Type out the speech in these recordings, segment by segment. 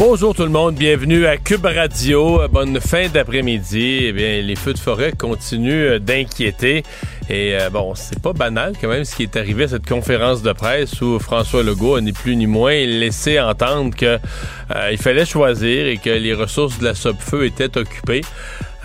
Bonjour tout le monde, bienvenue à Cube Radio. Bonne fin d'après-midi. Eh bien, les feux de forêt continuent d'inquiéter. Et euh, bon, c'est pas banal quand même ce qui est arrivé à cette conférence de presse où François Legault, ni plus ni moins, laissé entendre qu'il euh, fallait choisir et que les ressources de la Sopfeu étaient occupées.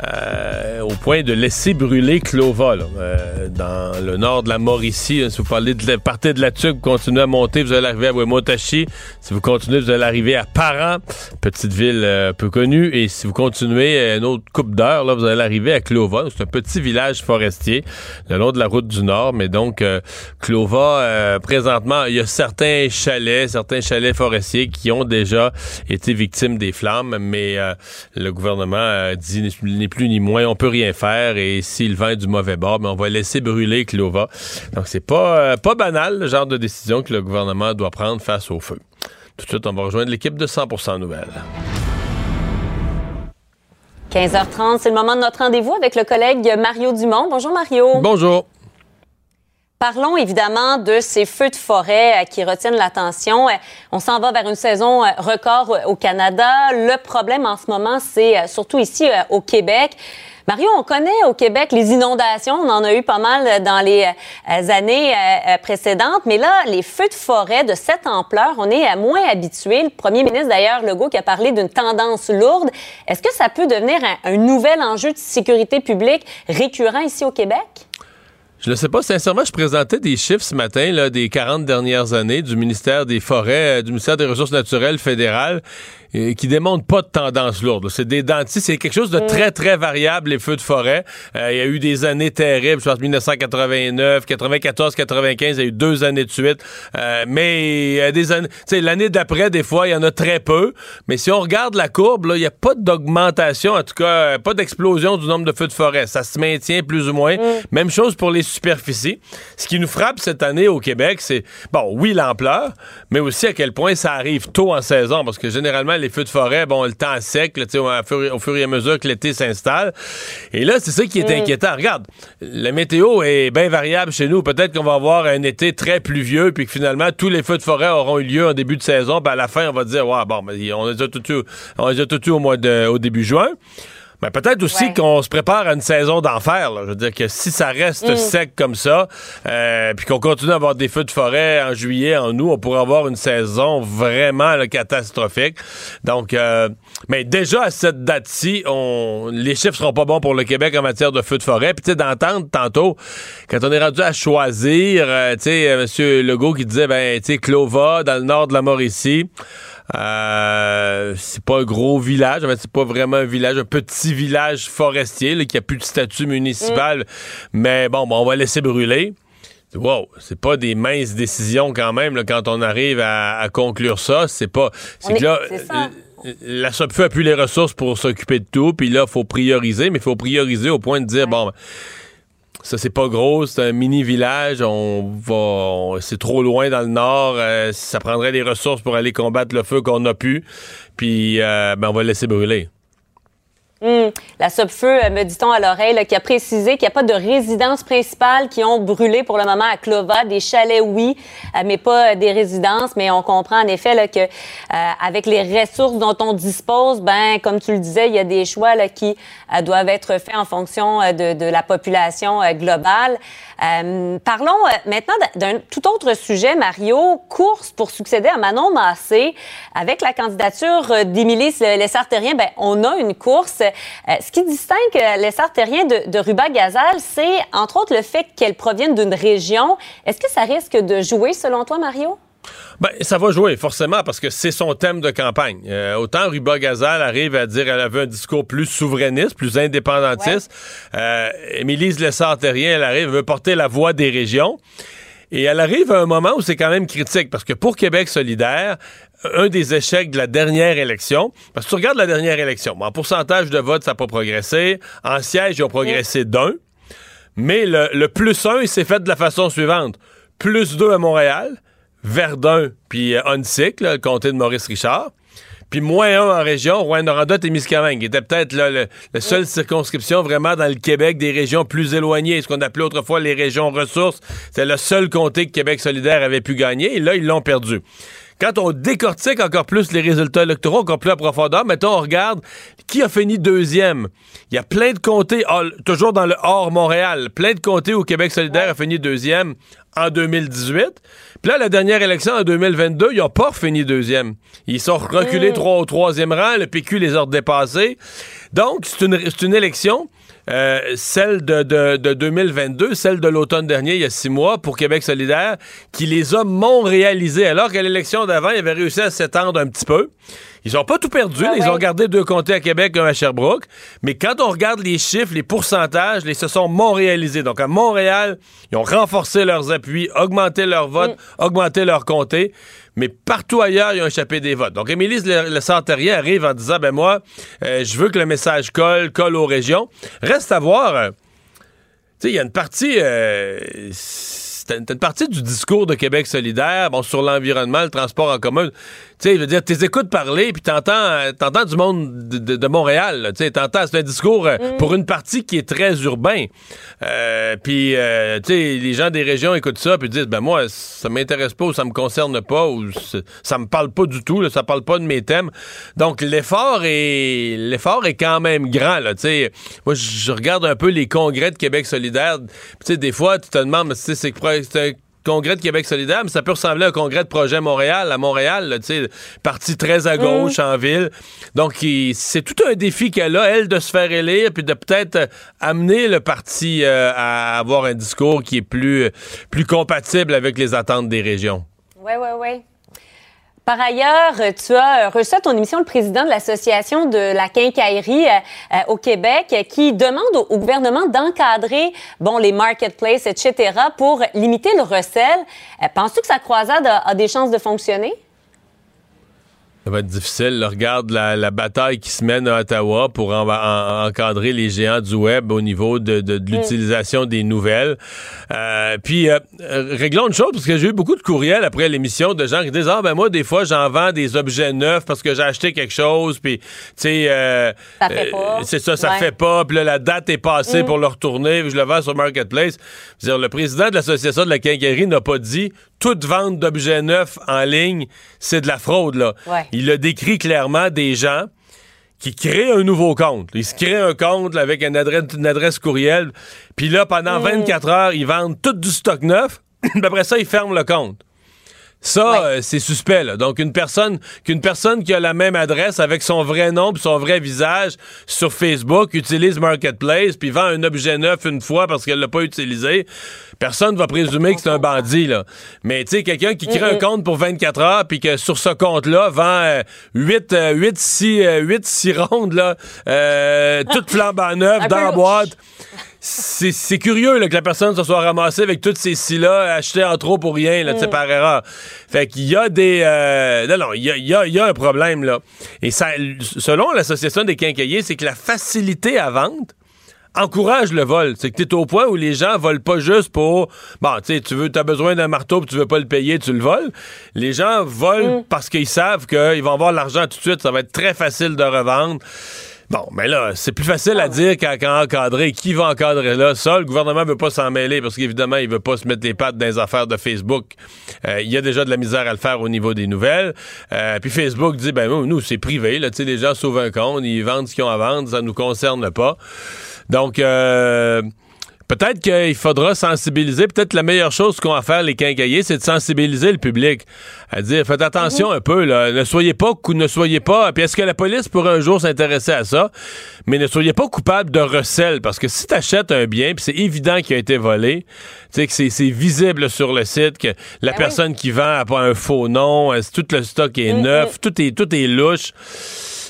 Euh, au point de laisser brûler Clova, euh, dans le nord de la Mauricie. si vous parlez de partez de la Tuque, continuez à monter, vous allez arriver à Wemotachi. Si vous continuez, vous allez arriver à Paran, petite ville euh, peu connue. Et si vous continuez une autre coupe d'heure, là, vous allez arriver à Clova. C'est un petit village forestier le long de la route du Nord. Mais donc, Clova, présentement, il y a certains chalets, certains chalets forestiers qui ont déjà été victimes des flammes. Mais le gouvernement dit ni plus ni moins. On peut rien faire et s'il vent est du mauvais bord, mais ben, on va laisser brûler Clova. Donc c'est pas, euh, pas banal le genre de décision que le gouvernement doit prendre face au feu. Tout de suite, on va rejoindre l'équipe de 100% Nouvelles. 15h30, c'est le moment de notre rendez-vous avec le collègue Mario Dumont. Bonjour Mario. Bonjour. Parlons évidemment de ces feux de forêt euh, qui retiennent l'attention. Euh, on s'en va vers une saison euh, record au Canada. Le problème en ce moment, c'est surtout ici au Québec. Mario, on connaît au Québec les inondations. On en a eu pas mal dans les années précédentes. Mais là, les feux de forêt de cette ampleur, on est moins habitué. Le premier ministre, d'ailleurs, Legault, qui a parlé d'une tendance lourde. Est-ce que ça peut devenir un nouvel enjeu de sécurité publique récurrent ici au Québec? Je ne sais pas. Sincèrement, je présentais des chiffres ce matin là, des 40 dernières années du ministère des Forêts, euh, du ministère des Ressources naturelles qui démontre pas de tendance lourde. C'est des dentistes, c'est quelque chose de très, très variable, les feux de forêt. Euh, il y a eu des années terribles, je pense 1989, 94, 95, il y a eu deux années de suite. Euh, mais euh, des années, l'année d'après, des fois, il y en a très peu. Mais si on regarde la courbe, il n'y a pas d'augmentation, en tout cas, pas d'explosion du nombre de feux de forêt. Ça se maintient plus ou moins. Mm. Même chose pour les superficies. Ce qui nous frappe cette année au Québec, c'est, bon, oui, l'ampleur, mais aussi à quel point ça arrive tôt en saison, parce que généralement, les feux de forêt, bon, le temps sec, là, au, fur, au fur et à mesure que l'été s'installe. Et là, c'est ça qui est inquiétant. Regarde, la météo est bien variable chez nous. Peut-être qu'on va avoir un été très pluvieux, puis que finalement, tous les feux de forêt auront eu lieu en début de saison, puis à la fin, on va dire, ouais, bon, on les a tout eu, on les a tout eu au mois de, au début juin. Mais peut-être aussi qu'on se prépare à une saison d'enfer. Je veux dire que si ça reste mm. sec comme ça, euh, puis qu'on continue à avoir des feux de forêt en juillet, en août, on pourrait avoir une saison vraiment catastrophique. Donc, euh, mais déjà à cette date-ci, on, les chiffres seront pas bons pour le Québec en matière de feux de forêt. Puis tu sais, d'entendre tantôt, quand on est rendu à choisir, euh, tu sais, M. Legault qui disait, ben, tu sais, Clova, dans le nord de la Mauricie, euh, c'est pas un gros village, en fait, c'est pas vraiment un village, un petit village forestier qui a plus de statut municipal. Mm. Mais bon, on va laisser brûler. Wow, c'est pas des minces décisions quand même quand on arrive à, conclure ça. C'est pas. C'est que là. La SOPFE a plus les ressources pour s'occuper de tout, puis là, il faut prioriser, mais il faut prioriser au point de dire, bon, ça, c'est pas gros, c'est un mini village. On va, c'est trop loin dans le nord. Euh, ça prendrait des ressources pour aller combattre le feu qu'on a pu. Puis, euh, ben, on va le laisser brûler. Hmm. La Sopfeu, euh, me dit-on à l'oreille, qui a précisé qu'il n'y a pas de résidences principales qui ont brûlé pour le moment à Clova. Des chalets, oui, mais pas des résidences. Mais on comprend en effet là, que avec les ressources dont on dispose, ben comme tu le disais, il y a des choix là, qui doivent être faits en fonction de, de la population globale. parlons maintenant d'un tout autre sujet, Mario. Course pour succéder à Manon Massé. Avec la candidature d'Émilie Lessard-Terrien, ben, on a une course. Euh, ce qui distingue euh, les sartériens de, de Ruba Gazal, c'est entre autres le fait qu'elle provienne d'une région. Est-ce que ça risque de jouer selon toi, Mario? Ben, ça va jouer, forcément, parce que c'est son thème de campagne. Euh, autant Ruba Gazal arrive à dire qu'elle avait un discours plus souverainiste, plus indépendantiste. Ouais. Euh, Émilie Lessard-Terrien, elle arrive, elle veut porter la voix des régions. Et elle arrive à un moment où c'est quand même critique, parce que pour Québec solidaire, un des échecs de la dernière élection, parce que tu regardes la dernière élection, en pourcentage de vote, ça n'a pas progressé, en siège, ils ont progressé d'un, mais le, plus un, il s'est fait de la façon suivante. Plus deux à Montréal, Verdun, puis euh, le comté de Maurice Richard. Puis moins un en région, Rouen-Noranda, Témiscamingue, qui était peut-être la seule circonscription vraiment dans le Québec des régions plus éloignées, ce qu'on appelait autrefois les régions ressources. C'est le seul comté que Québec solidaire avait pu gagner, et là, ils l'ont perdu. Quand on décortique encore plus les résultats électoraux, encore plus à profondeur, mettons, on regarde qui a fini deuxième. Il y a plein de comtés, toujours dans le hors Montréal, plein de comtés où Québec solidaire a fini deuxième en 2018. Puis là, la dernière élection en 2022, ils n'ont pas fini deuxième. Ils sont reculés mm. au troisième rang. Le PQ les a dépassés. Donc, c'est une, une élection euh, celle de, de, 2022, celle de l'automne dernier, il y a six mois, pour Québec solidaire, qui les a réalisées, alors qu'à l'élection d'avant, ils avaient réussi à s'étendre un petit peu. Ils ont pas tout perdu. ils ont gardé deux comtés à Québec, un à Sherbrooke. Mais quand on regarde les chiffres, les pourcentages, ils se sont réalisés. Donc, à Montréal, ils ont renforcé leurs appuis, augmenté leur vote, mm. augmenté leur comté mais partout ailleurs, ils ont échappé des votes. Donc, Émilie Le, le arrive en disant, ben moi, euh, je veux que le message colle, colle aux régions. Reste à voir, euh, tu sais, il y a une partie... Euh, c'est une, partie du discours de Québec solidaire, bon, sur l'environnement, le transport en commun. Tu sais, je veux dire, t'es écoutes parler, puis t'entends, euh, t'entends du monde de, de, Montréal. Tu sais, t'entends, c'est un discours euh, mm. pour une partie qui est très urbain. Euh, puis, tu sais, les gens des régions écoutent ça, puis disent, ben moi, ça m'intéresse pas ou ça me concerne pas ou ça me parle pas du tout, là, ça parle pas de mes thèmes. Donc, l'effort est, l'effort est quand même grand, là. Tu sais, moi, je regarde un peu les congrès de Québec solidaire. Tu sais, des fois, tu te demandes, c'est c'est un congrès de Québec solidaire, mais ça peut ressembler à un congrès de projet Montréal, à Montréal, tu sais, parti très à gauche en ville. Donc, c'est tout un défi qu'elle a, elle, de se faire élire, puis de peut-être amener le parti euh, à avoir un discours qui est plus, plus compatible avec les attentes des régions. Oui, oui, oui. Par ailleurs, tu as reçu à ton émission le président de l'Association de la quincaillerie euh, au Québec qui demande au, gouvernement d'encadrer bon, les marketplaces, etc., pour limiter le recel. Euh, penses-tu que sa croisade a des chances de fonctionner? Ça va être difficile. regarde la, bataille qui se mène à Ottawa pour encadrer les géants du web au niveau de, mm. l'utilisation des nouvelles. Euh, puis, euh, réglons une chose, parce que j'ai eu beaucoup de courriels après l'émission de gens qui disent Ah, ben moi, des fois, j'en vends des objets neufs parce que j'ai acheté quelque chose, puis, tu sais, euh, ça fait pas. c'est ça, ça fait pas, puis là, la date est passée mm. pour le retourner, puis je le vends sur Marketplace. dire, le président de l'Association de la quincaillerie n'a pas dit toute vente d'objets neufs en ligne, c'est de la fraude, là. Il a décrit clairement des gens qui créent un nouveau compte. Ils se créent un compte avec une adresse, courriel, puis là, pendant 24 mm. heures, ils vendent tout du stock neuf, puis après ça, ils ferment le compte. Ça, euh, c'est suspect. Là. Donc, une personne, qu'une personne qui a la même adresse avec son vrai nom et son vrai visage sur Facebook utilise Marketplace puis vend un objet neuf une fois parce qu'elle l'a pas utilisé, personne va présumer que c'est un bandit. Là. Mais tu sais, quelqu'un qui crée un compte pour 24 heures puis que sur ce compte-là vend 8, 8, 6, 8 6 rondes, là, euh, toutes flambant neuves dans la boîte c'est curieux là, que la personne se soit ramassée avec toutes ces scies-là achetées en trop pour rien, là, mm. par erreur. Fait qu'il y a des... Euh, non, non, il y a, y, a, y a, un problème, là. Et ça, selon l'Association des quincailliers, c'est que la facilité à vendre encourage le vol. C'est que tu es au point où les gens volent pas juste pour... Bon, tu sais, tu veux, as besoin d'un marteau tu veux pas le payer, tu le voles. Les gens volent mm. parce qu'ils savent qu'ils vont avoir l'argent tout de suite. Ça va être très facile de revendre. Bon, mais là, c'est plus facile à dire qu'à encadrer. Qui va encadrer là? Ça, le gouvernement veut pas s'en mêler parce qu'évidemment, il veut pas se mettre les pattes dans les affaires de Facebook. Euh, il y a déjà de la misère à le faire au niveau des nouvelles. Euh, puis Facebook dit, ben nous, c'est privé. Là, les gens sauvent un compte, ils vendent ce qu'ils ont à vendre, ça nous concerne pas. Donc, euh, Peut-être qu'il faudra sensibiliser. Peut-être la meilleure chose qu'on va faire, les quincailliers, c'est de sensibiliser le public. À dire, faites attention un peu, là. Ne soyez pas, ne soyez pas. Puis est-ce que la police pourrait un jour s'intéresser à ça? Mais ne soyez pas coupable de recel. Parce que si tu achètes un bien, puis c'est évident qu'il a été volé, tu sais, que c'est visible sur le site, que la ben personne qui vend a pas un faux nom, tout le stock est mm, neuf, mm. tout est, tout est louche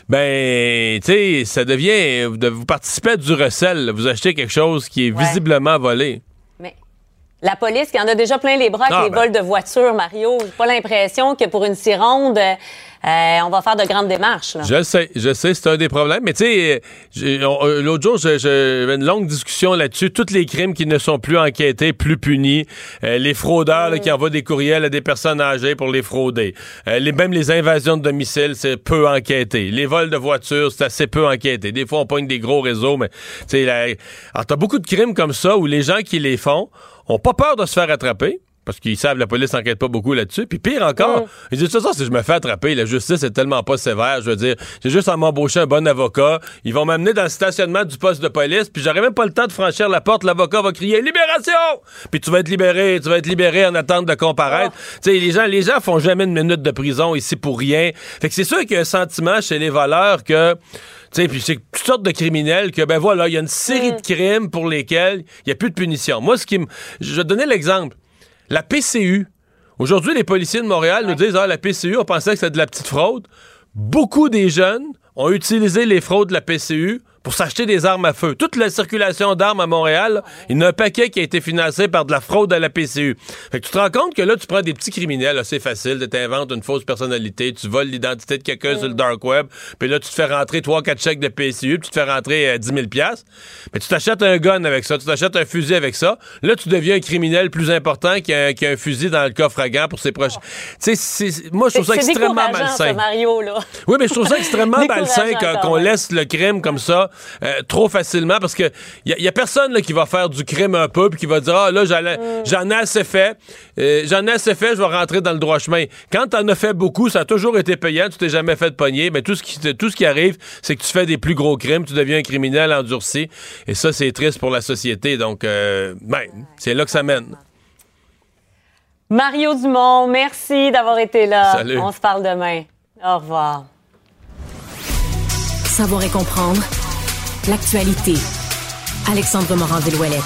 ben, tu sais, ça devient. Vous participez à du recel. Vous achetez quelque chose qui est visiblement volé. La police qui en a déjà plein les bras avec Ah, les ben. vols de voitures, Mario. J'ai pas l'impression que pour une sironde, euh, on va faire de grandes démarches. Là. Je sais, je sais, c'est un des problèmes. Mais tu sais, euh, l'autre jour, j'avais une longue discussion là-dessus. Tous les crimes qui ne sont plus enquêtés, plus punis. Euh, les fraudeurs là, qui envoient des courriels à des personnes âgées pour les frauder. Euh, les, même les invasions de domicile, c'est peu enquêté. Les vols de voitures, c'est assez peu enquêté. Des fois, on pogne des gros réseaux, mais tu sais, alors t'as beaucoup de crimes comme ça où les gens qui les font ont pas peur de se faire attraper. Parce qu'ils savent la police n'enquête pas beaucoup là-dessus. Puis pire encore, ils disent, de toute façon, si je me fais attraper, la justice est tellement pas sévère. Je veux dire, j'ai juste à m'embaucher un bon avocat. Ils vont m'amener dans le stationnement du poste de police, puis j'aurai même pas le temps de franchir la porte. L'avocat va crier Libération! Puis tu vas être libéré, tu vas être libéré en attente de comparaître. Tu sais, les gens, les gens font jamais une minute de prison ici pour rien. Fait que c'est sûr qu'il y a un sentiment chez les voleurs que sais, puis c'est toutes sortes de criminels que, ben voilà, il y a une série de crimes pour lesquels il n'y a plus de punition. Moi, ce qui me. Je vais te donner l'exemple. La PCU. Aujourd'hui, les policiers de Montréal nous disent Ah, la PCU, on pensait que c'était de la petite fraude. Beaucoup des jeunes ont utilisé les fraudes de la PCU pour s'acheter des armes à feu. Toute la circulation d'armes à Montréal, il y en a un paquet qui a été financé par de la fraude à la PCU. Fait que tu te rends compte que là, tu prends des petits criminels, c'est facile, tu t'inventes une fausse personnalité, tu voles l'identité de quelqu'un sur le dark web, puis là, tu te fais rentrer 3-4 chèques de PCU, puis tu te fais rentrer euh, 10 000 Mais tu t'achètes un gun avec ça, tu t'achètes un fusil avec ça. Là, tu deviens un criminel plus important qui a, qui a un fusil dans le coffre à gants pour ses proches. Tu sais, c'est- moi, je trouve ça extrêmement ça, malsain. Mario, là. Oui, mais je trouve ça extrêmement malsain qu'on- laisse le crime comme ça euh, trop facilement parce que y a, y a personne là, qui va faire du crime un peu puis qui va dire ah là j'allais- j'en ai assez fait, euh, j'en ai assez fait, je vais rentrer dans le droit chemin. Quand t'en as fait beaucoup, ça a toujours été payant, tu t'es jamais fait de pogner, mais tout ce qui tout ce qui arrive, c'est que tu fais des plus gros crimes, tu deviens un criminel endurci et ça c'est triste pour la société. Donc euh, ben, c'est là que ça mène. Mario Dumont, merci d'avoir été là. Salut. On se parle demain. Au revoir. Savoir et comprendre l'actualité. Alexandre Morand-Villouellette.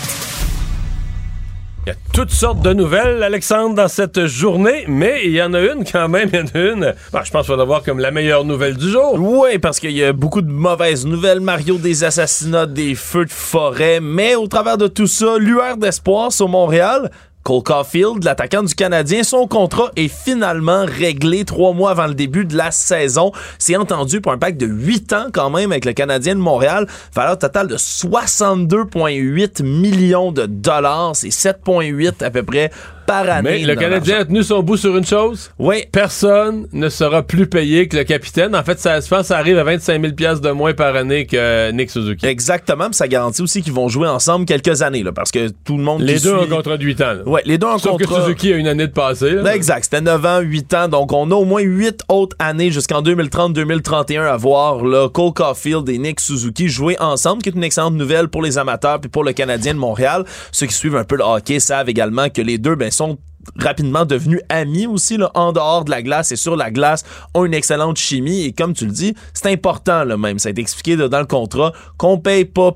Il y a toutes sortes de nouvelles, Alexandre, dans cette journée, mais il y en a une quand même, il y en a une. bon, je pense qu'on va l'avoir comme la meilleure nouvelle du jour. Oui, parce qu'il y a beaucoup de mauvaises nouvelles, Mario, des assassinats, des feux de forêt, mais au travers de tout ça, lueur d'espoir sur Montréal. Cole Caulfield, l'attaquant du Canadien, son contrat est finalement réglé trois mois avant le début de la saison. C'est entendu pour un pack de 8 ans quand même avec le Canadien de Montréal. Valeur totale de 62,8 millions de dollars. C'est 7,8 à peu près par année. Mais le Canadien a tenu son bout sur une chose. Oui, Personne ne sera plus payé que le capitaine. En fait, ça, je pense que ça arrive à 25 000 piastres de moins par année que Nick Suzuki. Exactement, puis ça garantit aussi qu'ils vont jouer ensemble quelques années, là, parce que tout le monde Les deux ont suit- un contrat de 8 ans. là. Ouais, les deux en Sauf que contrat. Suzuki a une année de passé. là. Ben, exact, c'était 9 ans, 8 ans, donc on a au moins 8 autres années jusqu'en 2030-2031 à voir là, Cole Caulfield et Nick Suzuki jouer ensemble, qui est une excellente nouvelle pour les amateurs puis pour le Canadien de Montréal. Ceux qui suivent un peu le hockey savent également que les deux ben, sont rapidement devenus amis aussi là, en dehors de la glace et sur la glace ont une excellente chimie et comme tu le dis c'est important là même ça a été expliqué là, dans le contrat qu'on paye pas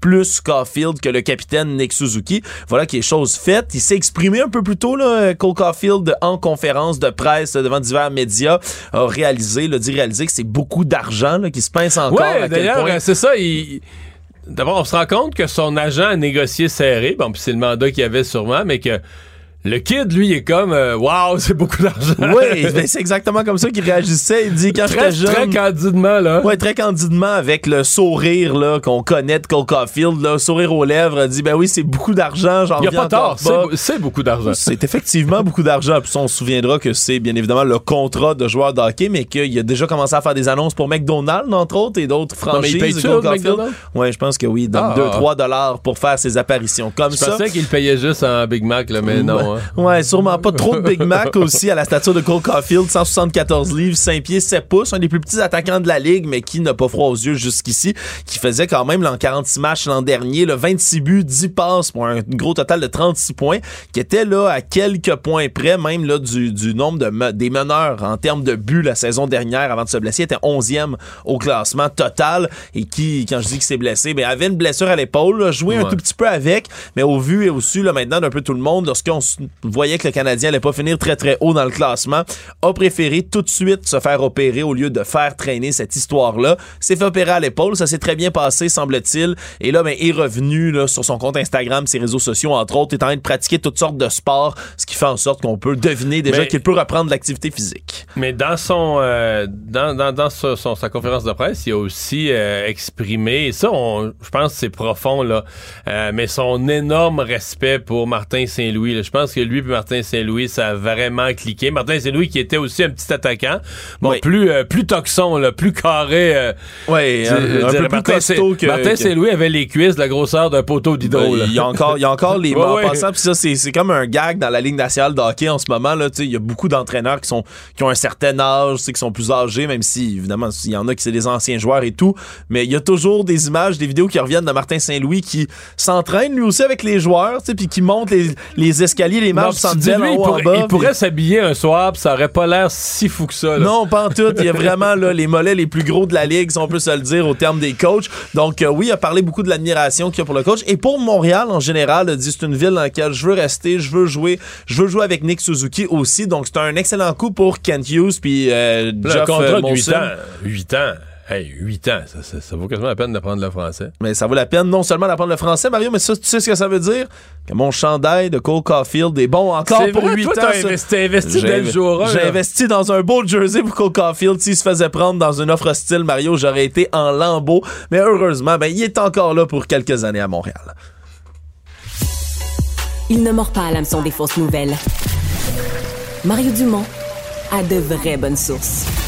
plus Caulfield que le capitaine Nick Suzuki. Voilà qui est chose faite. Il s'est exprimé un peu plus tôt, là, Cole Caulfield, en conférence de presse devant divers médias, a réalisé, là, dit réaliser que c'est beaucoup d'argent qui se pince encore. Ouais, d'ailleurs, c'est ça. il- D'abord, on se rend compte que son agent a négocié serré. Bon, puis c'est le mandat qu'il avait sûrement, mais que le kid, lui, il est comme Waouh, c'est beaucoup d'argent. Oui, ben, c'est exactement comme ça qu'il réagissait. Il dit quand très, j'étais très jeune. candidement, là. Ouais, très candidement avec le sourire là qu'on connaît de Cole Caulfield, là, sourire aux lèvres, dit ben oui, c'est beaucoup d'argent, j'en Il n'y a pas tort. C'est beaucoup d'argent. C'est effectivement beaucoup d'argent. Puis on se souviendra que c'est bien évidemment le contrat de joueur de hockey, mais qu'il a déjà commencé à faire des annonces pour McDonald's, entre autres, et d'autres Non, mais il franchises. paye-tu, Cole Caulfield? Ouais, je pense que oui. Donc Ah. 2-3 dollars pour faire ses apparitions comme Je ça. pensais qu'il payait juste en Big Mac, là, mais non. Hein. Ouais, sûrement pas trop de Big Mac aussi à la stature de Cole Caulfield, 174 livres, 5 pieds, 7 pouces, un des plus petits attaquants de la ligue, mais qui n'a pas froid aux yeux jusqu'ici, qui faisait quand même là, en 46 matchs l'an dernier, le 26 buts, 10 passes pour un gros total de 36 points, qui était là à quelques points près même là du, du nombre de me- des meneurs en termes de buts la saison dernière avant de se blesser, était 11e au classement total et qui, quand je dis qu'il s'est blessé, ben avait une blessure à l'épaule, là, joué un Ouais. tout petit peu avec, mais au vu et au su là, maintenant d'un peu tout le monde, lorsqu'on s- voyait que le Canadien allait pas finir très très haut dans le classement, a préféré tout de suite se faire opérer au lieu de faire traîner cette histoire-là. S'est fait opérer à l'épaule, ça s'est très bien passé, semble-t-il. Et là, ben, est revenu là, sur son compte Instagram, ses réseaux sociaux, entre autres, est en train de pratiquer toutes sortes de sports, ce qui fait en sorte qu'on peut deviner déjà qu'il peut reprendre l'activité physique. Mais dans son euh, dans, dans, dans son, sa conférence de presse, il a aussi euh, exprimé, et ça, je pense que c'est profond, là, euh, mais son énorme respect pour Martin Saint-Louis. Je pense que lui et Martin Saint-Louis, ça a vraiment cliqué. Martin Saint-Louis qui était aussi un petit attaquant, bon, plus, plus toxon, là, plus carré. oui, un, peu plus costaud que... Martin Saint-Louis avait les cuisses de la grosseur d'un poteau d'hydro. il y a encore, il y a encore les mains ouais, passant, puis ça, c'est comme un gag dans la Ligue nationale de hockey en ce moment. Il y a beaucoup d'entraîneurs qui sont qui ont un certain âge, qui sont plus âgés, même si, évidemment, il y en a qui c'est des anciens joueurs et tout. Mais il y a toujours des images, des vidéos qui reviennent de Martin Saint-Louis qui s'entraîne lui aussi avec les joueurs, puis qui monte les, les, escaliers, les marches sans en haut, en bas. Il pourrait s'habiller un soir, ça aurait pas l'air si fou que ça. Non, pas en tout. Il y a vraiment là, les mollets les plus gros de la ligue, si on peut se le dire, au terme des coachs. Donc, euh, oui, il a parlé beaucoup de l'admiration qu'il y a pour le coach. Et pour Montréal, en général, il dit c'est une ville dans laquelle je veux rester, je veux jouer, je veux jouer avec Nick Suzuki aussi. Donc, c'est un excellent coup pour Kent Hughes puis euh, Jeff contrat de 8 ans. 8 ans. Hey, 8 ans, ça, ça, vaut quasiment la peine d'apprendre le français. Mais ça vaut la peine non seulement d'apprendre le français, Mario, mais ça, tu sais ce que ça veut dire? Que mon chandail de Cole Caulfield est bon encore pour vrai, 8 toi, ans. T'as investi, investi dès le jour J'ai investi dans un beau jersey pour Cole Caulfield. S'il se faisait prendre dans une offre hostile, Mario, j'aurais été en lambeau. Mais heureusement, ben, il est encore là pour quelques années à Montréal. Il ne mord pas à l'hameçon des fausses nouvelles. Mario Dumont a de vraies bonnes sources.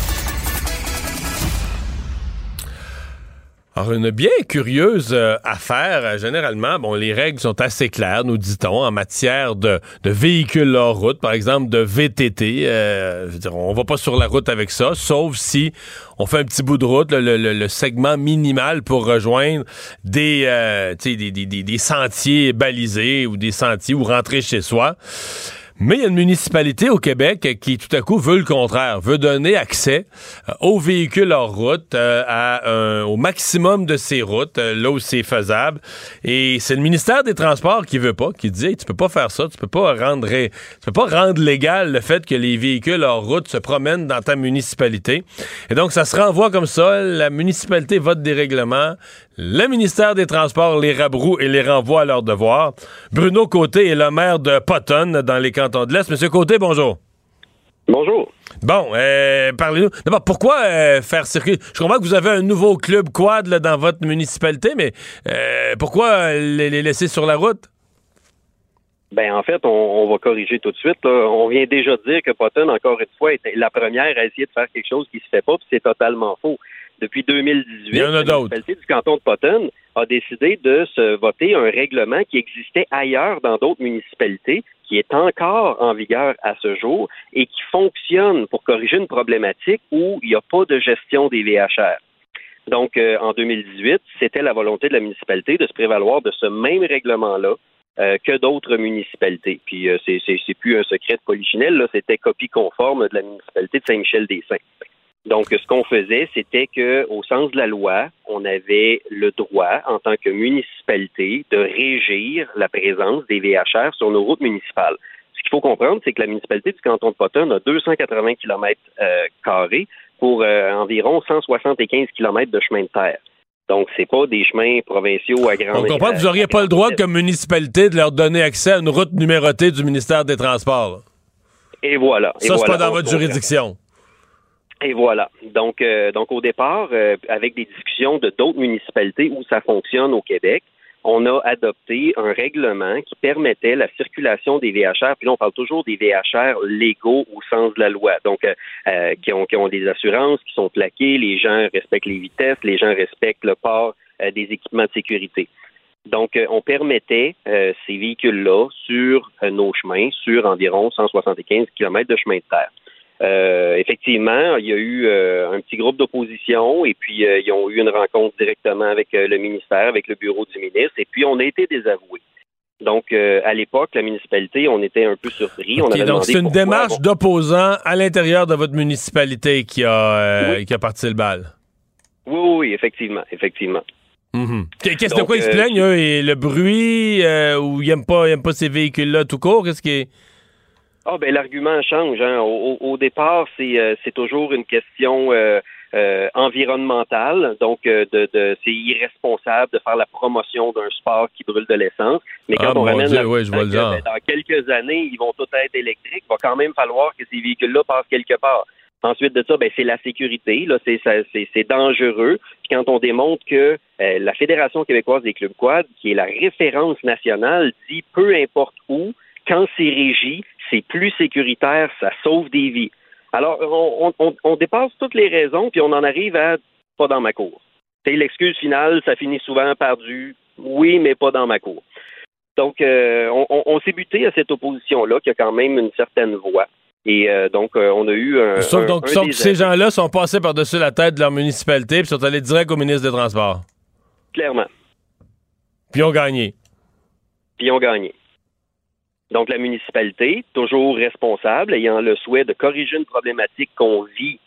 Alors, une bien curieuse euh, affaire. Euh, généralement, bon, les règles sont assez claires, nous dit-on, en matière de, de véhicules hors route, par exemple de VTT. Euh, je veux dire, on va pas sur la route avec ça, sauf si on fait un petit bout de route, le, le, le segment minimal pour rejoindre des, euh, des, des, des, des sentiers balisés ou des sentiers ou rentrer chez soi. Mais il y a une municipalité au Québec qui tout à coup veut le contraire, veut donner accès euh, aux véhicules hors route euh, au maximum de ces routes, euh, là où c'est faisable. Et c'est le ministère des Transports qui veut pas, qui dit tu peux pas faire ça, tu peux pas rendre tu peux pas rendre légal le fait que les véhicules hors route se promènent dans ta municipalité. Et donc ça se renvoie comme ça, la municipalité vote des règlements, le ministère des Transports les rabroue et les renvoie à leur devoir. Bruno Côté est le maire de Potton dans les cantons de l'Est. Monsieur Côté, bonjour. Bonjour. Bon, euh, parlez-nous. D'abord, pourquoi euh, faire circuler? Je comprends que vous avez un nouveau club quad dans votre municipalité, mais euh, pourquoi les, laisser sur la route? Ben en fait, on, va corriger tout de suite. On vient déjà de dire que Potton, encore une fois, était la première à essayer de faire quelque chose qui se fait pas, puis c'est totalement faux depuis 2018, la municipalité du canton de Potton a décidé de se voter un règlement qui existait ailleurs dans d'autres municipalités, qui est encore en vigueur à ce jour et qui fonctionne pour corriger une problématique où il n'y a pas de gestion des VHR. Donc, euh, en 2018, c'était la volonté de la municipalité de se prévaloir de ce même règlement-là euh, que d'autres municipalités. Puis, euh, c'est plus un secret de polichinelle, là, c'était copie conforme de la municipalité de Saint-Michel-des-Saints. Donc, ce qu'on faisait, c'était que, au sens de la loi, on avait le droit, en tant que municipalité, de régir la présence des VHR sur nos routes municipales. Ce qu'il faut comprendre, c'est que la municipalité du canton de Potton a 280 km euh, carrés pour euh, environ 175 km de chemin de terre. Donc, c'est pas des chemins provinciaux à grande On comprend que vous n'auriez pas le droit, comme municipalité, de leur donner accès à une route numérotée du ministère des Transports. Et voilà. Ça, c'est pas dans votre juridiction. Et voilà. Donc, euh, donc au départ, euh, avec des discussions de d'autres municipalités où ça fonctionne au Québec, on a adopté un règlement qui permettait la circulation des VHR. Puis là, on parle toujours des VHR légaux au sens de la loi. Donc, euh, qui, ont, qui ont des assurances, qui sont plaquées, les gens respectent les vitesses, les gens respectent le port des équipements de sécurité. Donc, on permettait ces véhicules-là sur nos chemins, sur environ 175 km de chemin de terre. Euh, effectivement, il y a eu euh, un petit groupe d'opposition et puis euh, ils ont eu une rencontre directement avec le ministère, avec le bureau du ministre et puis on a été désavoués. Donc, à l'époque, la municipalité, on était un peu surpris. donc, c'est une démarche d'opposants à l'intérieur de votre municipalité qui a, qui a parti le bal. Oui, oui, effectivement, effectivement. Mhm. Qu'est-ce de quoi ils se plaignent, eux, et le bruit, ou ils n'aiment pas, pas ces véhicules-là tout court? Qu'est-ce qui est... Ah ben l'argument change. Hein. Au, départ, c'est toujours une question euh, environnemental, donc euh, de, de c'est irresponsable de faire la promotion d'un sport qui brûle de l'essence. Mais quand ah, on ramène ben, dans quelques années, ils vont tous être électriques, il va quand même falloir que ces véhicules-là passent quelque part. Ensuite de ça, ben, c'est la sécurité. Là, c'est, c'est, dangereux. Puis quand on démontre que euh, la Fédération québécoise des clubs quad, qui est la référence nationale, dit peu importe où, quand c'est régi, c'est plus sécuritaire, ça sauve des vies. Alors, on, dépasse toutes les raisons, puis on en arrive à pas dans ma cour. C'est l'excuse finale, ça finit souvent par du oui, mais pas dans ma cour. Donc, euh, on, s'est buté à cette opposition-là, qui a quand même une certaine voix. Et euh, donc, euh, on a eu un. Sauf, donc, ces gens-là sont passés par-dessus la tête de leur municipalité puis sont allés direct au ministre des Transports. Clairement. Puis ont gagné. Puis ont gagné. Donc, la municipalité, toujours responsable, ayant le souhait de corriger une problématique qu'on vit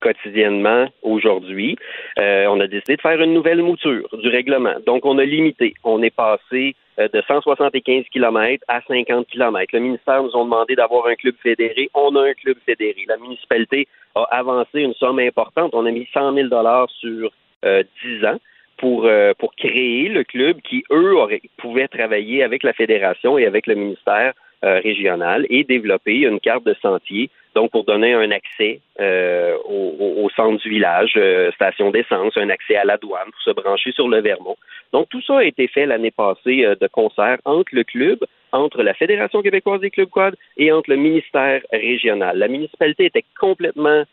quotidiennement aujourd'hui, euh, on a décidé de faire une nouvelle mouture du règlement. Donc, on a limité. On est passé euh, de 175 km à 50 km. Le ministère nous a demandé d'avoir un club fédéré. On a un club fédéré. La municipalité a avancé une somme importante. On a mis 100 000 sur euh, 10 ans pour, euh, pour créer le club qui, eux, pouvaient travailler avec la fédération et avec le ministère euh, régional et développer une carte de sentier, donc pour donner un accès euh, au, centre du village, station d'essence, un accès à la douane pour se brancher sur le Vermont. Donc tout ça a été fait l'année passée de concert entre le club, entre la Fédération québécoise des clubs quad et entre le ministère régional. La municipalité était complètement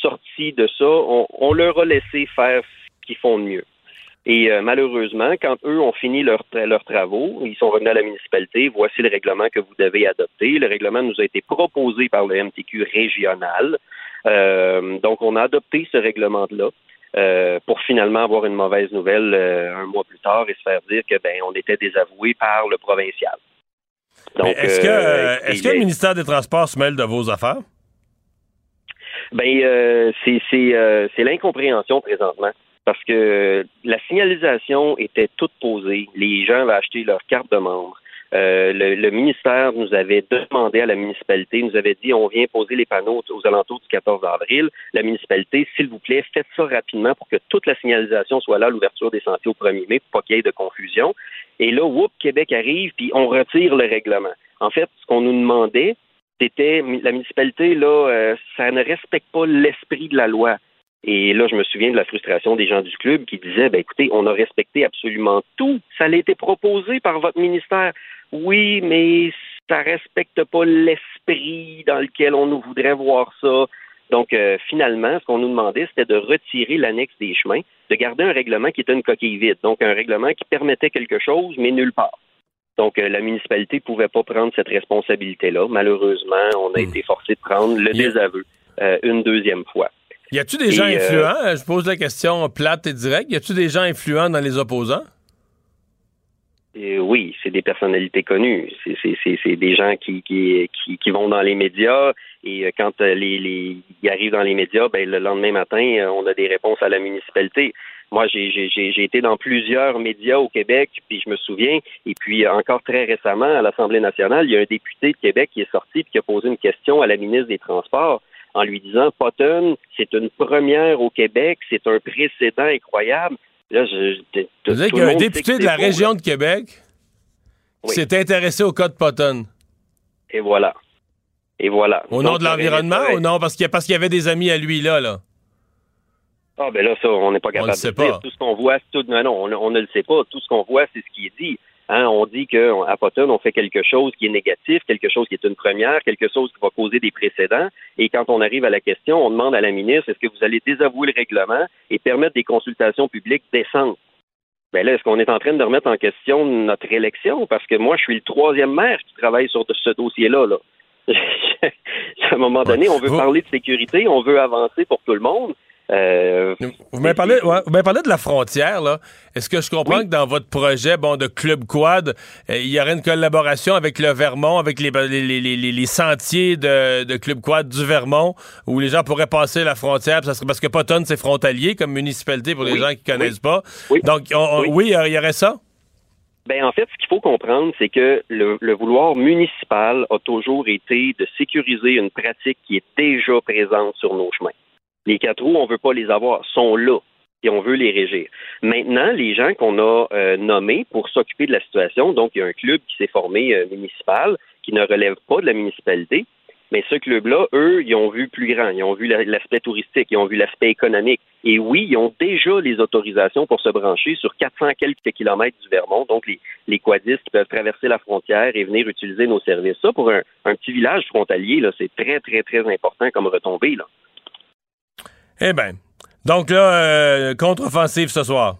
sortie de ça. On, on leur a laissé faire ce qu'ils font de mieux. Et euh, malheureusement, quand eux ont fini leurs travaux, ils sont revenus à la municipalité, voici le règlement que vous devez adopter. Le règlement nous a été proposé par le MTQ régional. Euh, donc, on a adopté ce règlement-là. Euh, pour finalement avoir une mauvaise nouvelle un mois plus tard et se faire dire que ben on était désavoué par le provincial. Donc est-ce que est-ce que le ministère des Transports se mêle de vos affaires? Ben c'est c'est l'incompréhension présentement parce que la signalisation était toute posée. Les gens avaient acheté leur carte de membre. Euh, le, ministère nous avait demandé à la municipalité, nous avait dit on vient poser les panneaux aux alentours du 14 avril. La municipalité, s'il vous plaît, faites ça rapidement pour que toute la signalisation soit là l'ouverture des sentiers au 1er mai, pour pas qu'il y ait de confusion. Et là, whoop, Québec arrive, puis on retire le règlement. En fait, ce qu'on nous demandait, c'était la municipalité, là, euh, ça ne respecte pas l'esprit de la loi. Et là, je me souviens de la frustration des gens du club qui disaient, ben écoutez, on a respecté absolument tout. Ça a été proposé par votre ministère. Oui, mais ça respecte pas l'esprit dans lequel on nous voudrait voir ça. Donc, euh, finalement, ce qu'on nous demandait, c'était de retirer l'annexe des chemins, de garder un règlement qui était une coquille vide. Donc, un règlement qui permettait quelque chose, mais nulle part. Donc, euh, la municipalité ne pouvait pas prendre cette responsabilité-là. Malheureusement, on a hmm. été forcé de prendre le désaveu euh, une deuxième fois. Y a-tu des gens euh, influents? Je pose la question plate et directe. Y a-tu des gens influents dans les opposants? Euh, oui, c'est des personnalités connues. C'est des gens qui, qui, qui, vont dans les médias et euh, quand les, les, ils arrivent dans les médias, ben, le lendemain matin, on a des réponses à la municipalité. Moi, j'ai été dans plusieurs médias au Québec, puis je me souviens, et puis encore très récemment, à l'Assemblée nationale, il y a un député de Québec qui est sorti et qui a posé une question à la ministre des Transports en lui disant Potton, c'est une première au Québec, c'est un précédent incroyable. Là, je, Vous dire qu'il y a un député de la région de Québec qui s'est intéressé au cas de Potton. Et voilà. Et voilà. Au nom de l'environnement ou non? Parce qu'il y, avait des amis à lui là, là. Ah ben là, ça, on n'est pas capable de dire. Tout ce qu'on voit, tout... non, non, on, on, ne le sait pas. Tout ce qu'on voit, c'est ce qui est dit. Hein, on dit qu'à Potton, on fait quelque chose qui est négatif, quelque chose qui est une première, quelque chose qui va causer des précédents. Et quand on arrive à la question, on demande à la ministre, est-ce que vous allez désavouer le règlement et permettre des consultations publiques décentes? Ben là, est-ce qu'on est en train de remettre en question notre élection? Parce que moi, je suis le troisième maire qui travaille sur ce dossier-là. Là. à un moment donné, on veut parler de sécurité, on veut avancer pour tout le monde. Euh, Vous m'avez parlé, parlé, de la frontière, là. Est-ce que je comprends que dans votre projet, bon, de Club Quad, euh, il y aurait une collaboration avec le Vermont, avec les, les, sentiers de, Club Quad du Vermont, où les gens pourraient passer la frontière, ça serait, parce que Potton, c'est frontalier comme municipalité pour les gens qui connaissent pas. Donc, oui, il y aurait ça? Ben en fait, ce qu'il faut comprendre, c'est que le, le, vouloir municipal a toujours été de sécuriser une pratique qui est déjà présente sur nos chemins. Les quatre roues, on ne veut pas les avoir, sont là et on veut les régir. Maintenant, les gens qu'on a euh, nommés pour s'occuper de la situation, donc il y a un club qui s'est formé euh, municipal qui ne relève pas de la municipalité, mais ce club-là, eux, ils ont vu plus grand. Ils ont vu l'aspect touristique, ils ont vu l'aspect économique. Et oui, ils ont déjà les autorisations pour se brancher sur 400 quelques kilomètres du Vermont, donc les, les quadistes qui peuvent traverser la frontière et venir utiliser nos services. Ça, pour un, petit village frontalier, c'est très, très, très important comme retombée. Là. Eh bien, donc là, euh, contre-offensive ce soir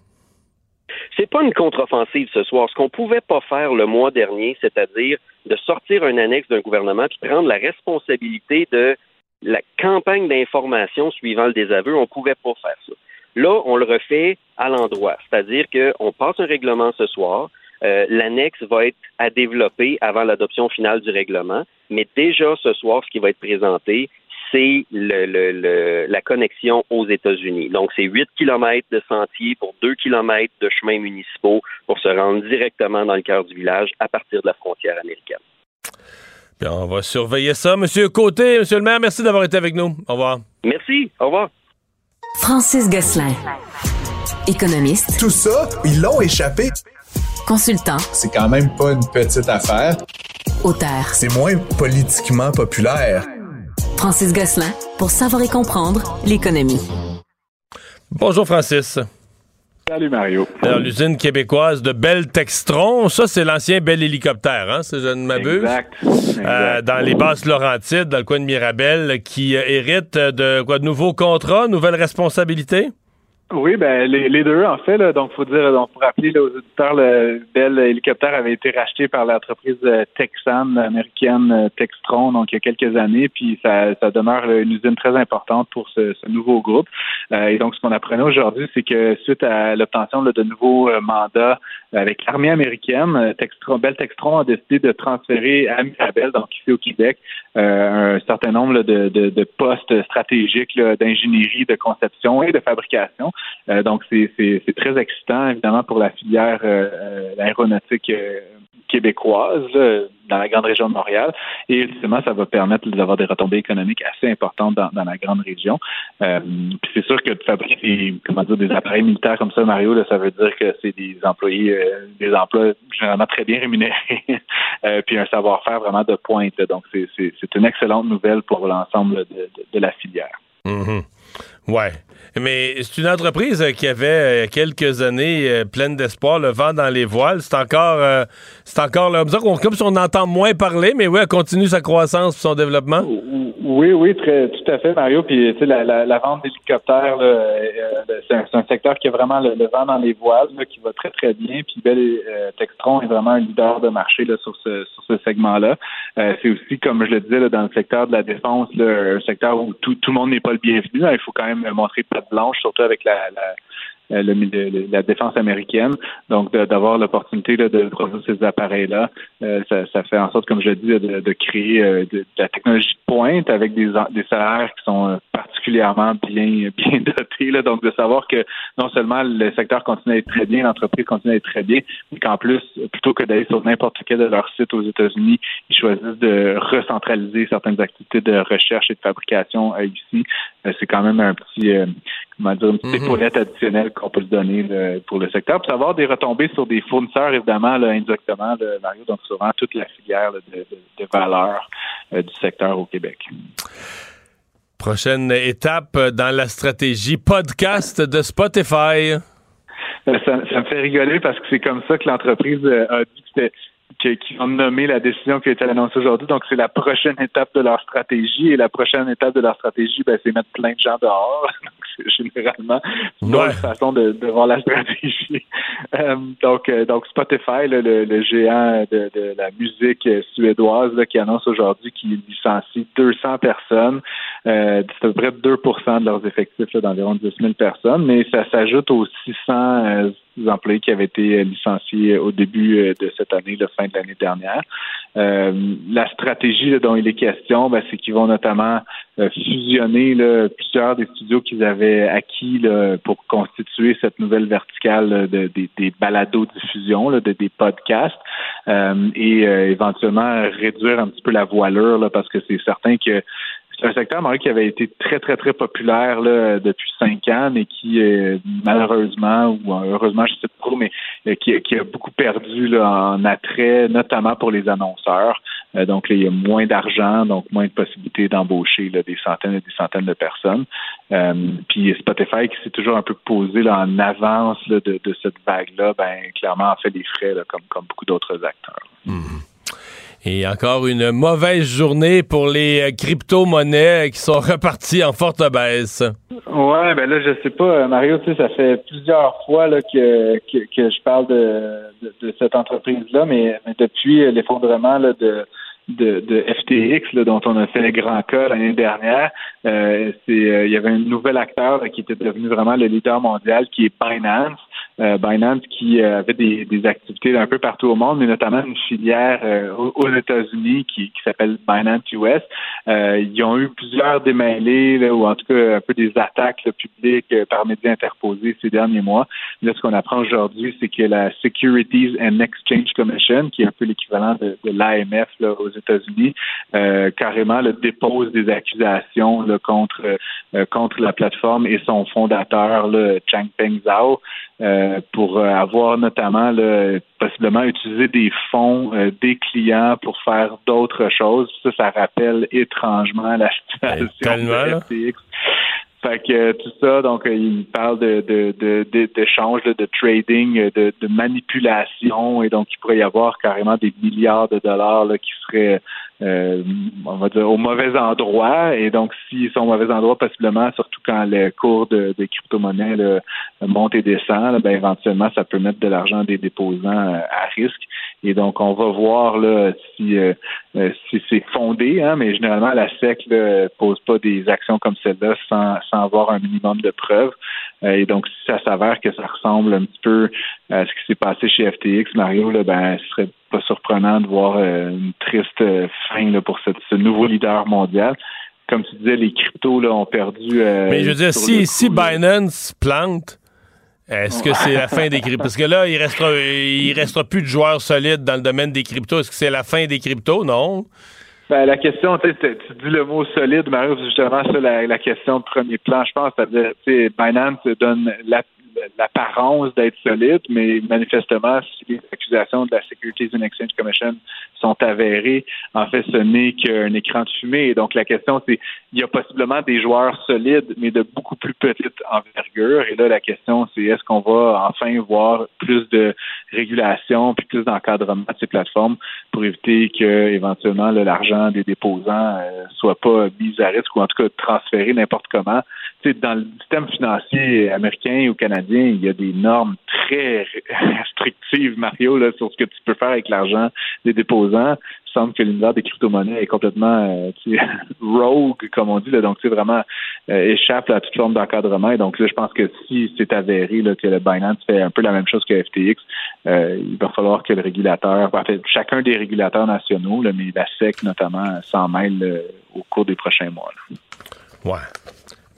c'est pas une contre-offensive ce soir. Ce qu'on pouvait pas faire le mois dernier, c'est-à-dire de sortir un annexe d'un gouvernement puis prendre la responsabilité de la campagne d'information suivant le désaveu, on pouvait pas faire ça. Là, on le refait à l'endroit, c'est-à-dire qu'on passe un règlement ce soir. Euh, l'annexe va être à développer avant l'adoption finale du règlement, mais déjà ce soir, ce qui va être présenté, c'est le, la connexion aux États-Unis. Donc, c'est 8 kilomètres de sentiers pour 2 kilomètres de chemins municipaux pour se rendre directement dans le cœur du village à partir de la frontière américaine. Bien, on va surveiller ça. Monsieur Côté, Monsieur le maire, merci d'avoir été avec nous. Au revoir. Merci. Au revoir. Francis Gosselin, économiste. Tout ça, ils l'ont échappé. Consultant. C'est quand même pas une petite affaire. Auteur. C'est moins politiquement populaire. Francis Gosselin pour savoir et comprendre l'économie. Bonjour Francis. Salut Mario. Alors, l'usine québécoise de Bell Textron, ça c'est l'ancien Bell Hélicoptère, hein, si je ne m'abuse. Exact. Euh, dans les basses Laurentides, dans le coin de Mirabel, qui euh, hérite de quoi? De nouveaux contrats, nouvelles responsabilités? Oui, ben les, les deux en fait. Là, donc, faut dire, donc pour rappeler là, aux auditeurs, le Bell hélicoptère avait été racheté par l'entreprise euh, texane américaine euh, Textron, donc il y a quelques années, puis ça, ça demeure une usine très importante pour ce, ce nouveau groupe. Euh, et donc, ce qu'on apprenait aujourd'hui, c'est que suite à l'obtention de nouveaux mandats avec l'armée américaine, Textron, Bell Textron a décidé de transférer à Mirabel, donc ici au Québec, un certain nombre de, de postes stratégiques d'ingénierie, de conception et de fabrication. Euh, donc, c'est très excitant, évidemment, pour la filière euh, euh, aéronautique québécoise dans la grande région de Montréal. Et ultimement, ça va permettre d'avoir des retombées économiques assez importantes dans, la grande région. puis c'est sûr que de fabriquer des, comment dire, des appareils militaires comme ça, Mario, ça veut dire que c'est des employés, des emplois généralement très bien rémunérés, puis un savoir-faire vraiment de pointe. Donc, c'est une excellente nouvelle pour l'ensemble de, la filière. Mm-hmm. Ouais. Mais c'est une entreprise qui avait euh, quelques années euh, pleine d'espoir, le vent dans les voiles. C'est encore, euh, c'est encore là, comme si on entend moins parler, mais oui, elle continue sa croissance son développement. Oui, oui, très, tout à fait, Mario. Puis, tu sais, la, vente d'hélicoptères, c'est un, secteur qui a vraiment le, vent dans les voiles, qui va très, très bien. Puis, Bell Textron est vraiment un leader de marché sur ce, sur ce segment-là. c'est aussi, comme je le disais, dans le secteur de la défense, un secteur où tout, tout le monde n'est pas le bienvenu. il faut quand même montrer patte blanche, surtout avec la, la euh, la défense américaine. Donc, d'avoir l'opportunité de produire ces appareils-là, euh, ça, fait en sorte, comme je de, de créer euh, de, la technologie de pointe avec des, des salaires qui sont particulièrement bien bien dotés. Là. Donc, de savoir que non seulement le secteur continue à être très bien, l'entreprise continue à être très bien, mais qu'en plus, plutôt que d'aller sur n'importe quel de leurs sites aux États-Unis, ils choisissent de recentraliser certaines activités de recherche et de fabrication ici. C'est quand même un petit, comment dire, une petite mm-hmm. épaulette additionnelle qu'on peut se donner pour le secteur. Puis avoir des retombées sur des fournisseurs, évidemment, là, indirectement, Mario, donc souvent toute la filière de, de, valeur euh, du secteur au Québec. Prochaine étape dans la stratégie podcast de Spotify. Euh, ça, me fait rigoler parce que c'est comme ça que l'entreprise euh, a dit que qui, ont nommé la décision qui a été annoncée aujourd'hui. Donc, c'est la prochaine étape de leur stratégie. Et la prochaine étape de leur stratégie, ben, c'est mettre plein de gens dehors. donc, c'est généralement une ouais. façon de, de, voir la stratégie. Euh, donc, euh, donc, Spotify, le, le, géant de, de, la musique suédoise, là, qui annonce aujourd'hui qu'il licencie 200 personnes. Euh, c'est à peu près 2% de leurs effectifs d'environ 10 000 personnes. Mais ça s'ajoute aux 600 employés qui avaient été licenciés au début euh, de cette année, la fin de l'année dernière. Euh, la stratégie dont il est question, ben, c'est qu'ils vont notamment euh, fusionner plusieurs des studios qu'ils avaient acquis pour constituer cette nouvelle verticale de, des, des balados-diffusion, de, des podcasts, et éventuellement réduire un petit peu la voilure, parce que c'est certain que c'est un secteur, Marie, qui avait été très, très, très populaire là, depuis cinq ans, mais qui, euh, malheureusement, ou heureusement, je ne sais pas trop, mais euh, qui, qui, a beaucoup perdu là, en attrait, notamment pour les annonceurs. Euh, donc, là, il y a moins d'argent, donc moins de possibilités d'embaucher des centaines et des centaines de personnes. puis Spotify, qui s'est toujours un peu posé là, en avance de, de, cette vague-là, ben clairement, a fait des frais, comme, comme beaucoup d'autres acteurs. Mmh. Et encore une mauvaise journée pour les euh, crypto-monnaies qui sont reparties en forte baisse. Ouais, ben là, je sais pas, euh, Mario, tu ça fait plusieurs fois que, que, je parle de, de, cette entreprise-là, mais, depuis l'effondrement de, de, FTX, dont on a fait grand cas l'année dernière, euh, c'est il y avait un nouvel acteur qui était devenu vraiment le leader mondial, qui est Binance. Euh, Binance qui euh, avait des, des, activités un peu partout au monde, mais notamment une filière euh, aux États-Unis qui, qui s'appelle Binance US. ils ont eu plusieurs démêlés, ou en tout cas un peu des attaques publiques par médias interposés ces derniers mois. Là, ce qu'on apprend aujourd'hui, c'est que la Securities and Exchange Commission, qui est un peu l'équivalent de, de l'AMF aux États-Unis, carrément le dépose des accusations là, contre contre la plateforme et son fondateur, là, Changpeng Zhao. Euh, pour euh, avoir notamment possiblement utilisé des fonds euh, des clients pour faire d'autres choses. Ça, ça rappelle étrangement la situation de FTX. Fait que tout ça, donc il parle de d'échanges, de, de, de, trading, de, de, manipulation, et donc il pourrait y avoir carrément des milliards de dollars là, qui seraient euh, on va dire, au mauvais endroit. Et donc, s'ils sont au mauvais endroit, possiblement, surtout quand le cours de, des crypto-monnaies monte et descend, ben, éventuellement, ça peut mettre de l'argent des déposants euh, à risque. Et donc, on va voir là, si, euh, si c'est fondé, hein, mais généralement, la SEC ne pose pas des actions comme celle-là sans, sans avoir un minimum de preuves. et donc, si ça s'avère que ça ressemble un petit peu à ce qui s'est passé chez FTX, Mario, là, ben, ce serait pas surprenant de voir euh, une triste euh, fin là, pour ce nouveau leader mondial. Comme tu disais, les cryptos là, ont perdu. Euh, Mais je veux dire, si, si Binance plante, est-ce que c'est la fin des cryptos? Parce que là, il restera, il restera plus de joueurs solides dans le domaine des cryptos. Est-ce que c'est la fin des cryptos? Non. Ben, la question, tu dis le mot solide, Mario, c'est justement ça la, question de premier plan, je pense. Binance donne la, l'apparence d'être solide, mais manifestement, si les accusations de la Securities and Exchange Commission sont avérées, en fait, ce n'est qu'un écran de fumée. Donc, la question, c'est, il y a possiblement des joueurs solides, mais de beaucoup plus petite envergure. Et là, la question, c'est est-ce qu'on va enfin voir plus de régulation puis plus d'encadrement de ces plateformes pour éviter que, éventuellement, l'argent des déposants euh, soit pas mis à risque ou en tout cas transféré n'importe comment? Dans le système financier américain ou canadien, il y a des normes très restrictives, Mario, là, sur ce que tu peux faire avec l'argent des déposants. Il semble que l'univers des crypto-monnaies est complètement euh, rogue, comme on dit. Là, donc, c'est vraiment euh, échappe à toute forme d'encadrement. Donc, là, je pense que si c'est avéré que le Binance fait un peu la même chose que FTX, euh, il va falloir que le régulateur, en fait, chacun des régulateurs nationaux, mais la SEC notamment, s'en mêle au cours des prochains mois. Ouais.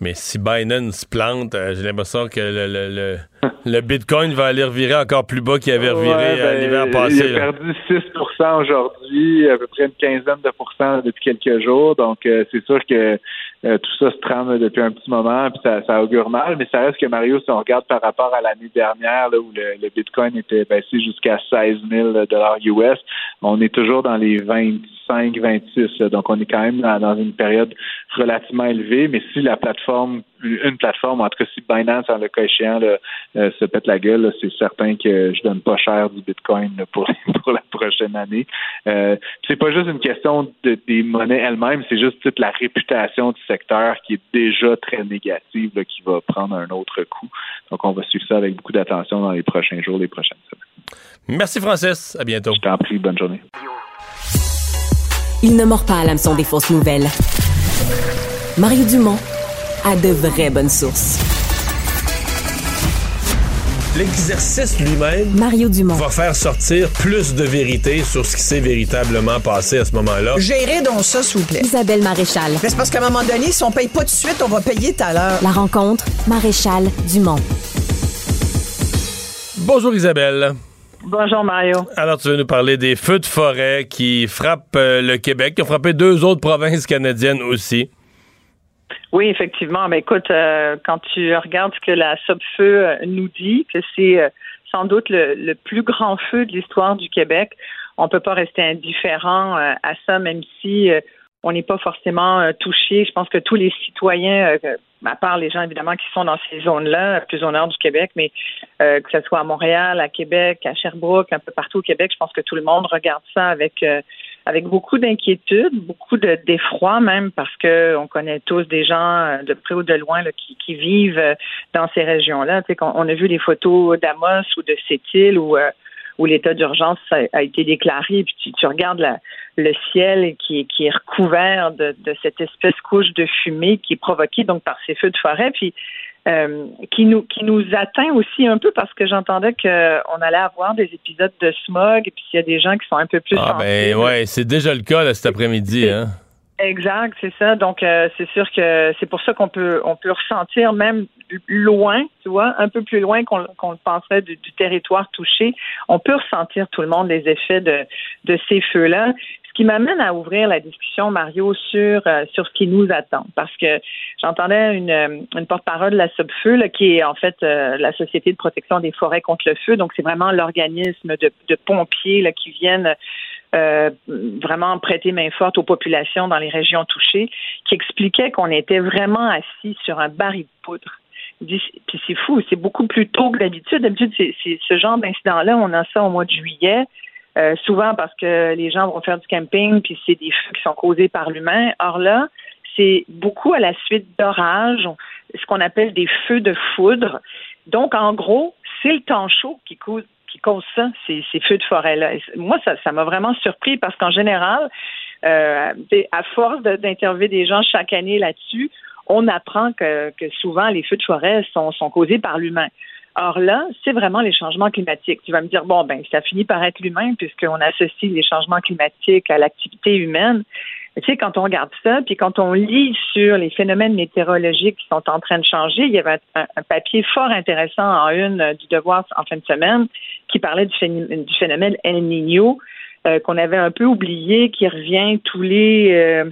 Mais si Binance plante, euh, j'ai l'impression que le, le, le, Bitcoin va aller revirer encore plus bas qu'il avait reviré ouais, euh, ben, l'hiver passé. Il a perdu 6% aujourd'hui, à peu près une quinzaine de pourcents depuis quelques jours. Donc, euh, c'est sûr que tout ça se trame depuis un petit moment, puis ça, ça, augure mal. Mais ça reste que Mario, si on regarde par rapport à l'année dernière, là, où le, Bitcoin était baissé jusqu'à 16 000 US, on est toujours dans les 20 26. Donc, on est quand même dans, une période relativement élevée, mais si la plateforme une plateforme. En tout cas, si Binance, en le cas échéant, se pète la gueule, c'est certain que je donne pas cher du Bitcoin pour, pour la prochaine année. c'est pas juste une question de, des monnaies elles-mêmes, c'est juste toute la réputation du secteur qui est déjà très négative, qui va prendre un autre coup. Donc, on va suivre ça avec beaucoup d'attention dans les prochains jours, les prochaines semaines. Merci, Francis. À bientôt. Je t'en prie. Bonne journée. Il ne mord pas à l'hameçon des fausses nouvelles. Mario Dumont a de vraies bonnes sources. L'exercice lui-même Mario Dumont. va faire sortir plus de vérité sur ce qui s'est véritablement passé à ce moment-là. Gérez donc ça, s'il vous plaît. Isabelle Maréchal. C'est parce qu'à un moment donné, si on paye pas tout de suite, on va payer tout à l'heure. La rencontre, Maréchal Dumont. Bonjour Isabelle. Bonjour Mario. Alors tu veux nous parler des feux de forêt qui frappent euh, le Québec, qui ont frappé deux autres provinces canadiennes aussi. Oui, effectivement. Mais écoute, euh, quand tu regardes ce que la Sopfeu euh, nous dit, que c'est sans doute le, plus grand feu de l'histoire du Québec, on peut pas rester indifférent à ça, même si on n'est pas forcément touché. Je pense que tous les citoyens à part les gens évidemment qui sont dans ces zones-là, plus au nord du Québec, mais euh, que ce soit à Montréal, à Québec, à Sherbrooke, un peu partout au Québec, je pense que tout le monde regarde ça avec euh, avec beaucoup d'inquiétude, beaucoup de d'effroi même, parce que on connaît tous des gens euh, de près ou de loin qui, vivent dans ces régions-là. On, a vu des photos d'Amos ou de Sept-Îles où où l'état d'urgence a, été déclaré, puis tu, regardes le ciel qui, est recouvert de, cette espèce couche de fumée qui est provoquée donc par ces feux de forêt, euh, qui nous qui nous atteint aussi un peu parce que j'entendais qu'on allait avoir des épisodes de smog, et puis s'il y a des gens qui sont un peu plus ah ben ouais, c'est déjà le cas là, cet après-midi, hein. Exact, c'est ça. Donc euh, c'est sûr que c'est pour ça qu'on peut on peut ressentir même loin, tu vois, un peu plus loin qu'on le penserait du, territoire touché, on peut ressentir tout le monde les effets de de ces feux-là. Ce qui m'amène à ouvrir la discussion, Mario, sur euh, sur ce qui nous attend, parce que j'entendais une, une porte-parole de la Subfeu, qui est en fait euh, la Société de protection des forêts contre le feu. Donc c'est vraiment l'organisme de, de pompiers là, qui viennent euh, vraiment prêter main forte aux populations dans les régions touchées, qui expliquait qu'on était vraiment assis sur un baril de poudre. Puis c'est fou, c'est beaucoup plus tôt que d'habitude. D'habitude, c'est ce genre d'incident-là, on a ça au mois de juillet. Euh, souvent parce que les gens vont faire du camping, puis c'est des feux qui sont causés par l'humain. Or là, c'est beaucoup à la suite d'orages, ce qu'on appelle des feux de foudre. Donc, en gros, c'est le temps chaud qui cause, qui cause ça, ces, feux de forêt-là. Moi, ça, ça m'a vraiment surpris parce qu'en général, euh, à force d'interviewer des gens chaque année là-dessus, on apprend que, souvent les feux de forêt sont causés par l'humain. Or là, c'est vraiment les changements climatiques. Tu vas me dire, bon, ben, ça finit par être l'humain puisqu'on associe les changements climatiques à l'activité humaine. tu sais, quand on regarde ça, puis quand on lit sur les phénomènes météorologiques qui sont en train de changer, il y avait un, papier fort intéressant en une du Devoir en fin de semaine qui parlait du phénomène, El Niño, euh, qu'on avait un peu oublié, qui revient tous les euh,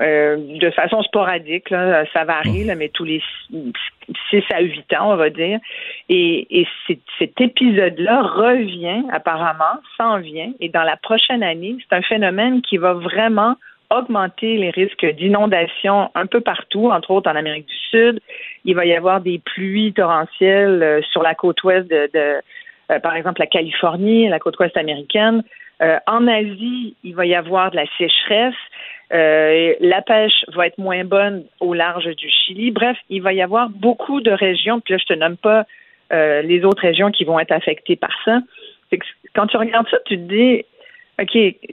euh, de façon sporadique, là, ça varie, là, mais tous les 6 à 8 ans, on va dire. Et, et cet épisode-là revient apparemment, s'en vient, et dans la prochaine année, c'est un phénomène qui va vraiment augmenter les risques d'inondation un peu partout, entre autres en Amérique du Sud. Il va y avoir des pluies torrentielles sur la côte ouest de, de euh, par exemple la Californie, la côte ouest américaine. Euh, en Asie, il va y avoir de la sécheresse. Euh, la pêche va être moins bonne au large du Chili. Bref, il va y avoir beaucoup de régions. Puis là, je te nomme pas les autres régions qui vont être affectées par ça. quand tu regardes ça, tu te dis, OK,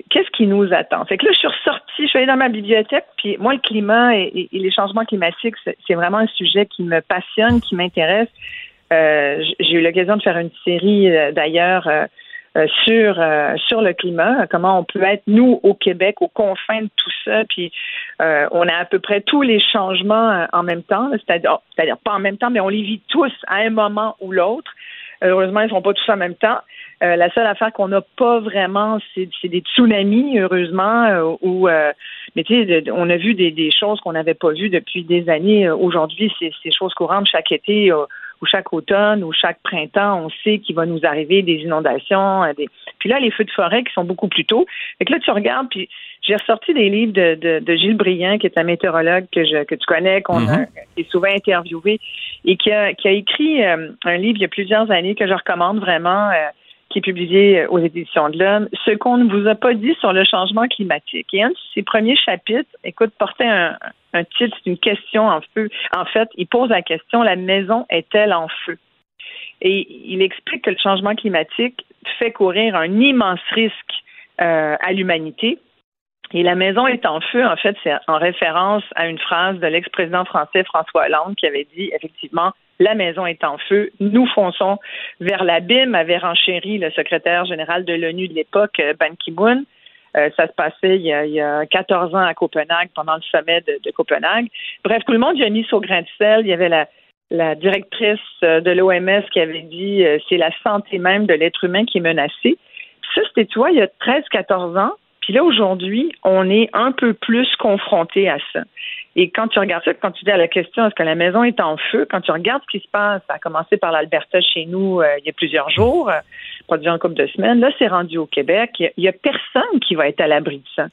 qu'est-ce qui nous attend? Fait que là, je suis ressortie, je suis allée dans ma bibliothèque, puis moi, le climat et les changements climatiques, c'est vraiment un sujet qui me passionne, qui m'intéresse. Euh, j'ai eu l'occasion de faire une série euh, d'ailleurs euh, sur sur le climat, comment on peut être nous au Québec aux confins de tout ça, puis on a à peu près tous les changements en même temps, c'est-à-dire c'est-à-dire pas en même temps, mais on les vit tous à un moment ou l'autre. Heureusement, ils ne sont pas tous en même temps. la seule affaire qu'on n'a pas vraiment, c'est, des tsunamis, heureusement, ou mais tu sais, on a vu des, des choses qu'on n'avait pas vues depuis des années. Aujourd'hui, c'est, c'est choses courantes chaque été ou chaque automne ou chaque printemps, on sait qu'il va nous arriver des inondations. Des... Puis là, les feux de forêt qui sont beaucoup plus tôt. Fait que là, tu regardes, puis j'ai ressorti des livres de, de, Gilles Briand, qui est un météorologue que, je, que tu connais, qu'on a, qui est souvent interviewé, et qui a, qui a écrit un livre il y a plusieurs années que je recommande vraiment qui est publié aux éditions de l'Homme, ce qu'on ne vous a pas dit sur le changement climatique. Et un de ses premiers chapitres, écoute, portait un, titre, c'est une question en feu. En fait, il pose la question, la maison est-elle en feu? Et il explique que le changement climatique fait courir un immense risque euh, à l'humanité. Et la maison est en feu, en fait, c'est en référence à une phrase de l'ex-président français François Hollande qui avait dit effectivement la maison est en feu, nous fonçons vers l'abîme, avait renchéri le secrétaire général de l'ONU de l'époque, euh, Ban Ki-moon. Euh, ça se passait il y, a, 14 ans à Copenhague, pendant le sommet de, Copenhague. Bref, tout le monde y a mis au grain de sel. Il y avait la, directrice euh, de l'OMS qui avait dit c'est la santé même de l'être humain qui est menacée. Ça, c'était, tu vois, il y a 13-14 ans. Puis là, aujourd'hui, on est un peu plus confronté à ça. Et quand tu regardes ça, quand tu dis à la question est-ce que la maison est en feu, quand tu regardes ce qui se passe, ça a commencé par l'Alberta chez nous euh, il y a plusieurs jours, euh, pas couple de semaines, là c'est rendu au Québec, il y, a personne qui va être à l'abri de ça.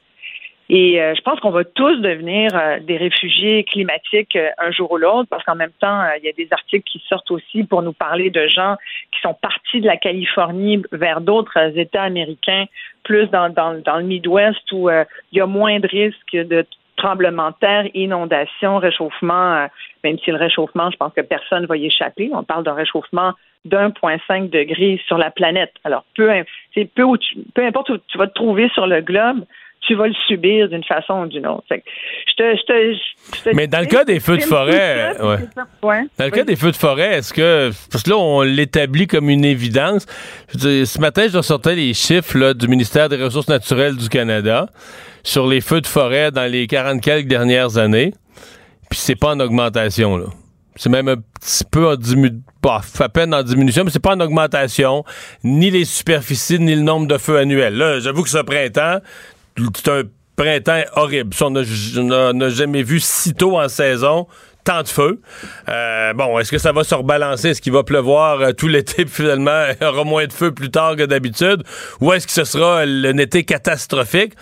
Et euh, je pense qu'on va tous devenir des réfugiés climatiques un jour ou l'autre, parce qu'en même temps, il y a des articles qui sortent aussi pour nous parler de gens qui sont partis de la Californie vers d'autres États américains, plus dans, dans, dans le Midwest où il y a moins de risques de tremblements de terre, inondations, réchauffement, euh, même si le réchauffement, je pense que personne ne va y échapper. On parle d'un réchauffement d'1,5 degré sur la planète. Alors, peu, peu, peu importe où tu vas te trouver sur le globe, tu vas le subir d'une façon ou d'une autre. Mais dans le cas des feux de forêt, dans le cas des feux de forêt, est-ce que parce que là on l'établit comme une évidence. ce matin, je sortais les chiffres du ministère des Ressources naturelles du Canada sur les feux de forêt dans les 40 quelques dernières années. Puis c'est pas en augmentation, là. C'est même un petit peu en diminution, à peine en diminution, mais c'est pas en augmentation, ni les superficies, ni le nombre de feux annuels. Là, j'avoue que ce printemps, c'est un printemps horrible. on n'a jamais vu si tôt en saison tant de feux. Euh, bon, est-ce que ça va se rebalancer? Est-ce qu'il va pleuvoir euh, tout l'été, finalement, il y aura moins de feux plus tard que d'habitude? Ou est-ce que ce sera un été catastrophique?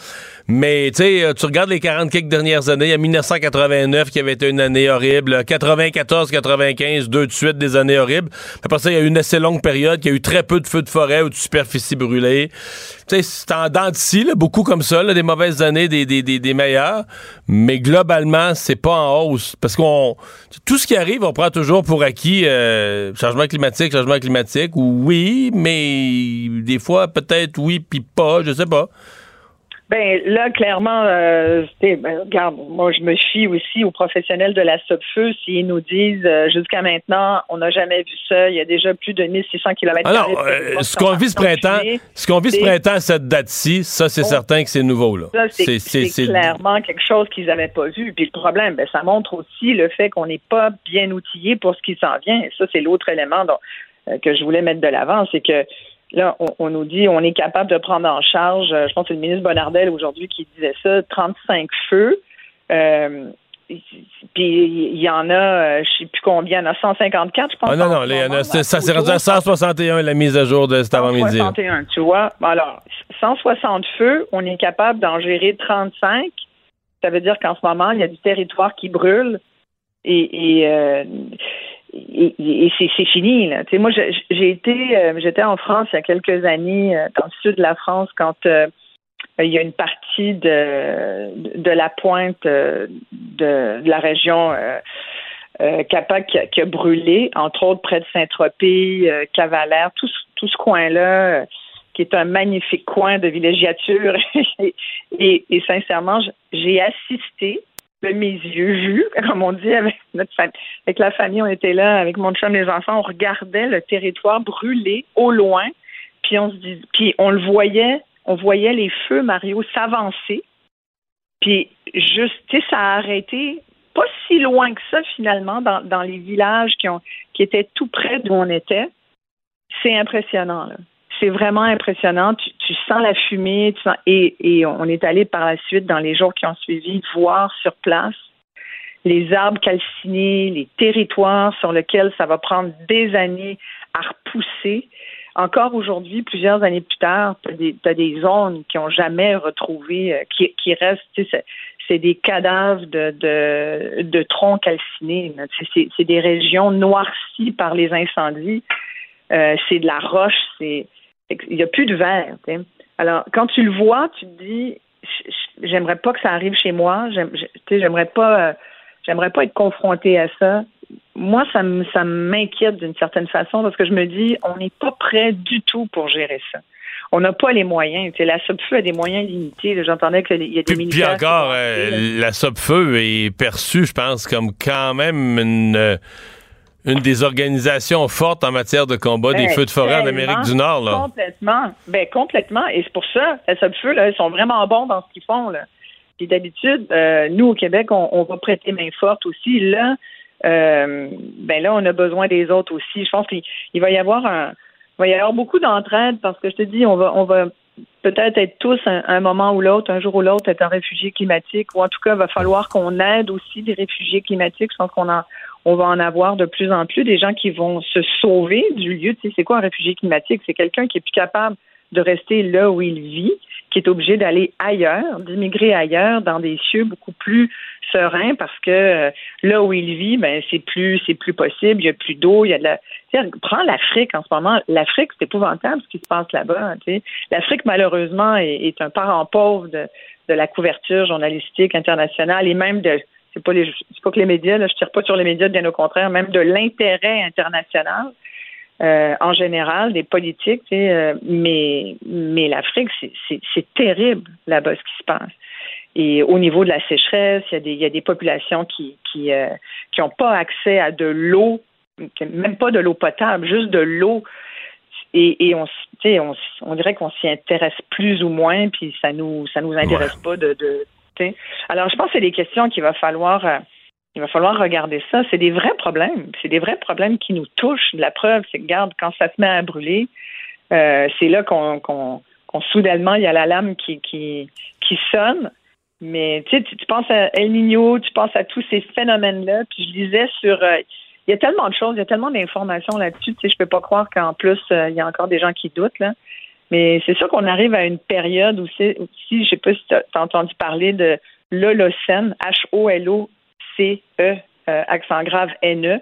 Mais tu sais, euh, tu regardes les 40 quelques dernières années, il y a 1989 qui avait été une année horrible, 94, 95, deux de suite des années horribles. Après ça, il y a eu une assez longue période qui a eu très peu de feux de forêt ou de superficie brûlée. Tu sais, c'est en dents de beaucoup comme ça, des mauvaises années, des, meilleures. Mais globalement, c'est pas en hausse. Parce qu'on tout ce qui arrive, on prend toujours pour acquis euh, changement climatique, changement climatique. Oui, mais des fois, peut-être oui, puis pas, je sais pas. Ben là, clairement, euh, ben, regarde, moi je me fie aussi aux professionnels de la SOPFEU s'ils nous disent euh, jusqu'à maintenant, on n'a jamais vu ça, il y a déjà plus de 1600 km. Alors, euh, ce qu'on vit ce printemps, ce qu'on vit ce printemps à cette date-ci, ça c'est certain que c'est nouveau là. c'est clairement quelque chose qu'ils n'avaient pas vu. Puis le problème, ben, ça montre aussi le fait qu'on n'est pas bien outillé pour ce qui s'en vient. Et ça, c'est l'autre élément euh, que je voulais mettre de l'avant, c'est que Là, on, nous dit on est capable de prendre en charge, euh, je pense que c'est le ministre Bonardel aujourd'hui qui disait ça, 35 feux. Euh, puis il y en a, euh, je sais plus combien, il y en a 154, je pense. Ah non, non, les, ça s'est rendu à 161 la mise à jour de cet avant-midi. 161, tu vois. Alors, 160 feux, on est capable d'en gérer 35. Ça veut dire qu'en ce moment, il y a du territoire qui brûle. Et, et et, c'est fini. Là. moi, j'ai été, euh, j'étais en France il y a quelques années, euh, dans le sud de la France, quand euh, il y a une partie de, la pointe de, la région Capac qui, a brûlé, entre autres près de Saint-Tropez, Cavalère, tout, tout ce coin-là, qui est un magnifique coin de villégiature. et sincèrement, j'ai assisté de mes yeux vus, comme on dit avec notre famille. Avec la famille, on était là avec mon chum, les enfants, on regardait le territoire brûler au loin, puis on se dit, puis on le voyait, on voyait les feux Mario s'avancer, puis juste, tu sais, ça a arrêté pas si loin que ça finalement dans, dans les villages qui ont qui étaient tout près d'où on était. C'est impressionnant là c'est vraiment impressionnant. Tu, sens la fumée, et, on est allé par la suite dans les jours qui ont suivi voir sur place. les arbres calcinés, les territoires sur lesquels ça va prendre des années à repousser. Encore aujourd'hui, plusieurs années plus tard, tu as, des zones qui n'ont jamais retrouvé, euh, qui, restent, c'est des cadavres de, de, de troncs calcinés. C'est des régions noircies par les incendies. Euh, c'est de la roche, c'est il n'y a plus de verre. Alors, quand tu le vois, tu te dis j'aimerais pas que ça arrive chez moi. J'aimerais pas euh, j'aimerais pas être confronté à ça. Moi, ça m'inquiète d'une certaine façon parce que je me dis on n'est pas prêt du tout pour gérer ça on n'a pas les moyens. la SOPFEU a des moyens limités. J'entendais qu'il y a des puis, Puis encore, euh, la SOPFEU est perçue, je pense, comme quand même une une des organisations fortes en matière de combat des ben, feux de forêt en Amérique du Nord. Là. Complètement. Ben, complètement. Et c'est pour ça, la SOPFEU, là, ils sont vraiment bons dans ce qu'ils font. Là. Puis d'habitude, euh, nous, au Québec, on, va prêter main forte aussi. Là, ben là, on a besoin des autres aussi. Je pense qu'il va y avoir un il va y avoir beaucoup d'entraide parce que je te dis, on va, on va peut-être être tous à un, moment ou l'autre, un jour ou l'autre, être un réfugié climatique, ou en tout cas, il va falloir qu'on aide aussi des réfugiés climatiques. Je pense qu'on en, on va en avoir de plus en plus des gens qui vont se sauver du lieu. Tu sais, c'est quoi un réfugié climatique? C'est quelqu'un qui est plus capable de rester là où il vit, qui est obligé d'aller ailleurs, d'immigrer ailleurs, dans des cieux beaucoup plus sereins, parce que euh, là où il vit, ben c'est plus c'est plus possible. Il y a plus d'eau, il y a de la. Prends l'Afrique en ce moment. L'Afrique, c'est épouvantable ce qui se passe là-bas. Tu L'Afrique, malheureusement, est, un parent pauvre de la couverture journalistique internationale et même de c'est pas les pas que les médias, là, je tire pas sur les médias, bien au contraire, même de l'intérêt international. Euh, en général, des politiques, euh, mais, mais l'Afrique, c'est terrible là-bas ce qui se passe. Et au niveau de la sécheresse, il y a des, il y a des populations qui qui euh, qui n'ont pas accès à de l'eau, même pas de l'eau potable, juste de l'eau. Et, et on, on, on dirait qu'on s'y intéresse plus ou moins, puis ça nous ça nous intéresse pas de, de alors je pense que c'est des questions qu'il va falloir il va falloir regarder ça. C'est des vrais problèmes. C'est des vrais problèmes qui nous touchent. La preuve, c'est que, regarde, quand ça se met à brûler, euh, c'est là qu'on, qu'on, soudainement, il y a la lame qui, qui, qui sonne. Mais tu tu penses à El Niño, tu penses à tous ces phénomènes-là. Puis je disais sur. Euh, il y a tellement de choses, il y a tellement d'informations là-dessus. Tu sais, je peux pas croire qu'en plus, euh, il y a encore des gens qui doutent, là. Mais c'est sûr qu'on arrive à une période où c'est aussi, je sais pas si tu as entendu parler de l'Holocène, H-O-L-O C-E, euh, accent grave N-E.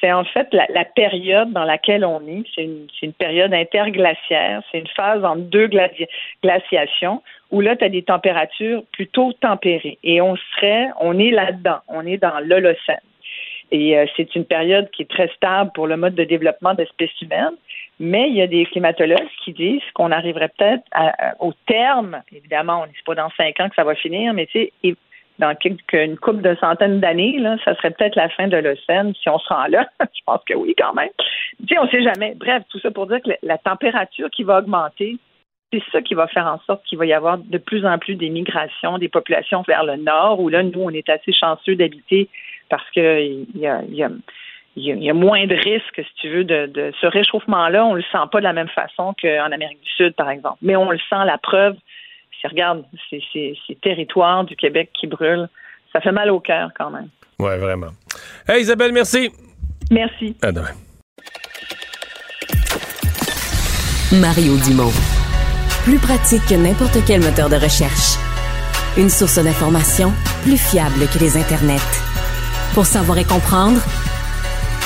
C'est en fait la, période dans laquelle on est. C'est une, une, période interglaciaire. C'est une phase en deux glaciations où là, tu as des températures plutôt tempérées. Et on serait, on est là-dedans. On est dans l'Holocène. Et euh, c'est une période qui est très stable pour le mode de développement d'espèces humaines. Mais il y a des climatologues qui disent qu'on arriverait peut-être au terme, évidemment, on n'est pas dans cinq ans que ça va finir, mais tu sais, dans une couple de centaines d'années, là, ça serait peut-être la fin de l'océan si on se rend là. Je pense que oui, quand même. Tu sais, on sait jamais. Bref, tout ça pour dire que la température qui va augmenter, c'est ça qui va faire en sorte qu'il va y avoir de plus en plus des migrations des populations vers le nord, où là, nous, on est assez chanceux d'habiter parce qu'il y a, y, a, y a moins de risques, si tu veux, de, de ce réchauffement-là. On le sent pas de la même façon qu'en Amérique du Sud, par exemple. Mais on le sent, la preuve, regarde ces, territoires du Québec qui brûlent, ça fait mal au cœur quand même. Oui, vraiment. Hey Isabelle, merci. Merci. À demain. Mario Dumont. Plus pratique que n'importe quel moteur de recherche. Une source d'information plus fiable que les internets. Pour savoir et comprendre,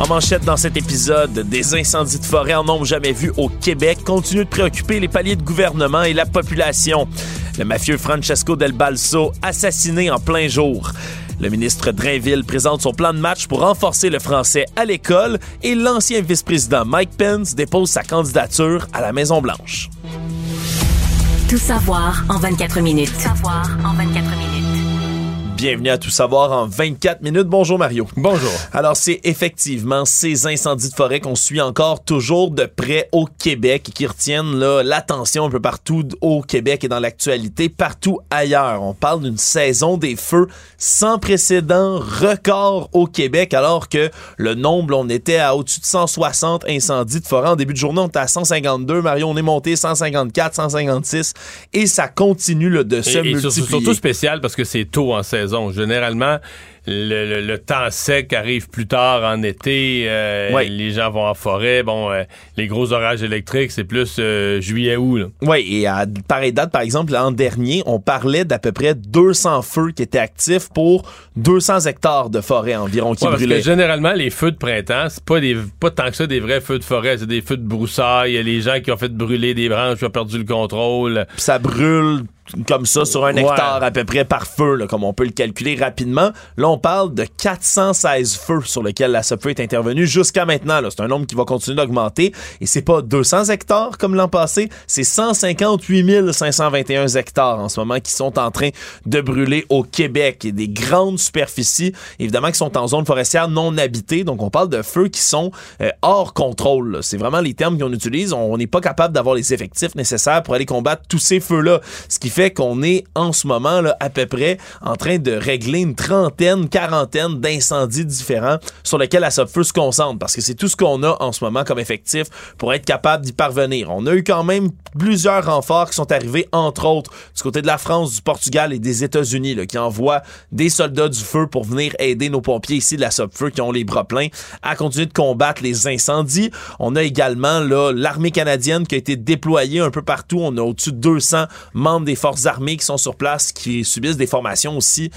En manchette dans cet épisode, des incendies de forêt en nombre jamais vu au Québec continuent de préoccuper les paliers de gouvernement et la population. Le mafieux Francesco Del Balso assassiné en plein jour. Le ministre Drainville présente son plan de match pour renforcer le français à l'école et l'ancien vice-président Mike Pence dépose sa candidature à la Maison-Blanche. Tout savoir en 24 minutes. Tout savoir en 24 minutes. Bienvenue à Tout savoir en 24 minutes. Bonjour Mario. Bonjour. Alors c'est effectivement ces incendies de forêt qu'on suit encore toujours de près au Québec et qui retiennent l'attention un peu partout au Québec et dans l'actualité partout ailleurs. On parle d'une saison des feux sans précédent, record au Québec alors que le nombre, on était à au-dessus de 160 incendies de forêt. En début de journée, on était à 152. Mario, on est monté 154, 156 et ça continue de se et, multiplier. C'est surtout spécial parce que c'est tôt en saison. Généralement, le, temps sec arrive plus tard en été. Euh, les gens vont en forêt. Bon, euh, les gros orages électriques, c'est plus euh, juillet-août. Oui, et à pareille date, par exemple, l'an dernier, on parlait d'à peu près 200 feux qui étaient actifs pour 200 hectares de forêt environ qui brûlaient. Parce que généralement, les feux de printemps, c'est pas, des, pas tant que ça des vrais feux de forêt, c'est des feux de broussailles. Il y a les gens qui ont fait brûler des branches, qui ont perdu le contrôle. ça brûle comme ça sur un hectare à peu près par feu, là, comme on peut le calculer rapidement. Là, on parle de 416 feux sur lesquels la SOPFEU est intervenue jusqu'à maintenant. C'est un nombre qui va continuer d'augmenter. Et c'est pas 200 hectares comme l'an passé, c'est 158 521 hectares en ce moment qui sont en train de brûler au Québec. Et des grandes superficies, évidemment, qui sont en zone forestière non habitée. Donc, on parle de feux qui sont euh, hors contrôle. C'est vraiment les termes qu'on utilise. On n'est pas capable d'avoir les effectifs nécessaires pour aller combattre tous ces feux-là. Ce qui fait qu'on est en ce moment là, à peu près en train de régler une trentaine, quarantaine d'incendies différents sur lesquels la SOPFEU se concentre parce que c'est tout ce qu'on a en ce moment comme effectif pour être capable d'y parvenir. On a eu quand même plusieurs renforts qui sont arrivés, entre autres, du côté de la France, du Portugal et des États-Unis, qui envoient des soldats du feu pour venir aider nos pompiers ici de la SOPFEU qui ont les bras pleins à continuer de combattre les incendies. On a également l'armée canadienne qui a été déployée un peu partout. On a au-dessus de 200 membres des forces armées qui sont sur place, qui subissent des formations aussi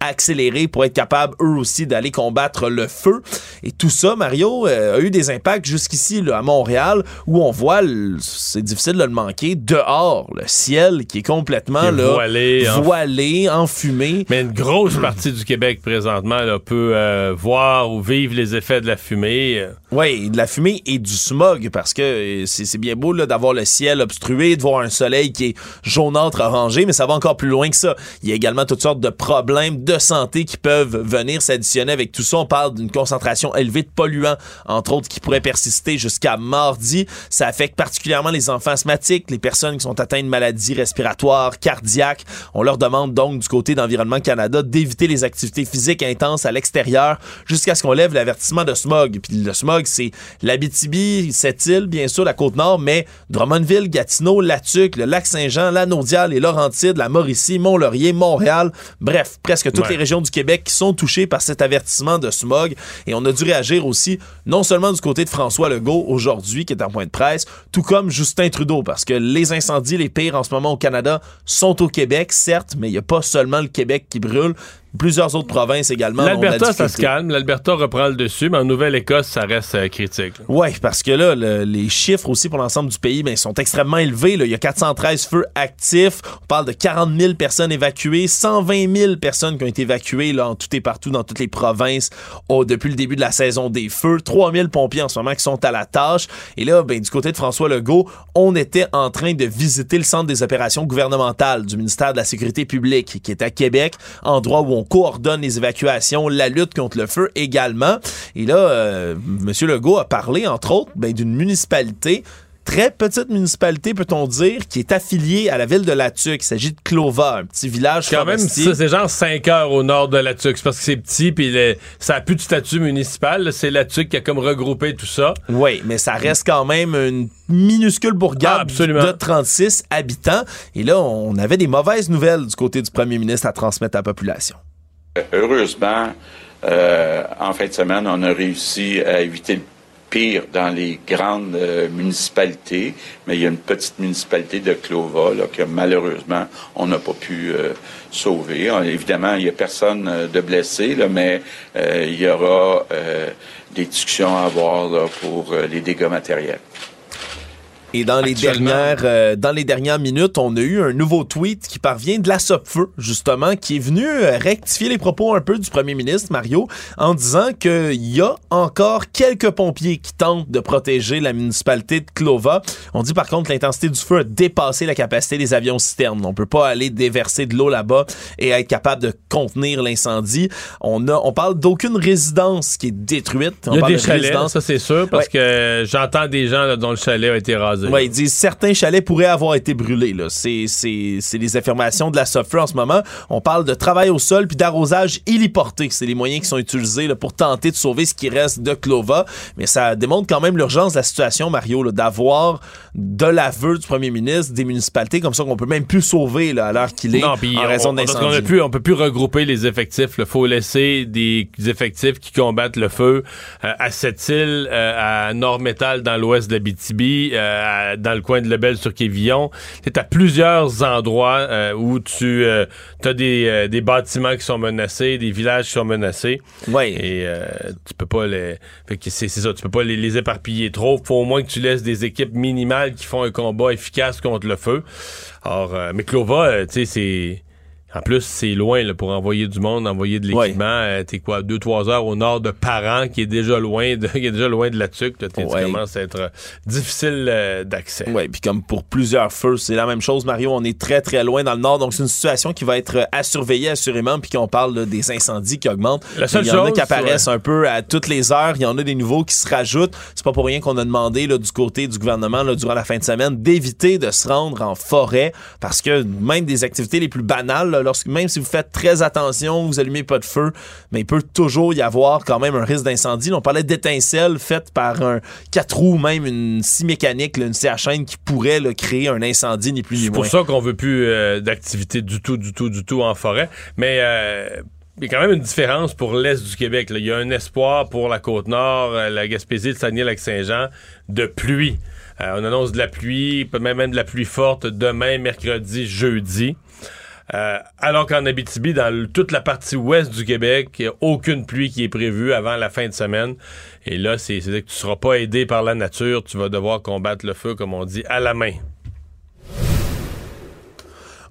accélérer pour être capable eux aussi d'aller combattre le feu. Et tout ça, Mario, euh, a eu des impacts jusqu'ici à Montréal où on voit, c'est difficile de le manquer, dehors, le ciel qui est complètement voilé, voilé enfumé. Mais une grosse partie du Québec présentement là, peut euh, voir ou vivre les effets de la fumée. Oui, de la fumée et du smog parce que euh, c'est bien beau d'avoir le ciel obstrué, de voir un soleil qui est jaunâtre orangé, mais ça va encore plus loin que ça. Il y a également toutes sortes de problèmes de santé qui peuvent venir s'additionner avec tout ça. On parle d'une concentration élevée de polluants, entre autres, qui pourrait persister jusqu'à mardi. Ça affecte particulièrement les enfants asthmatiques, les personnes qui sont atteintes de maladies respiratoires, cardiaques. On leur demande donc du côté d'Environnement Canada d'éviter les activités physiques intenses à l'extérieur jusqu'à ce qu'on lève l'avertissement de smog. Puis le smog, c'est l'Abitibi, cette île, bien sûr, la Côte-Nord, mais Drummondville, Gatineau, Latuc, le Lac-Saint-Jean, la Naudiale, les Laurentides, la Mauricie, Mont-Laurier, Montréal. Bref, presque toutes les régions du Québec qui sont touchées par cet avertissement de smog. Et on a dû réagir aussi, non seulement du côté de François Legault aujourd'hui, qui est en point de presse, tout comme Justin Trudeau, parce que les incendies les pires en ce moment au Canada sont au Québec, certes, mais il n'y a pas seulement le Québec qui brûle plusieurs autres provinces également. L'Alberta, ça se calme. L'Alberta reprend le dessus, mais en Nouvelle-Écosse, ça reste euh, critique. Oui, parce que là, les chiffres aussi pour l'ensemble du pays ben, sont extrêmement élevés. Là. Il y a 413 feux actifs. On parle de 40 000 personnes évacuées, 120 000 personnes qui ont été évacuées là, en tout et partout dans toutes les provinces depuis le début de la saison des feux. 3 000 pompiers en ce moment qui sont à la tâche. Et là, ben, du côté de François Legault, on était en train de visiter le centre des opérations gouvernementales du ministère de la Sécurité publique qui est à Québec, endroit où on coordonne les évacuations, la lutte contre le feu également. Et là, euh, M. Legault a parlé, entre autres, ben, d'une municipalité très petite municipalité, peut-on dire, qui est affiliée à la ville de Latuc. Il s'agit de Clova, un petit village Quand même, c'est genre 5 heures au nord de Latuc. C'est parce que c'est petit, puis ça a plus de statut municipal. C'est Latuc qui a comme regroupé tout ça. Oui, mais ça reste quand même une minuscule bourgade ah, de 36 habitants. Et là, on avait des mauvaises nouvelles du côté du premier ministre à transmettre à la population. Heureusement, euh, en fin de semaine, on a réussi à éviter le pire dans les grandes euh, municipalités, mais il y a une petite municipalité de Clova que malheureusement, on n'a pas pu euh, sauver. évidemment, il n'y a personne de blessé, mais il y aura des discussions à avoir pour les dégâts matériels. Et dans les dernières euh, dans les dernières minutes, on a eu un nouveau tweet qui parvient de la Sopfeu, justement, qui est venu euh, rectifier les propos un peu du premier ministre Mario en disant qu'il y a encore quelques pompiers qui tentent de protéger la municipalité de Clova. On dit par contre que l'intensité du feu a dépassé la capacité des avions citernes. On peut pas aller déverser de l'eau là-bas et être capable de contenir l'incendie. On a on parle d'aucune résidence qui est détruite. On Il y a parle des de chalets, résidence- ça c'est sûr, parce que j'entends des gens là, dont le chalet a été rasé. Ouais, ils disent certains chalets pourraient avoir été brûlés. C'est, c'est, c'est les affirmations de la Soffer en ce moment. On parle de travail au sol puis d'arrosage héliporté. C'est les moyens qui sont utilisés là, pour tenter de sauver ce qui reste de Clova. Mais ça démontre quand même l'urgence de la situation, Mario, d'avoir de l'aveu du premier ministre des municipalités comme ça qu'on peut même plus sauver là, à l'heure qu'il est Non, en on- raison on, d'incendie. plus, on peut plus regrouper les effectifs. Il faut laisser des effectifs qui combattent le feu euh, à Sept-Îles, euh, à Nord-Métal dans l'ouest de l'Abitibi, euh, à- dans le coin de Lebel sur Quévillon. Tu à plusieurs endroits euh, où tu as des, euh, des bâtiments qui sont menacés, des villages qui sont menacés. Ouais. Et euh, tu peux pas les. Fait que c'est ça, tu peux pas les, les éparpiller trop. Faut au moins que tu laisses des équipes minimales qui font un combat efficace contre le feu. Alors, euh, mais Clova, euh, tu sais, c'est. En plus, c'est loin là, pour envoyer du monde, envoyer de l'équipement. Euh, T'es quoi, deux, trois heures au nord de Paran, qui est déjà loin de, qui est déjà loin de la tuque. là. Ouais. Tu commences à être euh, difficile euh, d'accès. Oui, puis comme pour plusieurs feux, c'est la même chose, Mario. On est très, très loin dans le nord. Donc, c'est une situation qui va être à surveiller assurément. Puis qu'on parle là, des incendies qui augmentent. La seule Il y en a qui apparaissent ouais. un peu à toutes les heures. Il y en a des nouveaux qui se rajoutent. C'est pas pour rien qu'on a demandé là, du côté du gouvernement là, durant la fin de semaine d'éviter de se rendre en forêt parce que même des activités les plus banales, là, lorsque, même si vous faites très attention, vous allumez pas de feu, mais il peut toujours y avoir quand même un risque d'incendie. On parlait d'étincelles faites par un 4 roues, même une scie mécanique, là, une scie à chaîne qui pourrait là, créer un incendie, ni plus ni C'est moins. pour ça qu'on veut plus euh, d'activité du tout, du tout, du tout en forêt. Mais euh, il y a quand même une différence pour l'Est du Québec. là. Il y a un espoir pour la Côte-Nord, euh, la Gaspésie, le Saguenay-Lac-Saint-Jean, de pluie. Euh, on annonce de la pluie, peut même même de la pluie forte demain, mercredi, jeudi. Euh, alors qu'en Abitibi, dans toute la partie ouest du Québec, il n'y a aucune pluie qui est prévue avant la fin de semaine. Et là, c'est- c'est-à-dire que tu ne seras pas aidé par la nature, tu vas devoir combattre le feu, comme on dit, à la main.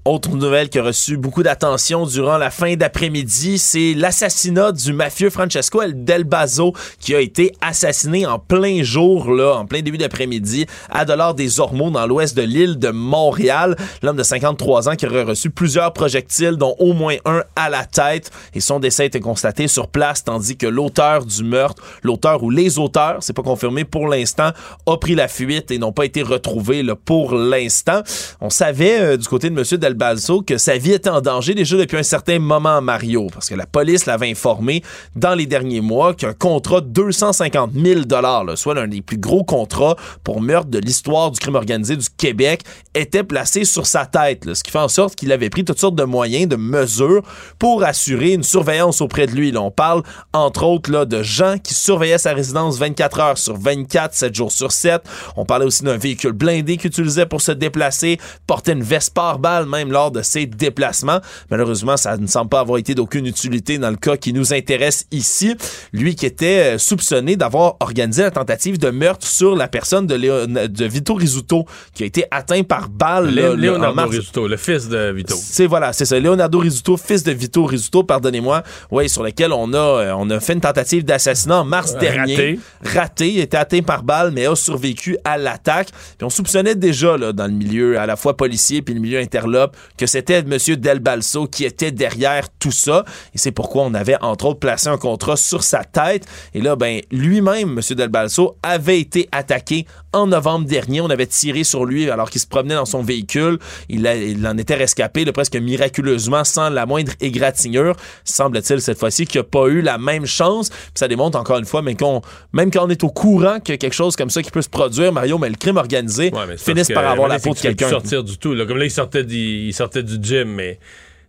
Autre nouvelle qui a reçu beaucoup d'attention durant la fin d'après-midi, c'est l'assassinat du mafieux Francesco El Del Bazo qui a été assassiné en plein jour, là, en plein début d'après-midi, à Dollars des Ormeaux, dans l'ouest de l'île de Montréal. L'homme de 53 ans qui aurait reçu plusieurs projectiles, dont au moins un à la tête. Et son décès a été constaté sur place, tandis que l'auteur du meurtre, l'auteur ou les auteurs, c'est pas confirmé pour l'instant, a pris la fuite et n'ont pas été retrouvés là, pour l'instant. On savait euh, du côté de M. Del Balso que sa vie était en danger déjà depuis un certain moment, Mario, parce que la police l'avait informé dans les derniers mois qu'un contrat de 250 000 là, soit l'un des plus gros contrats pour meurtre de l'histoire du crime organisé du Québec, était placé sur sa tête, ce qui fait en sorte qu'il avait pris toutes sortes de moyens, de mesures pour assurer une surveillance auprès de lui. On parle entre autres de gens qui surveillaient sa résidence 24 heures sur 24, 7 jours sur 7. On parlait aussi d'un véhicule blindé qu'il utilisait pour se déplacer, portait une veste pare-balles même lors de ses déplacements. Malheureusement, ça ne semble pas avoir été d'aucune utilité dans le cas qui nous intéresse ici. Lui qui était euh, soupçonné d'avoir organisé la tentative de meurtre sur la personne de, Léon- de Vito Rizzuto, qui a été atteint par balle Lé- Leonardo. Rizzuto, le fils de Vito. C'est voilà, c'est ça. Leonardo Rizzuto, fils de Vito Rizzuto, pardonnez-moi. Oui, sur lequel on a, euh, on a fait une tentative d'assassinat en mars Raté. dernier. Raté. Il était atteint par balle, mais a survécu à l'attaque. Puis on soupçonnait déjà, là, dans le milieu, à la fois policier puis le milieu interlope, que c'était M. Del Balso qui était derrière tout ça. Et c'est pourquoi on avait, entre autres, placé un contrat sur sa tête. Et là, ben, lui-même, M. Del Balso, avait été attaqué en novembre dernier. On avait tiré sur lui alors qu'il se promenait dans son véhicule. Il, a- il en était rescapé, là, presque miraculeusement, sans la moindre égratignure. Semble-t-il, cette fois-ci, qu'il n'a pas eu la même chance. Puis ça démontre encore une fois, mais qu'on, même quand on est au courant qu'il y a quelque chose comme ça qui peut se produire, Mario, mais le crime organisé Ouais, finisse par que, avoir la faute que de quelqu'un. sortir du tout. là. Comme là, il sortait du, il sortait du gym, mais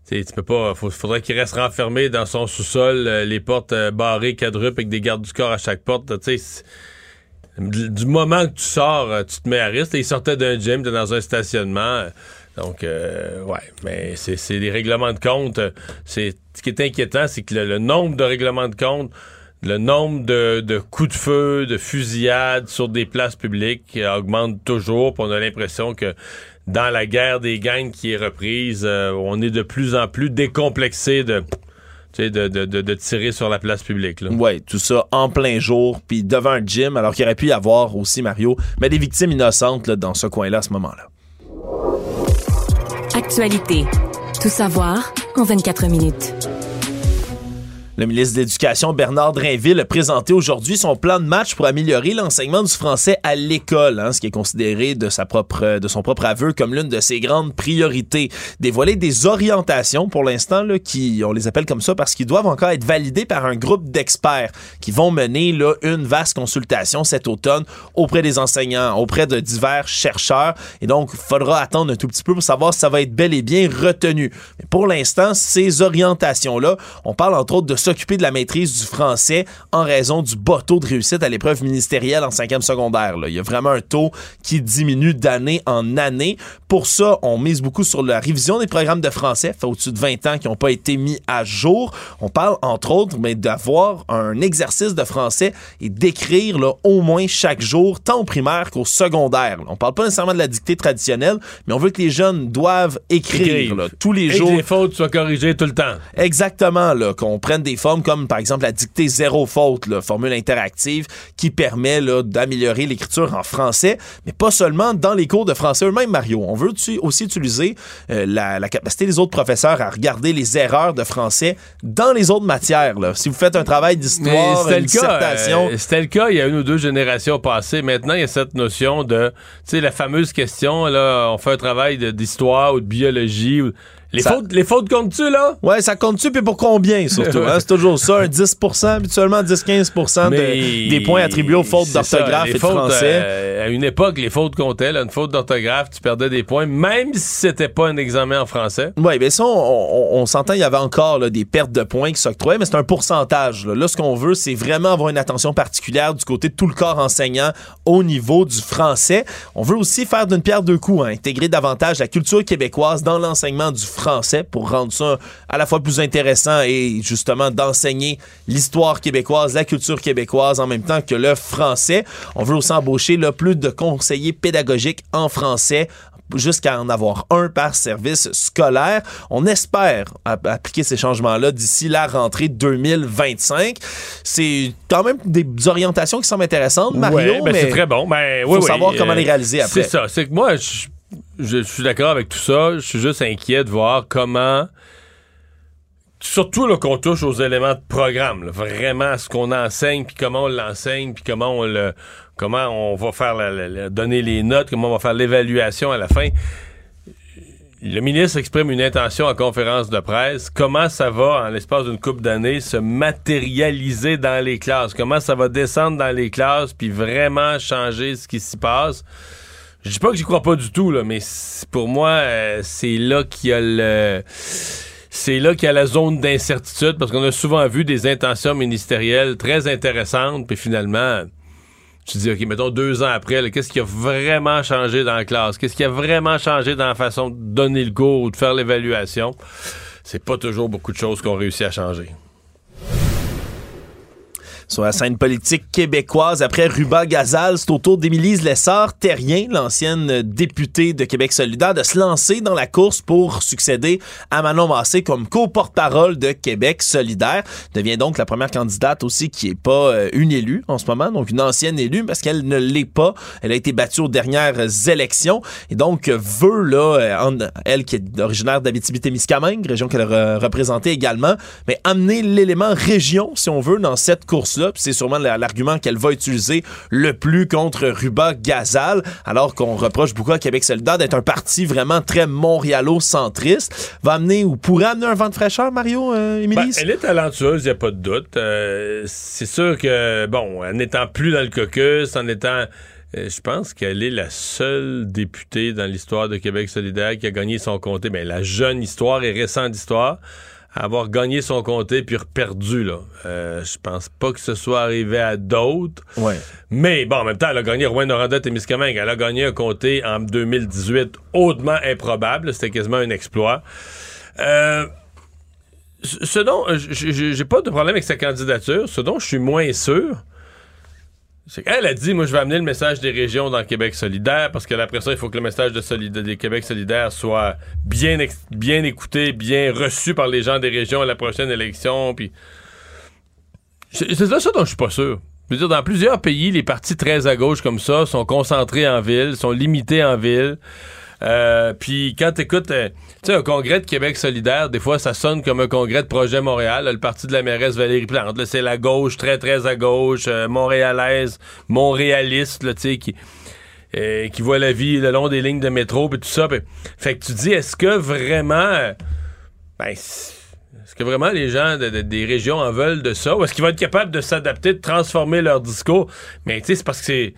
tu peux pas. Faut, faudrait qu'il reste renfermé dans son sous-sol, euh, les portes euh, barrées, quadruples, avec des gardes du corps à chaque porte. Tu sais, du moment que tu sors, euh, tu te mets à risque. Il sortait d'un gym, dans un stationnement. Donc, ouais, mais c'est des règlements de compte. ce qui est inquiétant, c'est que le, nombre de règlements de compte le nombre de, de, coups de feu, de fusillades sur des places publiques augmente toujours. on a l'impression que dans la guerre des gangs qui est reprise, euh, on est de plus en plus décomplexé de de, de, de, tirer sur la place publique. Oui, tout ça en plein jour, puis devant un gym, alors qu'il aurait pu y avoir aussi, Mario, mais des victimes innocentes là, dans ce coin-là à ce moment-là. Actualité. Tout savoir en 24 minutes. Le ministre de l'Éducation, Bernard Drinville, a présenté aujourd'hui son plan de match pour améliorer l'enseignement du français à l'école, hein, ce qui est considéré de, sa propre, de son propre aveu comme l'une de ses grandes priorités. Dévoiler des orientations, pour l'instant, qui, on les appelle comme ça parce qu'ils doivent encore être validés par un groupe d'experts qui vont mener là, une vaste consultation cet automne auprès des enseignants, auprès de divers chercheurs. Et donc, il faudra attendre un tout petit peu pour savoir si ça va être bel et bien retenu. Mais pour l'instant, ces orientations-là, on parle entre autres de s'occuper de la maîtrise du français en raison du bas taux de réussite à l'épreuve ministérielle en cinquième secondaire. Là. Il y a vraiment un taux qui diminue d'année en année. Pour ça, on mise beaucoup sur la révision des programmes de français, fait au-dessus de 20 ans qui n'ont pas été mis à jour. On parle entre autres mais d'avoir un exercice de français et d'écrire au moins chaque jour, tant au primaire qu'au secondaire. On parle pas nécessairement de la dictée traditionnelle, mais on veut que les jeunes doivent écrire, tous les jours. Que les fautes soient corrigées tout le temps. Exactement, qu'on prenne des formes comme par exemple la dictée zéro faute, la formule interactive qui permet d'améliorer l'écriture en français, mais pas seulement dans les cours de français eux-mêmes, Mario. On veut aussi utiliser euh, la, capacité des autres professeurs à regarder les erreurs de français dans les autres matières. Si vous faites un travail d'histoire, une dissertation... Euh, c'était le cas il y a une ou deux générations passées. Maintenant, il y a cette notion de, tu sais, la fameuse question, là, on fait un travail d'histoire ou de biologie. Ou, les, fautes, les fautes comptent-tu, là? Ouais, ça compte-tu, puis pour combien, surtout? Hein? C'est toujours ça, un 10% habituellement 10-15 de, des points attribués aux fautes d'orthographe et de français. Euh, à une époque, les fautes comptaient. Là, une faute d'orthographe, tu perdais des points, même si c'était pas un examen en français. Oui, bien ça, on, s'entend, il y avait encore là, des pertes de points qui s'octroyaient, mais c'est un pourcentage. Là, là ce qu'on veut, c'est vraiment avoir une attention particulière du côté de tout le corps enseignant au niveau du français. On veut aussi faire d'une pierre deux coups, hein, intégrer davantage la culture québécoise dans l'enseignement du français français pour rendre ça à la fois plus intéressant et justement d'enseigner l'histoire québécoise, la culture québécoise en même temps que le français. On veut aussi embaucher là, plus de conseillers pédagogiques en français jusqu'à en avoir un par service scolaire. On espère appliquer ces changements-là d'ici la rentrée 2025. C'est quand même des orientations qui semblent intéressantes, Mario, ben, mais c'est très bon. Ben, faut savoir comment les réaliser après. C'est ça. C'est que moi, je je, suis d'accord avec tout ça. Je suis juste inquiet de voir comment. Surtout qu'on touche aux éléments de programme, vraiment ce qu'on enseigne, puis comment on l'enseigne, puis comment on le, comment on va faire donner les notes, comment on va faire l'évaluation à la fin. Le ministre exprime une intention en conférence de presse. Comment ça va, en l'espace d'une couple d'années, se matérialiser dans les classes? Comment ça va descendre dans les classes puis vraiment changer ce qui s'y passe? Je dis pas que j'y crois pas du tout, là, mais pour moi, euh, c'est là qu'il y a le. C'est là qu'il y a la zone d'incertitude parce qu'on a souvent vu des intentions ministérielles très intéressantes, puis finalement, tu dis, OK, mettons deux ans après, qu'est-ce qui a vraiment changé dans la classe? Qu'est-ce qui a vraiment changé dans la façon de donner le cours ou de faire l'évaluation? C'est pas toujours beaucoup de choses qu'on réussit à changer sur la scène politique québécoise. Après Ruba Gazal, c'est au tour d'Émilise Lessard-Terrien, l'ancienne députée de Québec solidaire, de se lancer dans la course pour succéder à Manon Massé comme co-porte-parole de Québec solidaire. Devient donc la première candidate aussi qui est pas euh, une élue en ce moment, donc une ancienne élue parce qu'elle ne l'est pas. Elle a été battue aux dernières élections et donc veut, là, euh, elle qui est originaire d'Abitibi-Témiscamingue, région qu'elle a représentée également, mais amener l'élément région, si on veut, dans cette course c'est sûrement l'argument qu'elle va utiliser le plus contre Ruba Gazal, alors qu'on reproche beaucoup à Québec solidaire d'être un parti vraiment très montréalo-centriste. Va amener ou pourrait amener un vent de fraîcheur, Mario, euh, ben, elle est talentueuse, il n'y a pas de doute. Euh, c'est sûr que, bon, en n'étant plus dans le caucus, en étant... Euh, je pense qu'elle est la seule députée dans l'histoire de Québec solidaire qui a gagné son comté. Mais ben, la jeune histoire et récente histoire avoir gagné son comté puis perdu là. Euh, je pense pas que ce soit arrivé à d'autres. Ouais. Mais bon, en même temps, elle a gagné Rouen Noranda et Miscamingue. Elle a gagné un comté en 2018 hautement improbable. C'était quasiment un exploit. Euh, ce dont j'ai pas de problème avec sa candidature, ce dont je suis moins sûr, qu'elle a dit, moi, je vais amener le message des régions dans Québec solidaire, parce que après ça, il faut que le message de des Québec solidaire soit bien, bien écouté, bien reçu par les gens des régions à la prochaine élection. Puis c'est ça, ça dont je suis pas sûr. Je veux dire, dans plusieurs pays, les partis très à gauche comme ça sont concentrés en ville, sont limités en ville. Euh, puis quand t'écoutes, euh, tu sais, un congrès de Québec solidaire, des fois, ça sonne comme un congrès de Projet Montréal. le parti de la mairesse Valérie Plante, c'est la gauche, très, très à gauche, euh, montréalaise, montréaliste, tu sais, qui, qui voit la vie le long des lignes de métro, puis tout ça. fait que tu dis, est-ce que vraiment... ben, est-ce que vraiment les gens des régions en veulent de ça? Ou est-ce qu'ils vont être capables de s'adapter, de transformer leur discours? Mais tu sais, c'est parce que c'est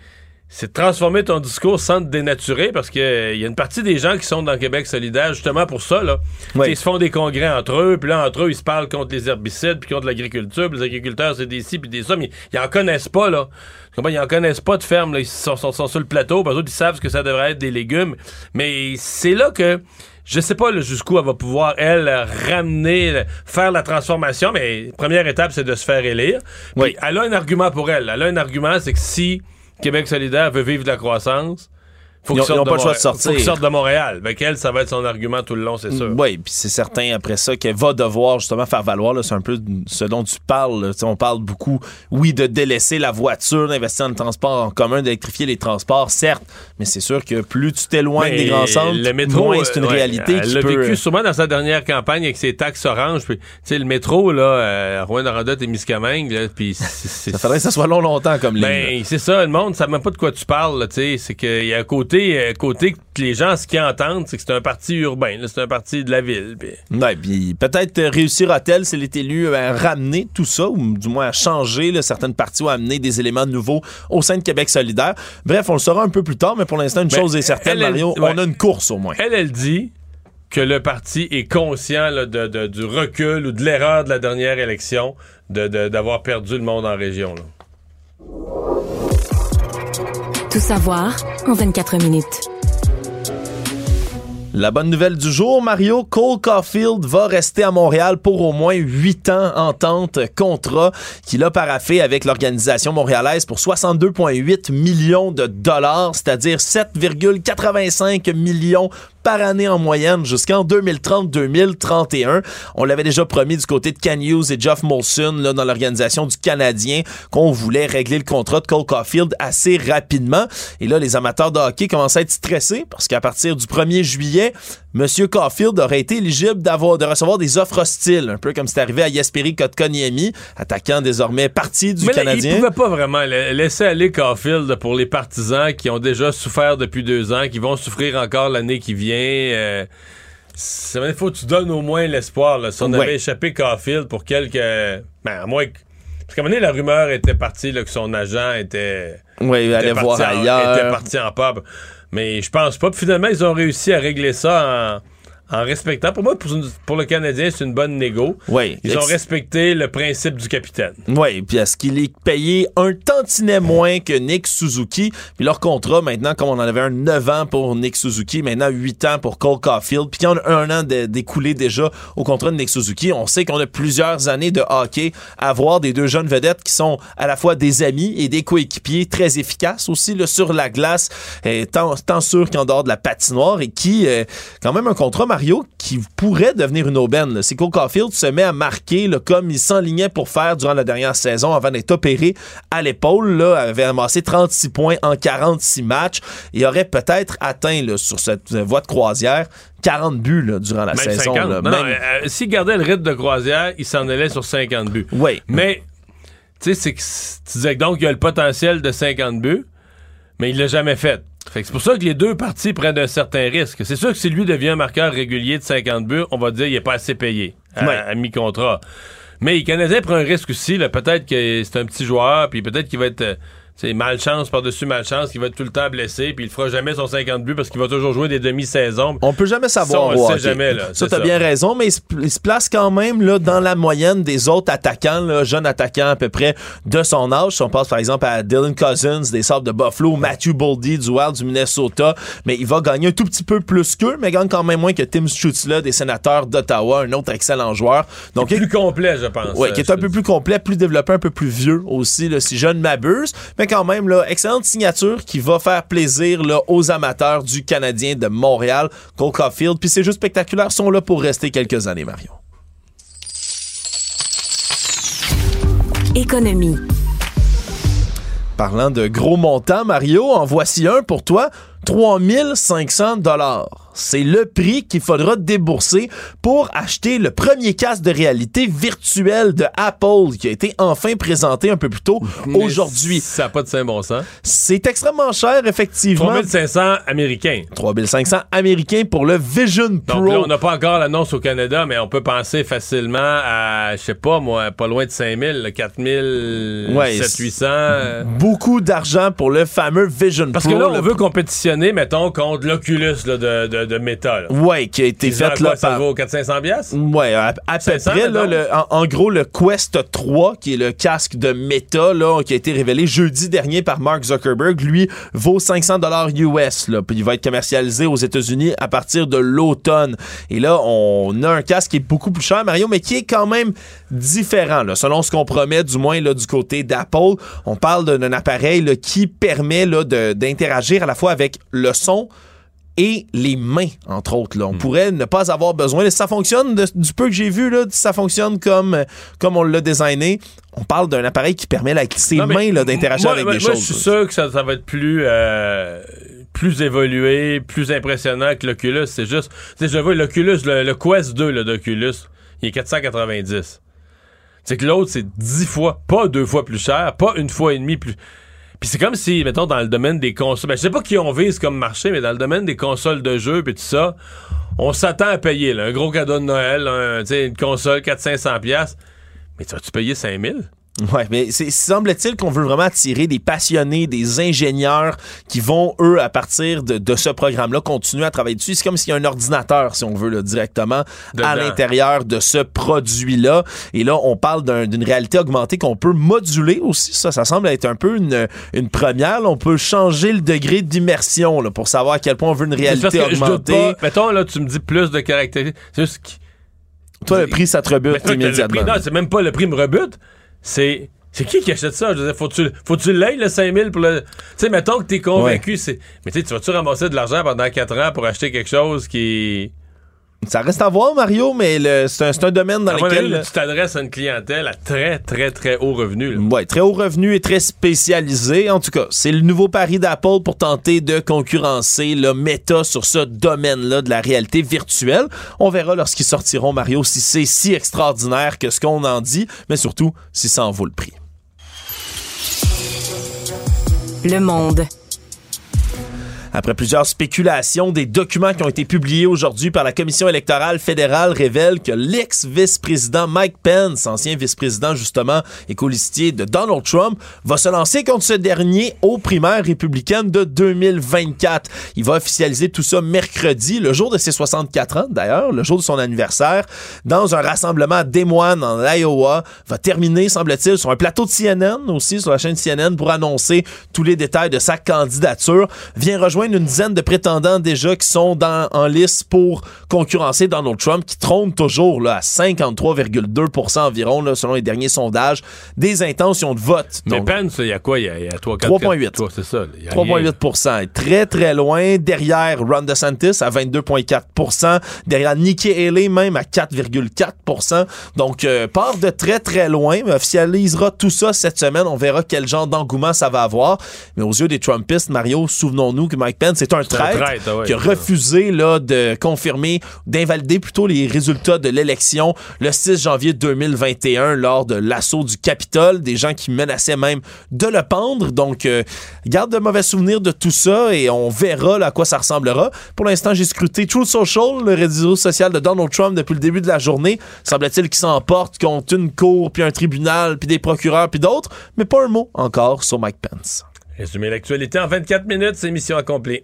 c'est de transformer ton discours sans te dénaturer parce qu'il euh, y a une partie des gens qui sont dans Québec solidaire justement pour ça. Là. Ils se font des congrès entre eux, puis là, entre eux, ils se parlent contre les herbicides, puis contre l'agriculture, puis les agriculteurs, c'est des ci, puis des ça, mais ils en connaissent pas, là. Ils en connaissent pas de ferme, là. Ils sont, sur le plateau, parce ils savent que ça devrait être des légumes. Mais c'est là que je sais pas jusqu'où elle va pouvoir, elle, ramener, faire la transformation, mais première étape, c'est de se faire élire. Puis elle a un argument pour elle. Elle a un argument, c'est que si Québec solidaire veut vivre de la croissance, faut ils n'ont pas le choix de sortir. Faut sorte de Montréal. Avec elle, ça va être son argument tout le long, c'est sûr. Oui, puis c'est certain après ça qu'elle va devoir justement faire valoir. C'est un peu ce dont tu parles. On parle beaucoup, oui, de délaisser la voiture, d'investir dans le transport en commun, d'électrifier les transports, certes, mais c'est sûr que plus tu t'éloignes des grands centres, le métro, moins c'est une euh, réalité. Elle l'a vécu souvent dans sa dernière campagne avec ses taxes oranges. Puis, le métro, là, euh, Rouen-Noranda et Miscamingue, puis ça faudrait que ça soit long longtemps comme ligne. Ben, c'est ça, le monde ne sait même pas de quoi tu parles. C'est qu'il y a un côté côté, euh, côté que les gens, ce qu'ils entendent, c'est que c'est un parti urbain, c'est un parti de la ville. Puis... peut-être euh, réussira-t-elle, si elle est élue, à ramener tout ça, ou du moins à changer certaines parties ou à amener des éléments nouveaux au sein de Québec solidaire. Bref, on le saura un peu plus tard, mais pour l'instant, une ben, chose est certaine, Mario, on a une course au moins. Elle, elle dit que le parti est conscient de, du recul ou de l'erreur de la dernière élection d'avoir perdu le monde en région. Tout savoir en 24 minutes. La bonne nouvelle du jour, Mario, Cole Caulfield va rester à Montréal pour au moins huit ans en tente contrat qu'il a paraffé avec l'organisation montréalaise pour 62,8 millions de dollars, c'est-à-dire 7,85 millions par année en moyenne jusqu'en 2030-2031. On l'avait déjà promis du côté de Hughes et Jeff Molson là, dans l'organisation du Canadien qu'on voulait régler le contrat de Cole Caulfield assez rapidement. Et là, les amateurs de hockey commencent à être stressés parce qu'à partir du 1er juillet, M. Caulfield aurait été éligible d'avoir de recevoir des offres hostiles, un peu comme c'est arrivé à Yasperi Kotkaniemi, attaquant désormais parti du Mais Canadien. il pouvait pas vraiment laisser aller Caulfield pour les partisans qui ont déjà souffert depuis deux ans, qui vont souffrir encore l'année qui vient. Euh, il faut que tu donnes au moins l'espoir. Si on avait échappé Caulfield pour quelques... Ben, à moins que... Parce qu'à un moment donné, la rumeur était partie là, que son agent était... Oui, allait voir ailleurs. était parti en pub. Mais je pense pas. finalement, ils ont réussi à régler ça en en respectant. Pour moi, pour, le Canadien, c'est une bonne négo. Oui. Ils ont respecté le principe du capitaine. Oui, puis est-ce qu'il est payé un tantinet moins que Nick Suzuki? Puis leur contrat, maintenant, comme on en avait un 9 ans pour Nick Suzuki, maintenant 8 ans pour Cole Caulfield, puis qu'il y en a un an d'écoulé déjà au contrat de Nick Suzuki, on sait qu'on a plusieurs années de hockey à voir des deux jeunes vedettes qui sont à la fois des amis et des coéquipiers très efficaces aussi là, sur la glace, tant, tant sûr qu'en dehors de la patinoire et qui, euh, quand même, un contrat qui pourrait devenir une aubaine. C'est Caulfield se met à marquer comme il s'enlignait pour faire durant la dernière saison avant d'être opéré à l'épaule. Là, avait amassé 36 points en 46 matchs. Il aurait peut-être atteint sur cette voie de croisière 40 buts durant la saison. Euh, s'il gardait le rythme de croisière, il s'en allait sur 50 buts. Oui. Mais, tu sais, tu disais que donc il a le potentiel de 50 buts, mais il l'a jamais fait c'est pour ça que les deux parties prennent un certain risque. C'est sûr que si lui devient un marqueur régulier de 50 buts, on va dire qu'il n'est pas assez payé à, mi-contrat. Mais le Canadien prend un risque aussi. Peut-être que c'est un petit joueur, puis peut-être qu'il va être... Euh, c'est malchance par-dessus malchance, qu'il va être tout le temps blessé, puis il fera jamais son 50 buts parce qu'il va toujours jouer des demi-saisons. On peut jamais savoir. Ça, on le sait jamais. Là, ça, t'as bien raison, mais il se, il se, place quand même là, dans la moyenne des autres attaquants, là, jeunes attaquants à peu près de son âge. Si on pense par exemple à Dylan Cousins des Sabres de Buffalo, Matthew Boldy du Wild du Minnesota, mais il va gagner un tout petit peu plus qu'eux, mais gagne quand même moins que Tim Stutzla des Sénateurs d'Ottawa, un autre excellent joueur. Donc, il est plus complet, je pense. Oui, qui est un peu plus complet, plus développé, un peu plus vieux aussi, là, si jeune m'abuse, mais quand même, là, excellente signature qui va faire plaisir là, aux amateurs du Canadien de Montréal, Cole Caulfield. Puis c'est juste spectaculaire, sont là pour rester quelques années, Marion. Économie. Parlant de gros montants, Mario, en voici un pour toi. 3500 dollars. C'est le prix qu'il faudra débourser pour acheter le premier casque de réalité virtuelle de Apple qui a été enfin présenté un peu plus tôt aujourd'hui. Ça n'a pas de saint bon sens. C'est extrêmement cher, effectivement. 3500 américains. 3500 américains pour le Vision Pro. Donc là, on n'a pas encore l'annonce au Canada, mais on peut penser facilement à, je sais pas moi, pas loin de 5000, 4000, ouais, 700. Beaucoup d'argent pour le fameux Vision Parce Pro. Parce que là, on veut compétitionner, mettons, contre l'Oculus de, de, de Meta. Là. Ouais, qui a été fait là ça vaut 400-500 pièces? Ouais, à, à peu près. Là, le, en, en, gros, le Quest 3, qui est le casque de Meta, là, qui a été révélé jeudi dernier par Mark Zuckerberg, lui, vaut 500 dollars US. Là, puis il va être commercialisé aux États-Unis à partir de l'automne. Et là, on a un casque qui est beaucoup plus cher, Mario, mais qui est quand même différent, là, selon ce qu'on promet, du moins là, du côté d'Apple. On parle d'un appareil là, qui permet d'interagir à la fois avec le son, et les mains, entre autres. Là. On Hmm. pourrait ne pas avoir besoin. Ça fonctionne, de, du peu que j'ai vu, là, ça fonctionne comme, comme on l'a designé. On parle d'un appareil qui permet là, avec ses Non, mains d'interagir moi, avec moi, des moi, choses. Je suis sûr que ça, ça va être plus, euh, plus évolué, plus impressionnant que l'Oculus. C'est juste, tu sais, je vois l'Oculus, le, le Quest 2 là, d'Oculus, il est 490. C'est que l'autre, c'est 10 fois, pas deux fois plus cher, pas une fois et demie plus. Puis c'est comme si, mettons, dans le domaine des consoles, ben, je sais pas qui on vise comme marché, mais dans le domaine des consoles de jeux puis tout ça, on s'attend à payer, là, un gros cadeau de Noël, un, une console 400-500$, piastres. mais tu vas-tu payer 5000$? Ouais, mais semble-t-il qu'on veut vraiment attirer des passionnés, des ingénieurs qui vont, eux, à partir de, de ce programme-là, continuer à travailler dessus. C'est comme s'il y a un ordinateur, si on veut, là, directement Dedans. à l'intérieur de ce produit-là. Et là, on parle d'une réalité augmentée qu'on peut moduler aussi. Ça, ça semble être un peu une, une première. Là, on peut changer le degré d'immersion pour savoir à quel point on veut une réalité je doute augmentée. pas, mettons, là, tu me dis plus de caractéristiques. C'est juste que- Toi, le prix, ça te rebute immédiatement. prix- non, c'est même pas le prix me rebute. C'est. C'est qui qui achète ça? Je veux dire, faut-tu, faut-tu l'aies, le 5000 pour le. Tu sais, mettons que t'es convaincu, c'est. Mais tu sais, tu vas-tu ramasser de l'argent pendant 4 ans pour acheter quelque chose qui. Ça reste à voir, Mario, mais c'est un, domaine dans lequel... avis, là, tu t'adresses à une clientèle à très, très, très haut revenu. Ouais, très haut revenu et très spécialisé. En tout cas, c'est le nouveau pari d'Apple pour tenter de concurrencer le Meta sur ce domaine-là de la réalité virtuelle. On verra lorsqu'ils sortiront, Mario, si c'est si extraordinaire que ce qu'on en dit, mais surtout si ça en vaut le prix. Le monde. Après plusieurs spéculations, des documents qui ont été publiés aujourd'hui par la Commission électorale fédérale révèlent que l'ex-vice-président Mike Pence, ancien vice-président justement et colistier de Donald Trump, va se lancer contre ce dernier aux primaires républicaines de 2024. Il va officialiser tout ça mercredi, le jour de ses 64 ans d'ailleurs, le jour de son anniversaire, dans un rassemblement Des Moines en Iowa. Va terminer, semble-t-il, sur un plateau de CNN aussi, sur la chaîne CNN, pour annoncer tous les détails de sa candidature. Vient rejoindre une dizaine de prétendants déjà qui sont dans, en lice pour concurrencer Donald Trump, qui trône toujours là, à 53,2 environ, là, selon les derniers sondages, des intentions de vote. Mais Donc, Pence, il y a quoi? Il y a, y a 3, 4, 3,8. Toi, c'est ça. là. Il y a rien. 3,8 Très, très loin. Derrière Ron DeSantis à 22,4 Derrière Nikki Haley même à 4,4 Donc, euh, part de très, très loin. Mais officialisera tout ça cette semaine. On verra quel genre d'engouement ça va avoir. Mais aux yeux des Trumpistes, Mario, souvenons-nous que Mike Mike Pence. C'est un traître, qui a refusé là, de confirmer, d'invalider plutôt les résultats de l'élection le 6 janvier 2021 lors de l'assaut du Capitole. Des gens qui menaçaient même de le pendre. Donc, euh, garde de mauvais souvenirs de tout ça et on verra à quoi ça ressemblera. Pour l'instant, j'ai scruté Truth Social, le réseau social de Donald Trump depuis le début de la journée. Semble-t-il qu'il s'emporte contre une cour, puis un tribunal, puis des procureurs, puis d'autres, mais pas un mot encore sur Mike Pence. Résumé l'actualité en 24 minutes, c'est mission accomplie.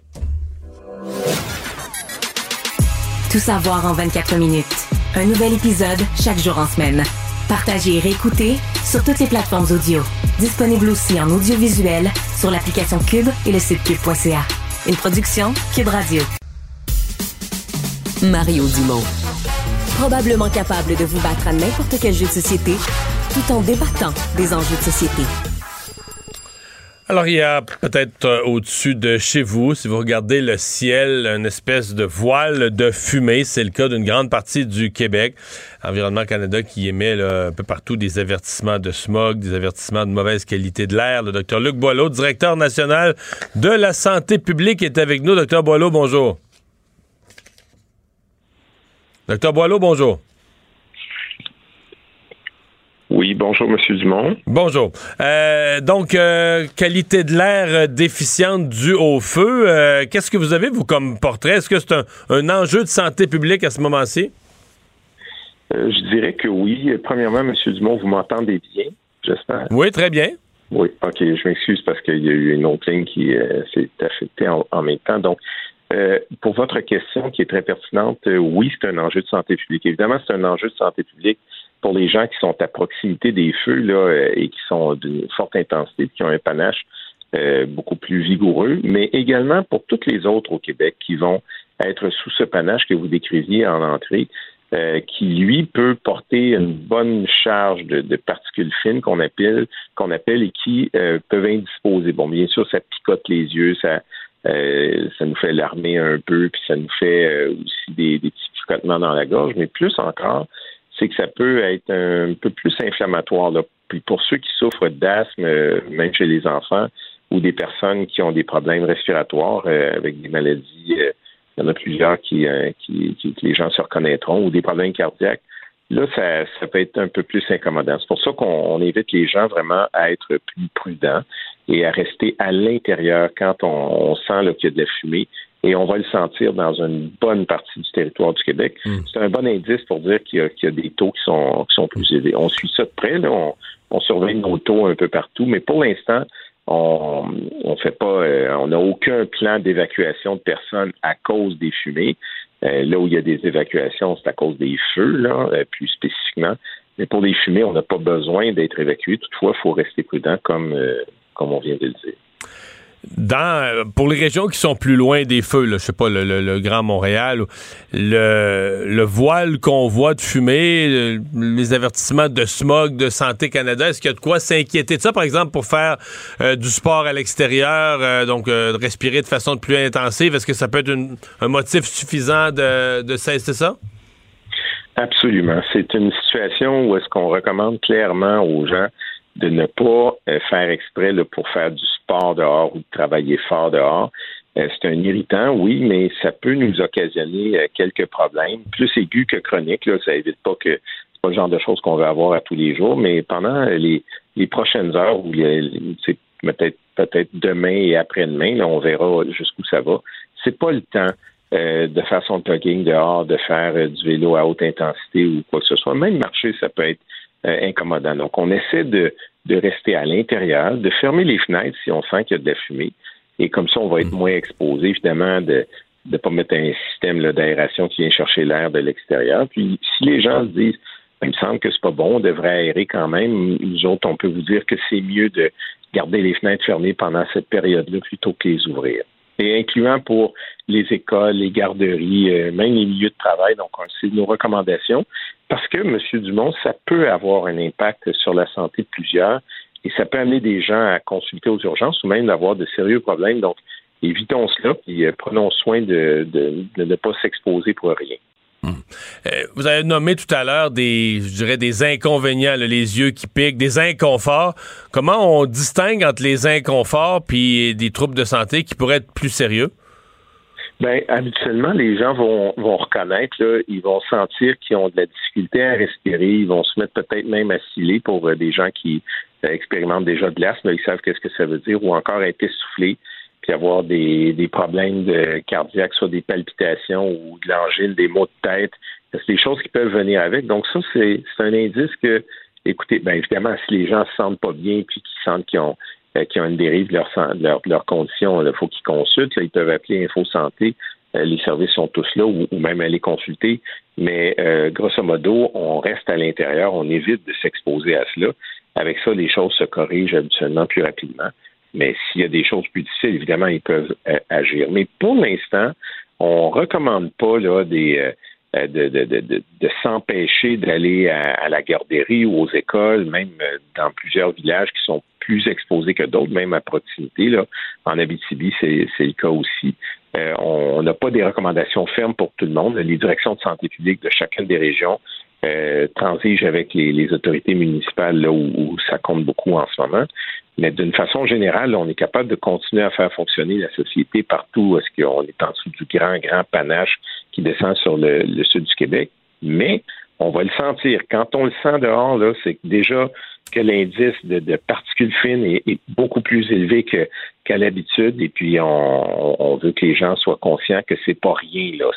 Tout savoir en 24 minutes. Un nouvel épisode chaque jour en semaine. Partagez et réécoutez sur toutes les plateformes audio. Disponible aussi en audiovisuel sur l'application Cube et le site cube.ca. Une production Cube Radio. Mario Dumont. Probablement capable de vous battre à n'importe quel jeu de société tout en débattant des enjeux de société. Alors, il y a peut-être euh, au-dessus de chez vous, si vous regardez le ciel, une espèce de voile de fumée. C'est le cas d'une grande partie du Québec. Environnement Canada qui émet un peu partout des avertissements de smog, des avertissements de mauvaise qualité de l'air. Le docteur Luc Boileau, directeur national de la santé publique, est avec nous. Docteur Boileau, bonjour. Docteur Boileau, bonjour. Oui, bonjour, Monsieur Dumont. Bonjour. Euh, donc, euh, qualité de l'air déficiente due au feu. Euh, qu'est-ce que vous avez, vous, comme portrait? Est-ce que c'est un, enjeu de santé publique à ce moment-ci? je dirais que oui. Premièrement, Monsieur Dumont, vous m'entendez bien, j'espère? Oui, très bien. Oui, OK. Je m'excuse parce qu'il y a eu une autre ligne qui s'est affectée en, en, même temps. Donc, pour votre question qui est très pertinente, oui, c'est un enjeu de santé publique. Évidemment, c'est un enjeu de santé publique pour les gens qui sont à proximité des feux là, euh, et qui sont d'une forte intensité, qui ont un panache euh, beaucoup plus vigoureux, mais également pour toutes les autres au Québec qui vont être sous ce panache que vous décriviez en entrée, euh, qui lui peut porter une bonne charge de, particules fines qu'on appelle appelle et qui peuvent indisposer. Bon, bien sûr, ça picote les yeux, ça ça nous fait larmer un peu, puis ça nous fait aussi des, des petits picotements dans la gorge, mais plus encore, c'est que ça peut être un peu plus inflammatoire. Puis pour ceux qui souffrent d'asthme, euh, même chez les enfants, ou des personnes qui ont des problèmes respiratoires euh, avec des maladies, euh, il y en a plusieurs qui, qui, que les gens se reconnaîtront, ou des problèmes cardiaques. Là, ça, ça peut être un peu plus incommodant. C'est pour ça qu'on invite les gens vraiment à être plus prudents et à rester à l'intérieur quand on, sent qu'il y a de la fumée et on va le sentir dans une bonne partie du territoire du Québec. Hmm. C'est un bon indice pour dire qu'il y, a des taux qui sont, qui sont plus élevés. On suit ça de près, là, on, surveille nos taux un peu partout, mais pour l'instant, on on fait pas, euh, on n'a aucun plan d'évacuation de personnes à cause des fumées. Euh, là où il y a des évacuations, c'est à cause des feux, là, euh, plus spécifiquement. Mais pour les fumées, on n'a pas besoin d'être évacué. Toutefois, il faut rester prudent, comme, comme on vient de le dire dans pour les régions qui sont plus loin des feux, là, je sais pas, le, Grand Montréal, le, le voile qu'on voit de fumée, les avertissements de smog de Santé Canada, est-ce qu'il y a de quoi s'inquiéter de ça, par exemple, pour faire euh, du sport à l'extérieur, euh, donc euh, respirer de façon plus intensive, est-ce que ça peut être un motif suffisant de, de cesser ça? Absolument. C'est une situation où est-ce qu'on recommande clairement aux gens de ne pas euh, faire exprès pour faire du sport dehors ou de travailler fort dehors. Euh, c'est un irritant, oui, mais ça peut nous occasionner euh, quelques problèmes, plus aigus que chroniques. Là, ça évite pas que c'est pas le genre de choses qu'on veut avoir à tous les jours, mais pendant les, les prochaines heures ou c'est peut-être peut-être demain et après-demain, on verra jusqu'où ça va. C'est pas le temps de faire son jogging dehors, de faire du vélo à haute intensité ou quoi que ce soit. Même marcher, ça peut être incommodant. Donc, on essaie de, de rester à l'intérieur, de fermer les fenêtres si on sent qu'il y a de la fumée. Et comme ça, on va être mm. moins exposé, évidemment, de ne pas mettre un système d'aération qui vient chercher l'air de l'extérieur. Puis, si les gens se disent, ben, il me semble que c'est pas bon, on devrait aérer quand même, nous autres, on peut vous dire que c'est mieux de garder les fenêtres fermées pendant cette période-là plutôt que les ouvrir. Et incluant pour les écoles, les garderies, euh, même les milieux de travail. Donc, c'est nos recommandations parce que, M. Dumont, ça peut avoir un impact sur la santé de plusieurs et ça peut amener des gens à consulter aux urgences ou même d'avoir de sérieux problèmes. Donc, évitons cela et euh, prenons soin de, ne pas s'exposer pour rien. Hmm. Euh, vous avez nommé tout à l'heure des, je dirais, des inconvénients, les yeux qui piquent, des inconforts. Comment on distingue entre les inconforts puis des troubles de santé qui pourraient être plus sérieux? Ben, habituellement, les gens vont, reconnaître, ils vont sentir qu'ils ont de la difficulté à respirer, ils vont se mettre peut-être même à sciller pour euh, des gens qui euh, expérimentent déjà de l'asthme, ils savent qu'est-ce que ça veut dire, ou encore être essoufflé, puis avoir des, des problèmes de cardiaques, soit des palpitations ou de l'angine, des maux de tête. C'est des choses qui peuvent venir avec. Donc ça, c'est un indice que, écoutez, ben évidemment, si les gens se sentent pas bien puis qu'ils sentent qu'ils ont euh, qui ont une dérive de leurs leur, conditions, il faut qu'ils consultent. Là, ils peuvent appeler Info Santé. Euh, les services sont tous là ou, même aller consulter. Mais euh, grosso modo, on reste à l'intérieur, on évite de s'exposer à cela. Avec ça, les choses se corrigent habituellement plus rapidement. Mais s'il y a des choses plus difficiles, évidemment, ils peuvent agir. Mais pour l'instant, on recommande pas là, des, de, de, de, de s'empêcher d'aller à, à, la garderie ou aux écoles, même dans plusieurs villages qui sont plus exposés que d'autres, même à proximité. Là. En Abitibi, c'est le cas aussi. Euh, on n'a pas des recommandations fermes pour tout le monde. Les directions de santé publique de chacune des régions euh, transigent avec les, autorités municipales là où, ça compte beaucoup en ce moment. Mais d'une façon générale, on est capable de continuer à faire fonctionner la société partout est-ce qu'on est en dessous du grand, grand panache qui descend sur le, sud du Québec. Mais on va le sentir. Quand on le sent dehors, c'est déjà que l'indice de, particules fines est, beaucoup plus élevé qu'à l'habitude. Et puis, on, veut que les gens soient conscients que c'est pas rien, là.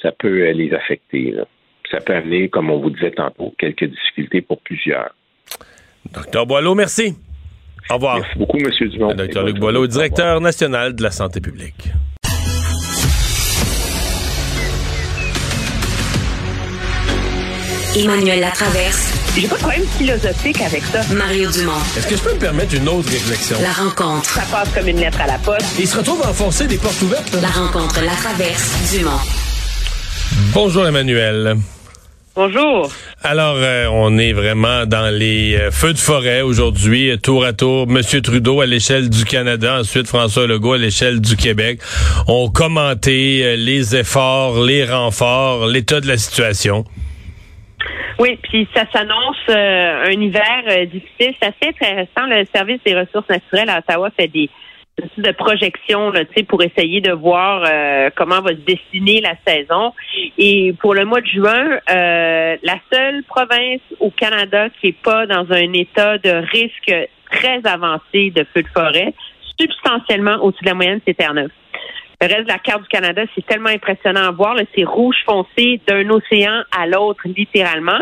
Ça peut les affecter. Ça peut amener, comme on vous disait tantôt, quelques difficultés pour plusieurs. Docteur Boileau, merci. Au revoir. Merci beaucoup, M. Dumont. Docteur Luc Boileau, directeur national de la santé publique. Emmanuel Latraverse. J'ai pas de problème philosophique avec ça. Mario Dumont. Est-ce que je peux me permettre une autre réflexion? La rencontre. Ça passe comme une lettre à la poste. il se retrouve à enfoncer des portes ouvertes. La rencontre, la traverse, Dumont. Bonjour Emmanuel. Bonjour. Alors, euh, on est vraiment dans les euh, feux de forêt aujourd'hui, tour à tour. Monsieur Trudeau à l'échelle du Canada, ensuite François Legault à l'échelle du Québec ont commenté euh, les efforts, les renforts, l'état de la situation. Oui, puis ça s'annonce euh, un hiver euh, difficile. C'est assez intéressant. Le service des ressources naturelles à Ottawa fait des de projections là, pour essayer de voir euh, comment va se dessiner la saison. Et pour le mois de juin, la seule province au Canada qui n'est pas dans un état de risque très avancé de feu de forêt, substantiellement au-dessus de la moyenne, c'est Terre-Neuve. Le reste de la carte du Canada, c'est tellement impressionnant à voir. C'est rouge foncé d'un océan à l'autre, littéralement.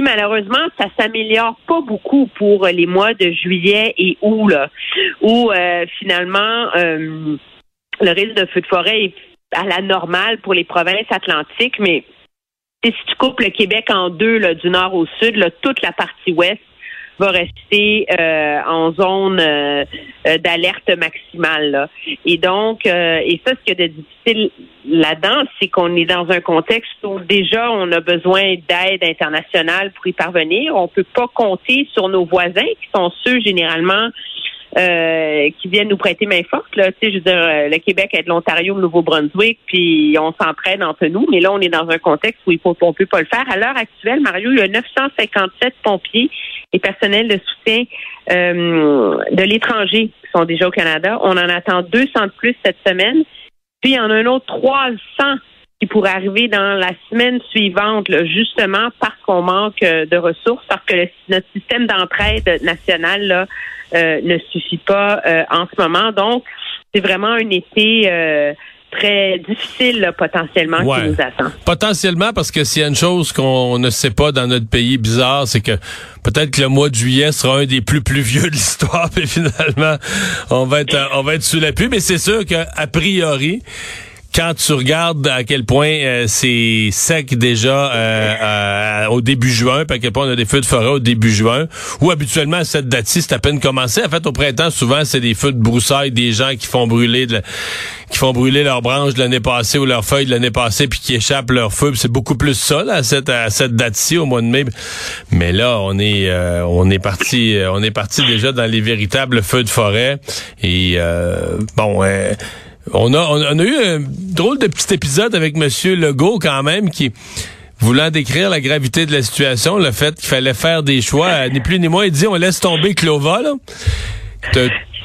Malheureusement, ça s'améliore pas beaucoup pour les mois de juillet et août, où euh, finalement euh, le risque de feu de forêt est à la normale pour les provinces atlantiques, mais si tu coupes le Québec en deux, du nord au sud, toute la partie ouest va rester euh, en zone euh, euh, d'alerte maximale. Et donc, et ça, ce qui est de difficile là-dedans, c'est qu'on est dans un contexte où déjà on a besoin d'aide internationale pour y parvenir. On peut pas compter sur nos voisins qui sont ceux généralement euh, qui viennent nous prêter main forte. Là. Tu sais, je veux dire, euh, le Québec est de l'Ontario, le Nouveau-Brunswick, puis on s'entraîne entre nous. Mais là, on est dans un contexte où il faut, on peut pas le faire. À l'heure actuelle, Mario, il y a 957 pompiers et personnels de soutien euh, de l'étranger qui sont déjà au Canada. On en attend 200 de plus cette semaine. Puis il y en a un autre 300 qui pourrait arriver dans la semaine suivante, justement parce qu'on manque de ressources, parce que notre système d'entraide national là, euh, ne suffit pas euh, en ce moment. Donc, c'est vraiment un été euh, très difficile potentiellement qui nous attend. Potentiellement parce que s'il y a une chose qu'on ne sait pas dans notre pays bizarre, c'est que peut-être que le mois de juillet sera un des plus pluvieux de l'histoire, mais finalement on va être on va être sous la pluie. Mais c'est sûr qu'a priori quand tu regardes à quel point euh, c'est sec déjà euh, euh, au début juin, puis à quel point on a des feux de forêt au début juin, ou habituellement à cette date-ci, c'est à peine commencé. En fait, au printemps, souvent, c'est des feux de broussailles, des gens qui font brûler qui font brûler leurs branches de l'année passée ou leurs feuilles de l'année passée, puis qui échappent leurs feux. C'est beaucoup plus ça là, à cette, à cette date-ci, au mois de mai. Mais là, on est on est parti on est parti déjà dans les véritables feux de forêt. Et bon on a, on a eu un drôle de petit épisode avec M. Legault quand même qui voulant décrire la gravité de la situation, le fait qu'il fallait faire des choix, ni plus ni moins, il dit on laisse tomber Clova. Là.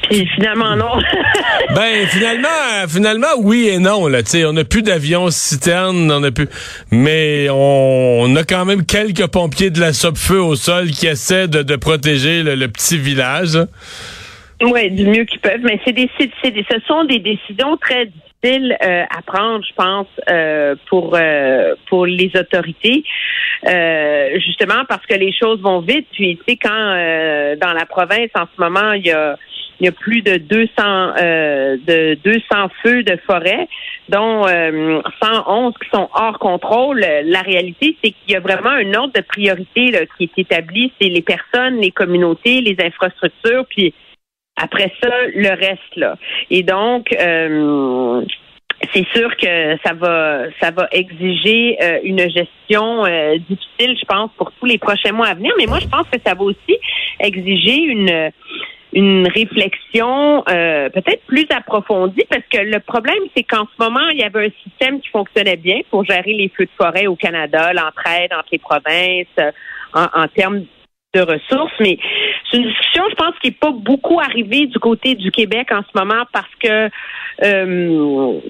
Puis finalement non. ben finalement, finalement oui et non là. Tu on n'a plus d'avions citernes, on a plus, mais on, a quand même quelques pompiers de la Sopfeu au sol qui essaient de, protéger le, petit village. Oui, du mieux qu'ils peuvent, mais c'est des, c'est des, ce sont des décisions très difficiles euh, à prendre, je pense, euh, pour euh, pour les autorités, justement parce que les choses vont vite. Puis, tu sais, quand dans la province en ce moment, il y a il y a plus de 200 euh, de 200 feux de forêt, dont euh, 111 qui sont hors contrôle. La réalité, c'est qu'il y a vraiment un ordre de priorité là, qui est établi. C'est les personnes, les communautés, les infrastructures, puis après ça, le reste là. Et donc euh, c'est sûr que ça va ça va exiger euh, une gestion euh, difficile, je pense, pour tous les prochains mois à venir. Mais moi, je pense que ça va aussi exiger une une réflexion euh, peut-être plus approfondie parce que le problème, c'est qu'en ce moment, il y avait un système qui fonctionnait bien pour gérer les feux de forêt au Canada, l'entraide entre les provinces euh, en, termes ressources, mais c'est une discussion, je pense, qui n'est pas beaucoup arrivée du côté du Québec en ce moment parce que euh,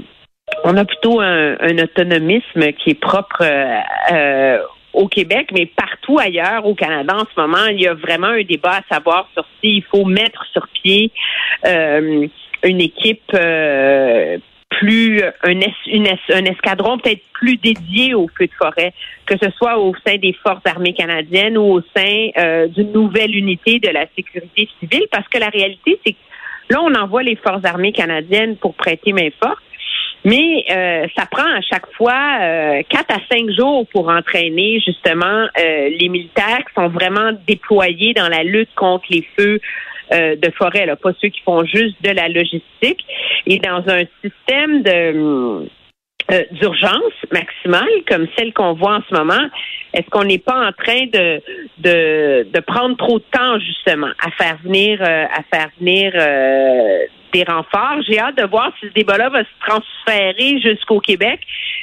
on a plutôt un, autonomisme qui est propre euh, au Québec, mais partout ailleurs au Canada en ce moment, il y a vraiment un débat à savoir sur s'il faut mettre sur pied euh, une équipe euh, plus un, un escadron peut-être plus dédié au feu de forêt, que ce soit au sein des forces armées canadiennes ou au sein euh, d'une nouvelle unité de la sécurité civile, parce que la réalité, c'est que là, on envoie les forces armées canadiennes pour prêter main forte, mais euh, ça prend à chaque fois euh, quatre à cinq jours pour entraîner justement les militaires qui sont vraiment déployés dans la lutte contre les feux de forêt, là, pas ceux qui font juste de la logistique. Et dans un système de d'urgence maximale comme celle qu'on voit en ce moment, est-ce qu'on n'est pas en train de, de, de prendre trop de temps justement à faire venir à faire venir des renforts? J'ai hâte de voir si ce débat-là va se transférer jusqu'au Québec,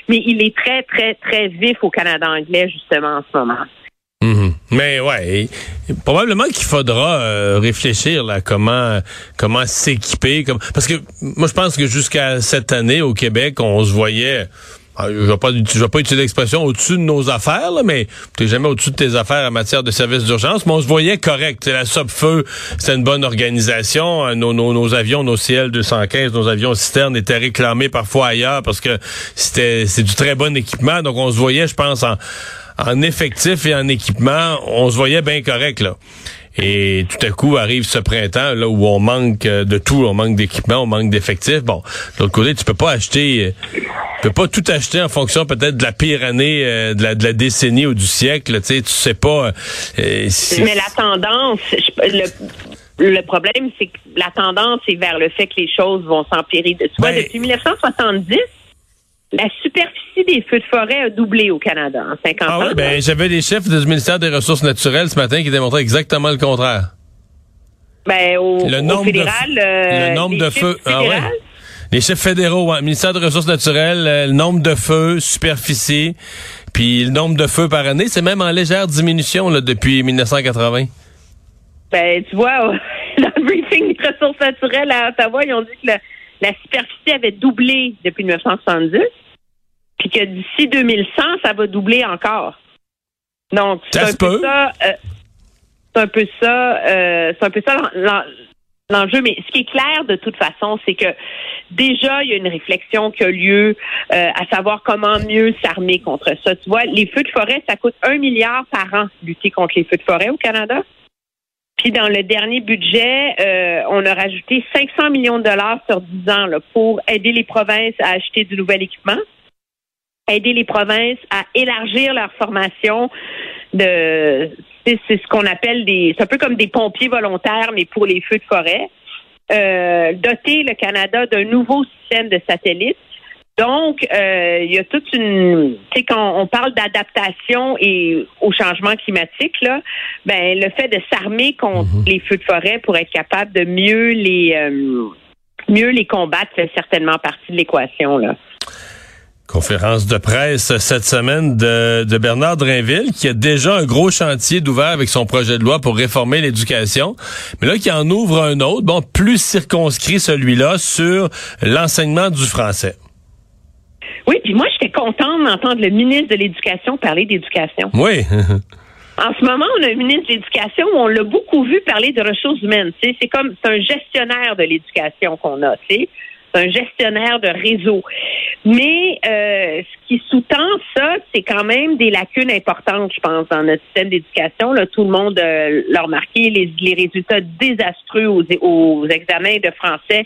mais il est très, très, très vif au Canada anglais, justement, en ce moment. Mhm. Mais ouais, probablement qu'il faudra euh, réfléchir là comment comment s'équiper comme parce que moi je pense que jusqu'à cette année au Québec on se voyait ah, je vais pas, vais pas utiliser l'expression au-dessus de nos affaires, là, mais tu jamais au-dessus de tes affaires en matière de services d'urgence, mais on se voyait correct. La SOP-Feu, c'est une bonne organisation. Euh, nos, nos, nos, avions, nos CL-215, nos avions citernes étaient réclamés parfois ailleurs parce que c'était c'est du très bon équipement. Donc, on se voyait, je pense, en, en effectif et en équipement, on se voyait bien correct, là. Et tout à coup arrive ce printemps là où on manque euh, de tout, on manque d'équipement, on manque d'effectifs. Bon, de l'autre côté, tu peux pas acheter, euh, tu peux pas tout acheter en fonction peut-être de la pire année euh, de, la, de la décennie ou du siècle. Tu sais, tu sais pas. Mais la tendance, le, problème, c'est que la tendance est vers le fait que les choses vont s'empirer. Tu vois, ben depuis 1970 la superficie des feux de forêt a doublé au Canada en 50 ah ans. ben, j'avais des chiffres du ministère des Ressources naturelles ce matin qui démontraient exactement le contraire. Ben, au, le nombre fédéral, de, euh, le nombre de feux. Ah ouais. Les chiffres fédéraux, ouais. ministère des Ressources naturelles, euh, le nombre de feux, superficie, puis le nombre de feux par année, c'est même en légère diminution là, depuis 1980. Ben, tu vois, dans le briefing des ressources naturelles à Ottawa, ils ont dit que la superficie avait doublé depuis 1970 puis que d'ici 2100, ça va doubler encore. Donc, c'est un, peu ça. Euh, c'est un peu ça. Euh, c'est un peu ça l'enjeu. Mais ce qui est clair de toute façon, c'est que déjà il y a une réflexion qui a lieu euh, à savoir comment mieux s'armer contre ça. Tu vois, les feux de forêt, ça coûte un milliard par an lutter contre les feux de forêt au Canada. Puis dans le dernier budget, on a rajouté 500 millions de dollars sur 10 ans là, pour aider les provinces à acheter du nouvel équipement aider les provinces à élargir leur formation de c'est ce qu'on appelle des c'est un peu comme des pompiers volontaires mais pour les feux de forêt euh, doter le Canada d'un nouveau système de satellites donc, euh, il y a toute une, tu sais, quand on parle d'adaptation et au changement climatique, là, ben le fait de s'armer contre mhm. les feux de forêt pour être capable de mieux les, euh, mieux les combattre fait certainement partie de l'équation là. Conférence de presse cette semaine de, de, Bernard Drinville, qui a déjà un gros chantier d'ouvert avec son projet de loi pour réformer l'éducation, mais là qui en ouvre un autre, bon, plus circonscrit celui-là sur l'enseignement du français. Oui, puis moi j'étais contente d'entendre le ministre de l'Éducation parler d'éducation. Oui. En ce moment, on a un ministre de l'Éducation où on l'a beaucoup vu parler de ressources humaines. C'est comme c'est un gestionnaire de l'éducation qu'on a. Un gestionnaire de réseau. Mais euh, ce qui sous-tend ça, c'est quand même des lacunes importantes, je pense, dans notre système d'éducation. Là, tout le monde euh, l'a remarqué, les, résultats désastreux aux, examens de français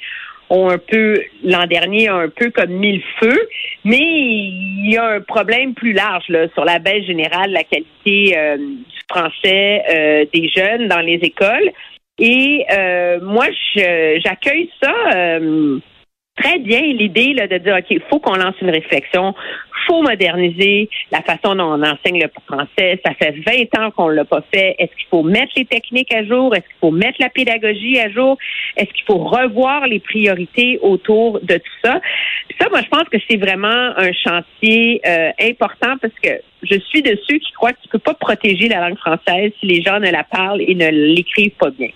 ont un peu, l'an dernier, un peu comme mille feux, mais il y a un problème plus large là, sur la baisse générale la qualité euh, du français euh, des jeunes dans les écoles. Et euh, moi, j'accueille ça très bien l'idée de dire, OK, il faut qu'on lance une réflexion, faut moderniser la façon dont on enseigne le français. Ça fait 20 ans qu'on ne l'a pas fait. Est-ce qu'il faut mettre les techniques à jour? Est-ce qu'il faut mettre la pédagogie à jour? Est-ce qu'il faut revoir les priorités autour de tout ça? ça, moi, je pense que c'est vraiment un chantier euh, important parce que je suis de ceux qui croient que tu ne peux pas protéger la langue française si les gens ne la parlent et ne l'écrivent pas bien.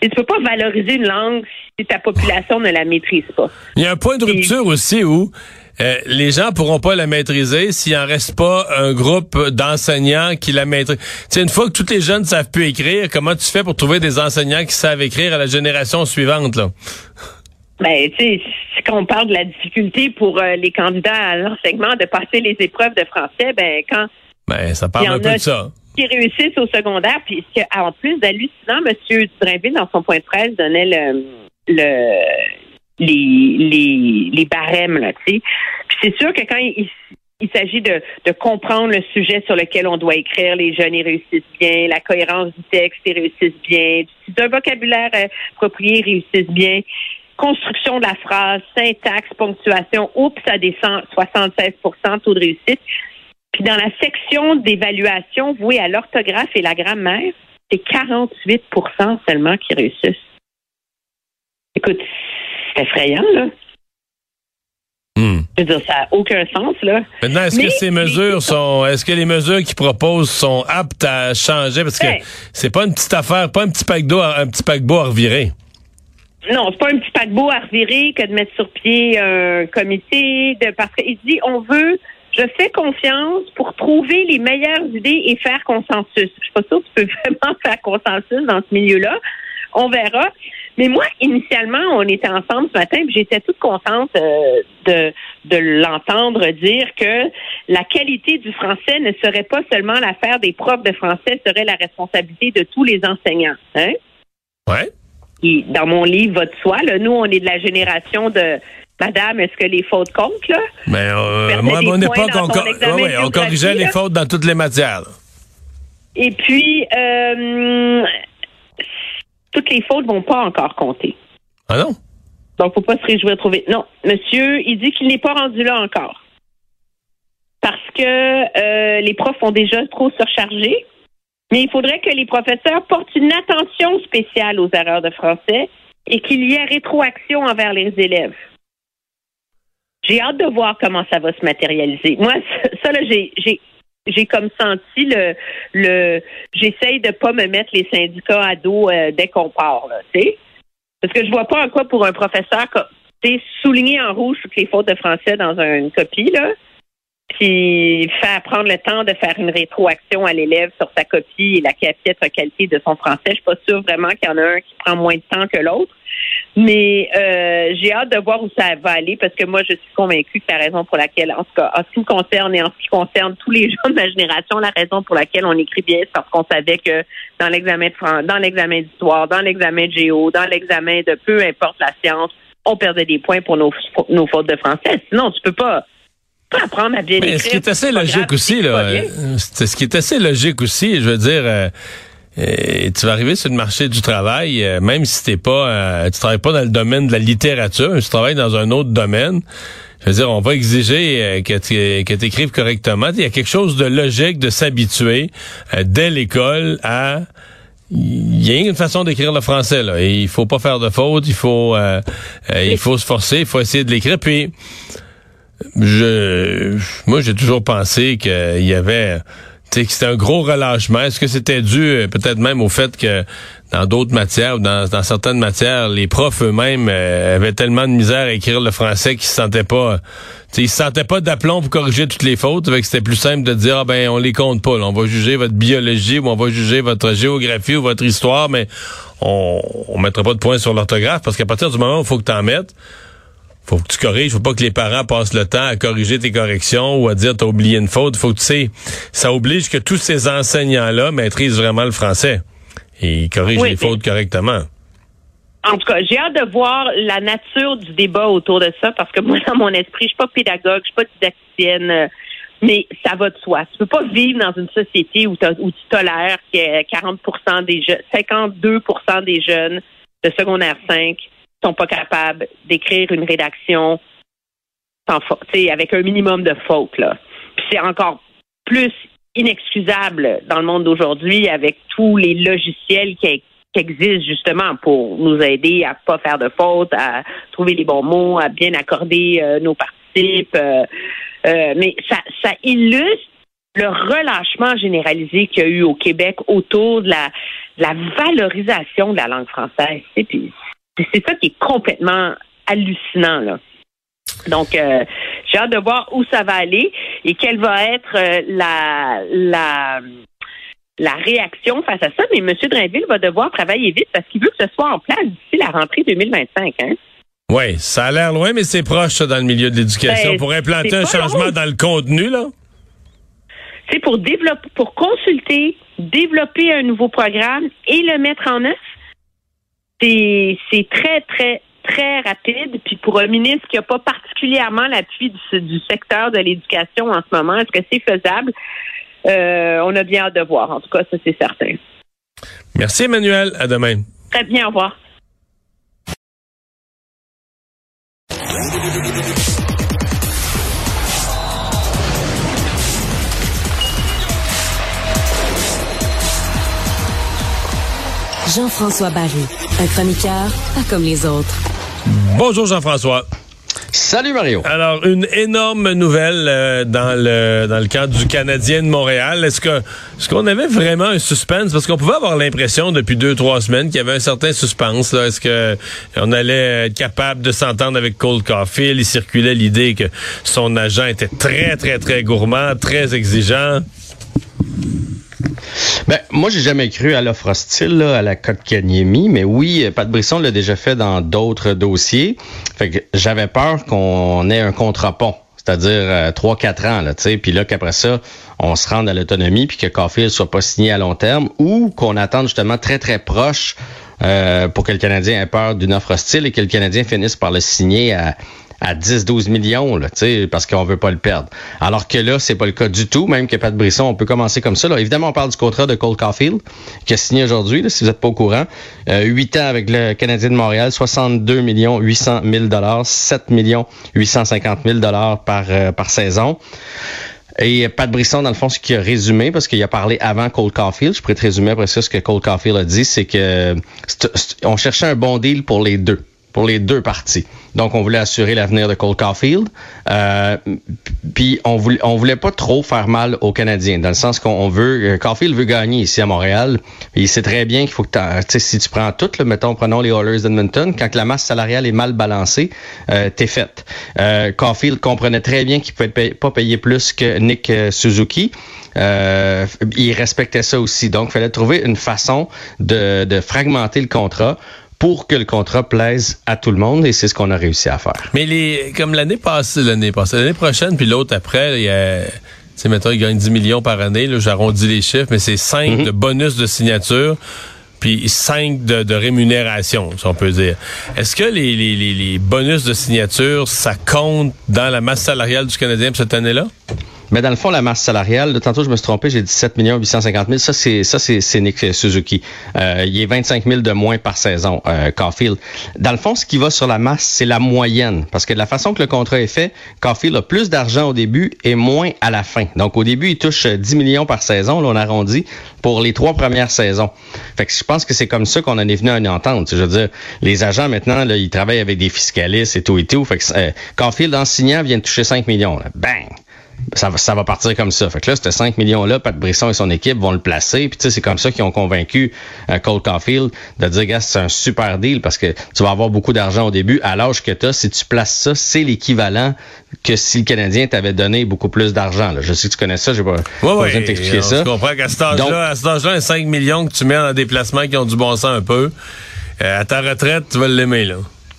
Et tu peux pas valoriser une langue si ta population ne la maîtrise pas. Il y a un point de rupture aussi où euh, les gens pourront pas la maîtriser s'il en reste pas un groupe d'enseignants qui la maîtrisent. Tu une fois que tous les jeunes savent plus écrire, comment tu fais pour trouver des enseignants qui savent écrire à la génération suivante là? Ben, tu sais, quand on parle de la difficulté pour euh, les candidats à l'enseignement de passer les épreuves de français, ben quand ben, ça parle un peu de ça réussissent au secondaire, puis en plus d'hallucinant, M. Drainville, dans son point de presse, donnait le, le les, les, barèmes, là, tu sais. Puis c'est sûr que quand il, s'agit de, de, comprendre le sujet sur lequel on doit écrire. Les jeunes, ils réussissent bien. La cohérence du texte, ils réussissent bien. D'un vocabulaire euh, approprié, ils réussissent bien. Construction de la phrase, syntaxe, ponctuation, oups, ça descend 76% taux de réussite. Puis dans la section d'évaluation vouée à l'orthographe et la grammaire, c'est 48% seulement qui réussissent. Écoute, c'est effrayant, là. Hmm. Je veux dire, ça n'a aucun sens, là. Maintenant, est-ce que ces mesures sont, est-ce que les mesures qu'ils proposent sont aptes à changer? Parce que c'est pas une petite affaire, pas un petit paquebot, un petit paquebot à revirer. Non, c'est pas un petit paquebot à revirer que de mettre sur pied un comité de, parce qu'il dit, on veut je fais confiance pour trouver les meilleures idées et faire consensus. Je suis pas sûre que tu peux vraiment faire consensus dans ce milieu-là. On verra. Mais moi, initialement, on était ensemble ce matin, et j'étais toute contente euh, de, de l'entendre dire que la qualité du français ne serait pas seulement l'affaire des profs de français, serait la responsabilité de tous les enseignants. Hein? Ouais. Et dans mon livre, votre soi, là, nous, on est de la génération de Madame, est-ce que les fautes comptent, là? Mais euh, moi, à mon époque, on, on corrigeait les fautes dans toutes les matières. Et puis, euh, toutes les fautes vont pas encore compter. Ah non? Donc, faut pas se réjouir de trouver. Non, monsieur, il dit qu'il n'est pas rendu là encore. Parce que euh, les profs sont déjà trop surchargés. Mais il faudrait que les professeurs portent une attention spéciale aux erreurs de français et qu'il y ait rétroaction envers les élèves. J'ai hâte de voir comment ça va se matérialiser. Moi, ça, là, j'ai, j'ai, j'ai comme senti le, le, j'essaye de pas me mettre les syndicats à dos euh, dès qu'on part, là, tu sais. Parce que je vois pas en quoi pour un professeur, tu souligner en rouge toutes les fautes de français dans une copie, là puis faire prendre le temps de faire une rétroaction à l'élève sur sa copie et la piètre qualité de son français. Je suis pas sûre vraiment qu'il y en a un qui prend moins de temps que l'autre. Mais euh, j'ai hâte de voir où ça va aller parce que moi, je suis convaincue que la raison pour laquelle, en tout cas, en ce qui me concerne et en ce qui concerne tous les gens de ma génération, la raison pour laquelle on écrit bien, c'est parce qu'on savait que dans l'examen de dans l'examen d'histoire, dans l'examen de géo, dans l'examen de peu importe la science, on perdait des points pour nos, nos fautes de français. Sinon, tu peux pas pas apprendre à bien écrire. Ce qui est assez logique aussi, là, euh, ce qui est assez logique aussi, je veux dire, euh, euh, tu vas arriver sur le marché du travail, même si t'es pas, tu travailles pas dans le domaine de la littérature, tu travailles dans un autre domaine. Je veux dire, on va exiger que tu écrives correctement. Il y a quelque chose de logique de s'habituer dès l'école à il y a une façon d'écrire le français là. Et il faut pas faire de fautes, il faut il faut se forcer, il faut essayer de l'écrire. Puis je, moi, j'ai toujours pensé qu'il y avait, c'était un gros relâchement. Est-ce que c'était dû euh, peut-être même au fait que dans d'autres matières ou dans, certaines matières, les profs eux-mêmes euh, avaient tellement de misère à écrire le français qu'ils se sentaient pas, ils se sentaient pas d'aplomb pour corriger toutes les fautes. Avec c'était plus simple de dire, ah ben, on les compte pas. On va juger votre biologie ou on va juger votre géographie ou votre histoire, mais on, on mettra pas de point sur l'orthographe parce qu'à partir du moment où il faut que tu en mettes, faut que tu corriges. Faut pas que les parents passent le temps à corriger tes corrections ou à dire t'as oublié une faute. Faut que tu sais, ça oblige que tous ces enseignants-là maîtrisent vraiment le français et ils corrigent les fautes correctement. En tout cas, j'ai hâte de voir la nature du débat autour de ça parce que moi, dans mon esprit, je suis pas pédagogue, je suis pas didacticienne, euh, mais ça va de soi. Tu peux pas vivre dans une société où, où tu tolères que 40 des jeunes, 52 des jeunes de secondaire 5 sont pas capables d'écrire une rédaction sans faute, avec un minimum de fautes. Là. Puis c'est encore plus inexcusable dans le monde d'aujourd'hui avec tous les logiciels qui, existent justement pour nous aider à pas faire de fautes, à trouver les bons mots, à bien accorder euh, nos participes. Euh, euh, mais ça, ça illustre le relâchement généralisé qu'il y a eu au Québec autour de la, la valorisation de la langue française. Et puis c'est ça qui est complètement hallucinant, là. Donc, euh, j'ai hâte de voir où ça va aller et quelle va être euh, la, la, la réaction face à ça. Mais M. Drainville va devoir travailler vite parce qu'il veut que ce soit en place d'ici la rentrée 2025. Hein? Oui, ça a l'air loin, mais c'est proche ça, dans le milieu de l'éducation ben, pour implanter un changement dans le contenu, là. C'est pour développer, pour consulter, développer un nouveau programme et le mettre en œuvre c'est très, très, très rapide. Puis pour un ministre qui n'a pas particulièrement l'appui du, secteur de l'éducation en ce moment, est-ce que c'est faisable? Euh, on a bien hâte de voir. En tout cas, ça, c'est certain. Merci, Emmanuel. À demain. Très bien. Au revoir. Jean-François Barry, un chroniqueur pas comme les autres. Bonjour Jean-François. Salut Mario. Alors une énorme nouvelle euh, dans le dans le cadre du Canadien de Montréal. Est-ce que est-ce qu'on avait vraiment un suspense? Parce qu'on pouvait avoir l'impression depuis deux trois semaines qu'il y avait un certain suspense. Est-ce que on allait être capable de s'entendre avec Cole Caulfield? Il circulait l'idée que son agent était très très très gourmand, très exigeant. Ben, moi, j'ai jamais cru à l'offre hostile, à la cote Kanyemi, mais oui, Pat Brisson l'a déjà fait dans d'autres dossiers. Fait que j'avais peur qu'on ait un contre-pont c'est-à-dire 3-4 euh, ans, là, tu sais, puis là qu'après ça, on se rende à l'autonomie, puis que Caulfield soit pas signé à long terme, ou qu'on attende justement très très proche euh, pour que le Canadien ait peur d'une offre hostile et que le Canadien finisse par le signer à à 10-12 millions, là, parce qu'on veut pas le perdre. Alors que là, c'est pas le cas du tout, même que Pat Brisson, on peut commencer comme ça. Là. Évidemment, on parle du contrat de Cole Caulfield, qui a signé aujourd'hui, si vous êtes pas au courant. Euh, 8 ans avec le Canadien de Montréal, 62 millions 800 000 dollars, 7 millions 850 000 dollars par, euh, par saison. Et Pat Brisson, dans le fond, ce qu'il a résumé, parce qu'il a parlé avant Cole Caulfield, je pourrais te résumer après ça ce que Cole Caulfield a dit, c'est que on cherchait un bon deal pour les deux pour les deux parties. Donc, on voulait assurer l'avenir de Cole Caulfield. Euh, puis, on voulait, on voulait pas trop faire mal aux Canadiens, dans le sens qu'on veut, euh, Caulfield veut gagner ici à Montréal. il sait très bien qu'il faut que tu si tu prends tout, là, mettons, prenons les Oilers d'Edmonton, quand la masse salariale est mal balancée, euh, t'es faite. Euh, Caulfield comprenait très bien qu'il pouvait pas payer plus que Nick euh, Suzuki. Euh, il respectait ça aussi. Donc, il fallait trouver une façon de, de fragmenter le contrat pour que le contrat plaise à tout le monde et c'est ce qu'on a réussi à faire. Mais les comme l'année passée, l'année passée, l'année prochaine puis l'autre après, il y a tu sais maintenant il gagne 10 millions par année, j'arrondis les chiffres, mais c'est 5 mhm. de bonus de signature puis 5 de, de, rémunération, si on peut dire. Est-ce que les, les, les, bonus de signature, ça compte dans la masse salariale du Canadien pour cette année-là? Mais dans le fond, la masse salariale, tantôt je me suis trompé, j'ai dit 7 850 000. Ça, c'est ça, c'est Nick Suzuki. Euh, il est 25 000 de moins par saison, euh, Caulfield. Dans le fond, ce qui va sur la masse, c'est la moyenne. Parce que de la façon que le contrat est fait, Caulfield a plus d'argent au début et moins à la fin. Donc, au début, il touche 10 millions par saison, là, on arrondit, pour les trois premières saisons. Fait que je pense que c'est comme ça qu'on en est venu à une entente. Je veux dire, les agents, maintenant, là, ils travaillent avec des fiscalistes et tout et tout. Fait que euh, Caulfield, en signant, vient de toucher 5 millions. Bang! Ça va, ça va partir comme ça. Fait que là, ces 5 millions-là, Pat Brisson et son équipe vont le placer. Puis tu sais, c'est comme ça qu'ils ont convaincu euh, Cole Caulfield de dire, gars, c'est un super deal parce que tu vas avoir beaucoup d'argent au début. À l'âge que tu as, si tu places ça, c'est l'équivalent que si le Canadien t'avait donné beaucoup plus d'argent. Je sais que tu connais ça, j'ai pas, pas besoin de t'expliquer ça. Je comprends qu'à cet âge-là, à cet âge-là, 5 millions que tu mets dans des placements qui ont du bon sens un peu, euh, à ta retraite, tu vas l'aimer, là.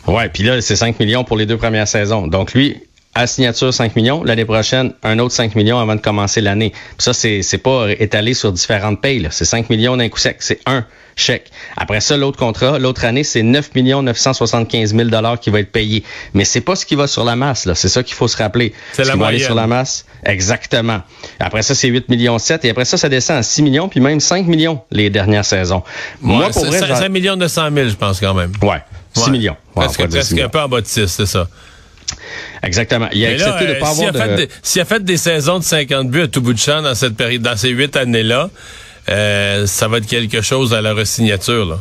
Ouais, puis là, c'est 5 millions pour les deux premières saisons. Donc lui, à signature 5 millions. L'année prochaine, un autre 5 millions avant de commencer l'année. Ça, c'est, c'est pas étalé sur différentes payes. C'est 5 millions d'un coup sec. C'est un chèque. Après ça, l'autre contrat, l'autre année, c'est 9 millions 975 000 dollars qui va être payé. Mais c'est pas ce qui va sur la masse. Là. C'est ça qu'il faut se rappeler. C'est ce la qui va aller sur la masse. Exactement. Après ça, c'est 8 millions 7. Et après ça, ça descend à 6 millions, puis même 5 millions les dernières saisons. Moi, pour vrai, 5 millions 900 000, je pense quand même. Ouais. 6 millions. Ouais, presque, presque un peu en bas de 6, c'est ça. Exactement. Il a accepté de pas avoir de... S'il a fait des saisons de 50 buts à tout bout de champ dans cette période, dans ces huit années-là, euh, ça va être quelque chose à la resignature, là.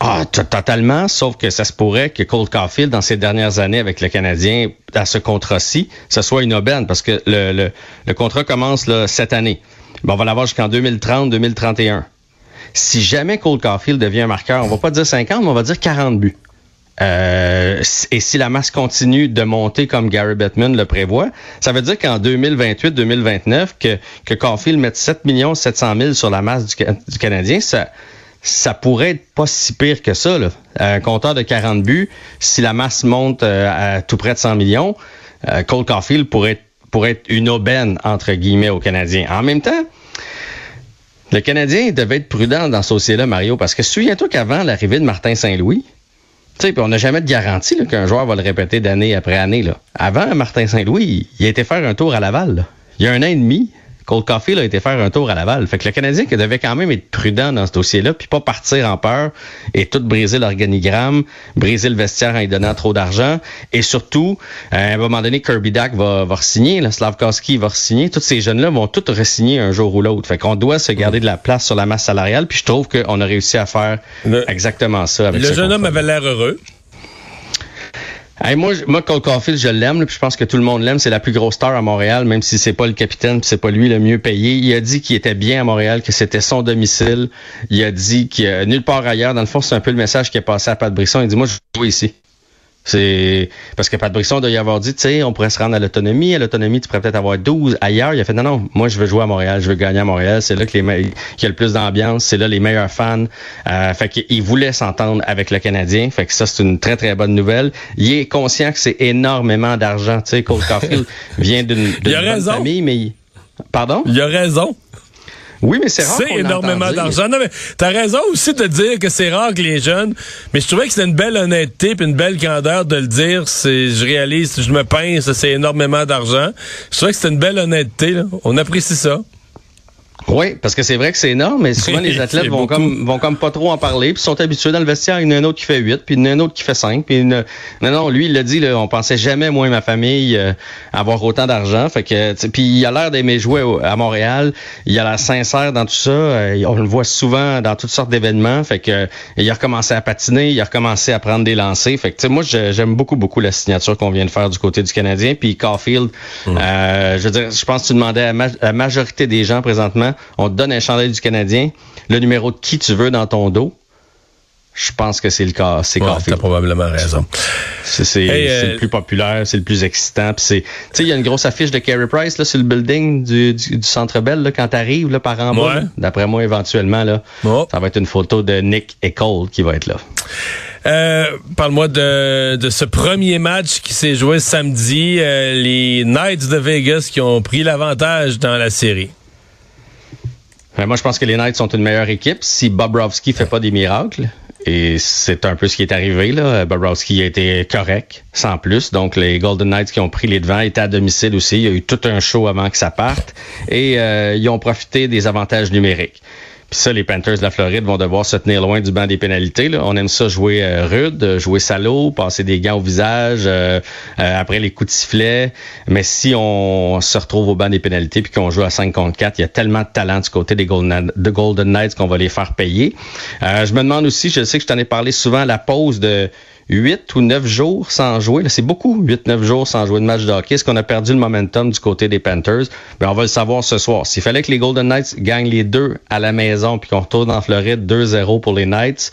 Ah, totalement, sauf que ça se pourrait que Cole Caulfield, dans ces dernières années avec le Canadien, à ce contrat-ci, ce soit une aubaine, parce que le, le, le contrat commence là, cette année. Bon, on va l'avoir jusqu'en 2030-2031. Si jamais Cole Caulfield devient un marqueur, on va pas dire 50, mais on va dire 40 buts. Euh, et si la masse continue de monter comme Gary Bettman le prévoit, ça veut dire qu'en 2028-2029, que, que Caulfield mette 7 700 000 sur la masse du, Canadien, ça, ça pourrait être pas si pire que ça. Un compteur de 40 buts, si la masse monte euh, à tout près de 100 millions, euh, Cole Caulfield pourrait être, pourrait être une aubaine, entre guillemets, aux Canadiens. En même temps, le Canadien devait être prudent dans ce dossier-là, Mario, parce que souviens-toi qu'avant l'arrivée de Martin Saint-Louis, tu sais, on n'a jamais de garantie qu'un joueur va le répéter d'année après année. Là. Avant, Martin Saint-Louis, il a été faire un tour à Laval. Là. Il y a un an et demi, Cole Caulfield a été faire un tour à Laval. Fait que le Canadien qui devait quand même être prudent dans ce dossier-là, puis pas partir en peur et tout briser l'organigramme, briser le vestiaire en lui donnant trop d'argent. Et surtout, à un moment donné, Kirby Dack va, va signer, là, Slavkowski va signer. Tous ces jeunes-là vont tous re-signer un jour ou l'autre. Fait qu'on doit se garder de la place sur la masse salariale. Puis je trouve qu'on a réussi à faire le, exactement ça. Avec le ce jeune homme avait l'air heureux. Moi, moi, Cole Caulfield, je l'aime, puis je pense que tout le monde l'aime. C'est la plus grosse star à Montréal, même si c'est pas le capitaine, c'est pas lui le mieux payé. Il a dit qu'il était bien à Montréal, que c'était son domicile. Il a dit qu'il nulle part ailleurs. Dans le fond, c'est un peu le message qui est passé à Pat Brisson. Il dit, moi, je joue ici. C'est parce que Pat Brisson doit y avoir dit, tu sais, on pourrait se rendre à l'autonomie. À l'autonomie, tu pourrais peut-être avoir 12 ailleurs. Il a fait, non, non, moi, je veux jouer à Montréal, je veux gagner à Montréal. C'est là que les qu'il y a le plus d'ambiance, c'est là les meilleurs fans. Euh, fait qu'il voulait s'entendre avec le Canadien. Fait que ça, c'est une très, très bonne nouvelle. Il est conscient que c'est énormément d'argent. Tu sais, Cole Caulfield vient d'une famille, mais... Il... Pardon? Il a raison. Oui, mais c'est rare. C'est énormément d'argent. Non, mais t'as raison aussi de dire que c'est rare que les jeunes. Mais je trouvais que c'était une belle honnêteté puis une belle candeur de le dire. C'est, je réalise, je me pince, c'est énormément d'argent. Je trouvais que c'était une belle honnêteté. Là. On apprécie ça. Oui, parce que c'est vrai que c'est énorme, mais souvent les athlètes vont comme vont comme pas trop en parler, puis sont habitués. Dans le vestiaire, il y en a un autre qui fait 8, puis il y en a un autre qui fait 5, puis une... non non, lui il l'a dit là, on pensait jamais moi et ma famille euh, avoir autant d'argent, fait que puis il a l'air d'aimer jouer à Montréal, il a l'air sincère dans tout ça, euh, on le voit souvent dans toutes sortes d'événements, fait que il a recommencé à patiner, il a recommencé à prendre des lancers, fait que moi j'aime beaucoup beaucoup la signature qu'on vient de faire du côté du Canadien, puis Caulfield, mmh. euh, je veux dire, je pense que tu demandais à la majorité des gens présentement on te donne un chandail du Canadien, le numéro de qui tu veux dans ton dos. Je pense que c'est le cas. C'est ouais, T'as probablement raison. C'est hey, euh... le plus populaire, c'est le plus excitant. Tu sais, il y a une grosse affiche de Carey Price là, sur le building du, du, du Centre Bell là, quand t'arrives là, par en bas. Ouais. D'après moi, éventuellement, là, oh. ça va être une photo de Nick et Cole qui va être là. Euh, Parle-moi de, de ce premier match qui s'est joué samedi. Euh, les Knights de Vegas qui ont pris l'avantage dans la série. Ben, moi, je pense que les Knights sont une meilleure équipe si Bobrovski fait pas des miracles. Et c'est un peu ce qui est arrivé. Là. Bobrovski a été correct, sans plus. Donc, les Golden Knights qui ont pris les devants étaient à domicile aussi. Il y a eu tout un show avant que ça parte. Et euh, ils ont profité des avantages numériques. Puis ça, les Panthers de la Floride vont devoir se tenir loin du banc des pénalités. Là. On aime ça jouer euh, rude, jouer salaud, passer des gants au visage euh, euh, après les coups de sifflet. Mais si on se retrouve au banc des pénalités puis qu'on joue à 5 contre 4, il y a tellement de talent du côté des Golden, de Golden Knights qu'on va les faire payer. je me demande aussi, je sais que je t'en ai parlé souvent, la pause de 8 ou 9 jours sans jouer. C'est beaucoup, 8-9 jours sans jouer de match de hockey. Est-ce qu'on a perdu le momentum du côté des Panthers? Ben, on va le savoir ce soir. S'il fallait que les Golden Knights gagnent les deux à la maison puis qu'on retourne en Floride 2-0 pour les Knights,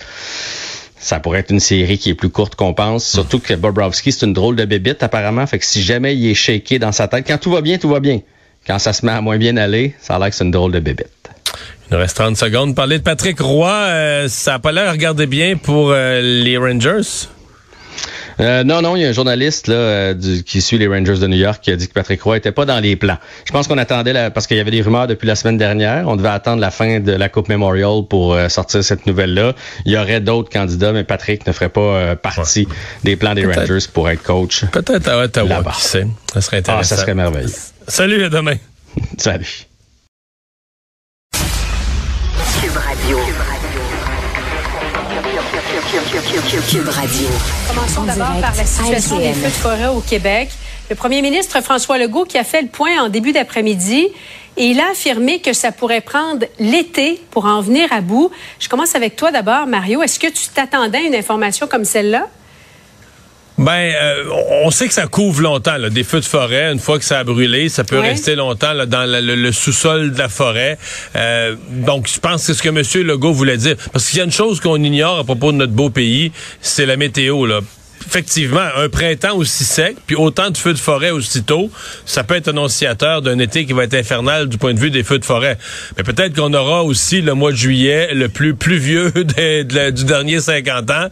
ça pourrait être une série qui est plus courte qu'on pense. Surtout que Bobrovski, c'est une drôle de bébite apparemment. Fait que si jamais il est shaké dans sa tête, quand tout va bien, tout va bien. Quand ça se met à moins bien aller, ça a l'air que c'est une drôle de bébite. Il nous reste 30 secondes. Parler de Patrick Roy, euh, ça n'a pas l'air à regarder bien pour euh, les Rangers. Euh, non, non, il y a un journaliste là, euh, qui suit les Rangers de New York qui a dit que Patrick Roy était pas dans les plans. Je pense qu'on attendait, la, parce qu'il y avait des rumeurs depuis la semaine dernière, on devait attendre la fin de la Coupe Memorial pour euh, sortir cette nouvelle-là. Il y aurait d'autres candidats, mais Patrick ne ferait pas partie des plans des Rangers pour être coach. Peut-être à Ottawa, qui sait. Ça serait intéressant. Ah, ça serait merveilleux. Salut, à demain. Salut. Cube Radio. Commençons d'abord par la situation des feux de forêt au Québec. Le premier ministre François Legault qui a fait le point en début d'après-midi et il a affirmé que ça pourrait prendre l'été pour en venir à bout. Je commence avec toi d'abord, Mario. Est-ce que tu t'attendais à une information comme celle-là? Ben, euh, on sait que ça couvre longtemps, là, des feux de forêt. Une fois que ça a brûlé, ça peut rester longtemps là, dans le, sous-sol de la forêt. Euh, donc, je pense que c'est ce que M. Legault voulait dire. Parce qu'il y a une chose qu'on ignore à propos de notre beau pays, c'est la météo. Là effectivement, un printemps aussi sec, puis autant de feux de forêt aussitôt, ça peut être annonciateur d'un été qui va être infernal du point de vue des feux de forêt. Mais peut-être qu'on aura aussi le mois de juillet le plus pluvieux du dernier 50 ans,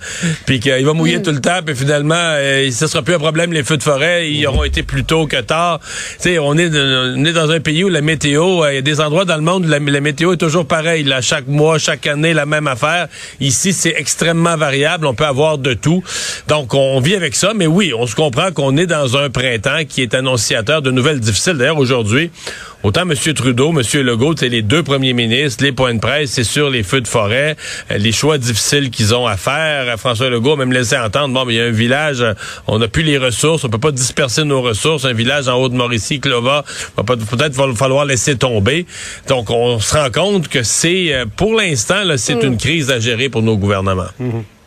puis qu'il va mouiller mm. tout le temps, puis finalement, euh, ce sera plus un problème, les feux de forêt, ils auront été plus tôt que tard. Tu sais, on est, on est dans un pays où la météo, euh, il y a des endroits dans le monde où la, météo est toujours pareille. Là, chaque mois, chaque année, la même affaire. Ici, c'est extrêmement variable. On peut avoir de tout. Donc, on vit avec ça, mais oui, on se comprend qu'on est dans un printemps qui est annonciateur de nouvelles difficiles. D'ailleurs, aujourd'hui, autant M. Trudeau, M. Legault, c'est les deux premiers ministres, les points de presse, c'est sur les feux de forêt, euh, les choix difficiles qu'ils ont à faire. François Legault a même laissé entendre, bon, mais il y a un village, euh, on n'a plus les ressources, on peut pas disperser nos ressources. Un village en Haute-Mauricie, Clova, va peut-être va falloir laisser tomber. Donc, on se rend compte que c'est, euh, pour l'instant, c'est mm. une crise à gérer pour nos gouvernements. Mm-hmm.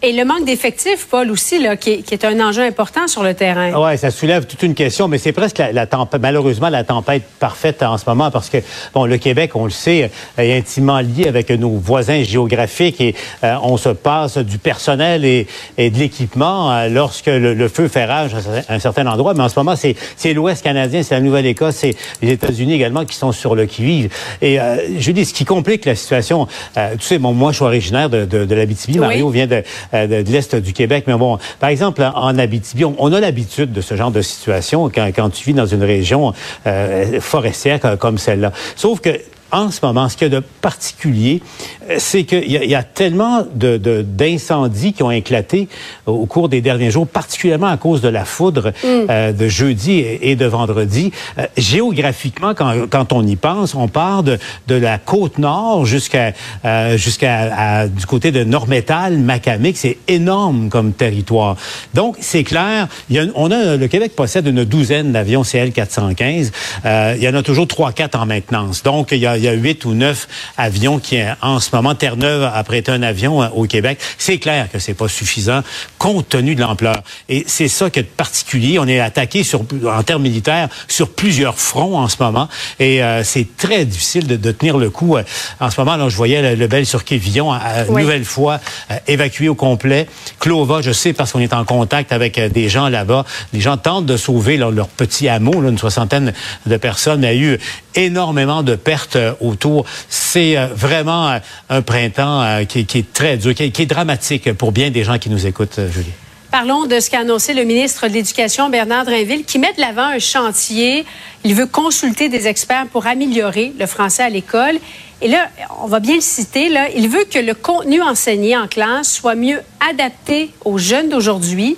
Et le manque d'effectifs, Paul, aussi, là, qui, est, un enjeu important sur le terrain. Oui, ça soulève toute une question, mais c'est presque la, tempête, malheureusement la tempête parfaite en ce moment parce que, bon, le Québec, on le sait, est intimement lié avec nos voisins géographiques et euh, on se passe du personnel et, de l'équipement euh, lorsque le, feu fait rage à un certain endroit. Mais en ce moment, c'est l'Ouest canadien, c'est la Nouvelle-Écosse, c'est les États-Unis également qui sont sur le qui-vive. Et euh, je dis, ce qui complique la situation, tu sais, bon, moi, je suis originaire de, de, de l'Abitibi. Mario vient de euh, de, l'Est du Québec. Mais bon, par exemple, en Abitibi, on, a l'habitude de ce genre de situation quand, tu vis dans une région euh, forestière comme celle-là. Sauf que en ce moment, ce qu'il y a de particulier, euh, c'est qu'il y, a tellement d'incendies qui ont éclaté au cours des derniers jours, particulièrement à cause de la foudre mm. euh, de jeudi et, de vendredi. Euh, géographiquement, quand, on y pense, on part de, la côte nord jusqu'à jusqu'à du côté de Nord-Métal, Macamic. C'est énorme comme territoire. Donc, c'est clair, on a, le Québec possède une douzaine d'avions CL-415. il y en a toujours trois, quatre en maintenance. Donc, il y a il y a huit ou neuf avions qui, en ce moment, Terre-Neuve a prêté un avion euh, au Québec. C'est clair que c'est pas suffisant compte tenu de l'ampleur. Et c'est ça qui est particulier. On est attaqué sur, en termes militaires sur plusieurs fronts en ce moment. Et euh, c'est très difficile de, de, tenir le coup. Euh, en ce moment, là, je voyais le, bel sur Quévillon, une nouvelle fois évacué au complet. Clova, je sais parce qu'on est en contact avec des gens là-bas. Les gens tentent de sauver leur petit hameau, là, une soixantaine de personnes. Il y a eu énormément de pertes autour. C'est euh, vraiment euh, un printemps qui, est très dur, qui, est dramatique pour bien des gens qui nous écoutent, Julie. Parlons de ce qu'a annoncé le ministre de l'Éducation, Bernard Drinville, qui met de l'avant un chantier. Il veut consulter des experts pour améliorer le français à l'école. Et là, on va bien le citer, là, il veut que le contenu enseigné en classe soit mieux adapté aux jeunes d'aujourd'hui,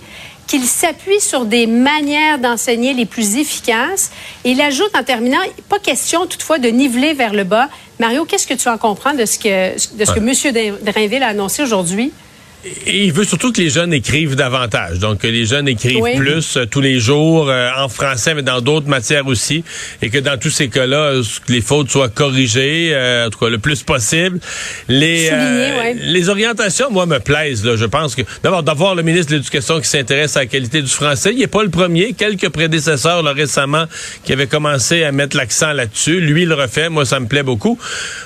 qu'il s'appuie sur des manières d'enseigner les plus efficaces. Et il ajoute en terminant, pas question toutefois de niveler vers le bas. Mario, qu'est-ce que tu en comprends de ce que, de ce que M. Drainville a annoncé aujourd'hui? Et il veut surtout que les jeunes écrivent davantage. Donc, que les jeunes écrivent plus euh, tous les jours euh, en français, mais dans d'autres matières aussi. Et que dans tous ces cas-là, euh, les fautes soient corrigées, en tout cas le plus possible. Les, les orientations, moi, me plaisent. Là. Je pense que, d'abord, d'avoir le ministre de l'Éducation qui s'intéresse à la qualité du français. Il n'est pas le premier. Quelques prédécesseurs, là, récemment, qui avaient commencé à mettre l'accent là-dessus. Lui, il le refait. Moi, ça me plaît beaucoup.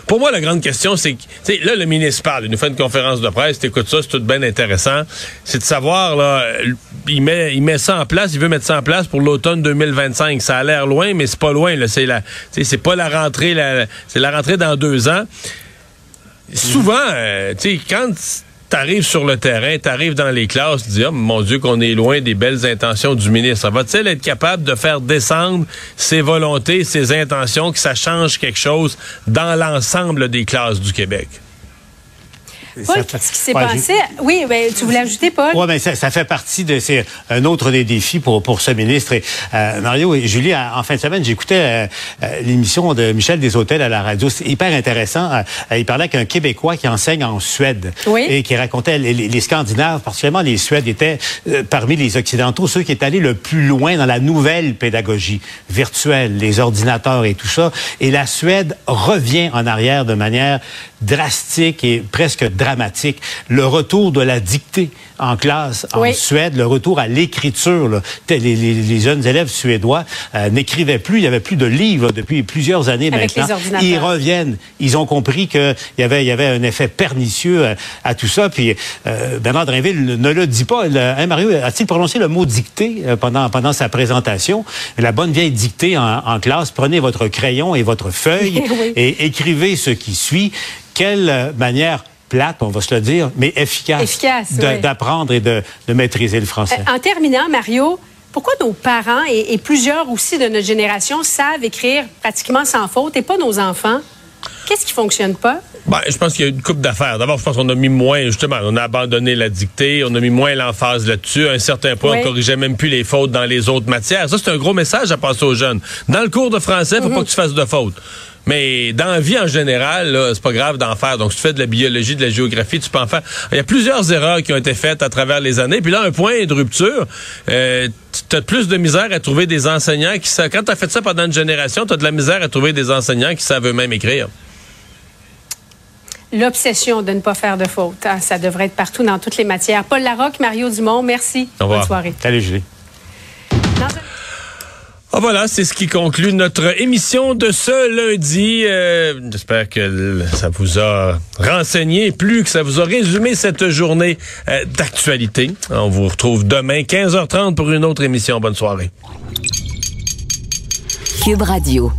Pour moi, la grande question, c'est que, là, le ministre parle. Il nous fait une conférence de presse. T'écoutes ça, c'est tout bien intéressant, c'est de savoir, là, il met, il met ça en place, il veut mettre ça en place pour l'automne 2025. Ça a l'air loin, mais c'est pas loin. C'est la, c'est pas la rentrée, c'est la rentrée dans deux ans. Souvent, euh, tu sais, quand t'arrives sur le terrain, t'arrives dans les classes, tu dis, oh mon Dieu, qu'on est loin des belles intentions du ministre. Va-t-il être capable de faire descendre ses volontés, ses intentions, que ça change quelque chose dans l'ensemble des classes du Québec? Paul, qu'est-ce qui s'est passé? Oui, ben, tu voulais ajouter, Paul? Oui, mais ça, ça, fait partie de. C'est un autre des défis pour, pour ce ministre. Et, euh, Mario et Julie, en fin de semaine, j'écoutais euh, euh, l'émission de Michel Deshôtels à la radio. C'est hyper intéressant. il parlait qu'un Québécois qui enseigne en Suède et qui racontait les, les, Scandinaves, particulièrement les Suèdes, étaient parmi les Occidentaux ceux qui étaient allés le plus loin dans la nouvelle pédagogie virtuelle, les ordinateurs et tout ça. Et la Suède revient en arrière de manière drastique et presque dramatique. Le retour de la dictée en classe en Suède, le retour à l'écriture. Les, les, les, jeunes élèves suédois euh, n'écrivaient plus, il n'y avait plus de livres depuis plusieurs années maintenant. Ils reviennent. Ils ont compris qu'il y avait, il y avait un effet pernicieux à, à tout ça. Puis euh, Bernard Drinville ne le dit pas. hein, Mario, a-t-il prononcé le mot dictée euh, pendant, pendant sa présentation? La bonne vieille dictée en, en classe. Prenez votre crayon et votre feuille et écrivez ce qui suit quelle manière plate, on va se le dire, mais efficace, d'apprendre et de, maîtriser le français. Euh, en terminant, Mario, pourquoi nos parents et, plusieurs aussi de notre génération savent écrire pratiquement sans faute et pas nos enfants? Qu'est-ce qui fonctionne pas? Ben, je pense qu'il y a une coupe d'affaires. D'abord, je pense qu'on a mis moins, justement, on a abandonné la dictée, on a mis moins l'emphase là-dessus. À un certain point, on corrigeait même plus les fautes dans les autres matières. Ça, c'est un gros message à passer aux jeunes. Dans le cours de français, il faut mhm. pas que tu fasses de fautes. Mais dans la vie en général, c'est pas grave d'en faire. Donc, si tu fais de la biologie, de la géographie, tu peux en faire. Il y a plusieurs erreurs qui ont été faites à travers les années. Puis là, un point de rupture, euh, tu as plus de misère à trouver des enseignants qui savent. Quand tu as fait ça pendant une génération, tu as de la misère à trouver des enseignants qui savent eux-mêmes écrire. L'obsession de ne pas faire de faute, hein, ça devrait être partout dans toutes les matières. Paul Larocque, Mario Dumont, merci. Bonne soirée. Salut, Julie. Ah, voilà, c'est ce qui conclut notre émission de ce lundi. Euh, j'espère que ça vous a renseigné, plus que ça vous a résumé cette journée euh, d'actualité. On vous retrouve demain 15h30 pour une autre émission. Bonne soirée. Cube Radio.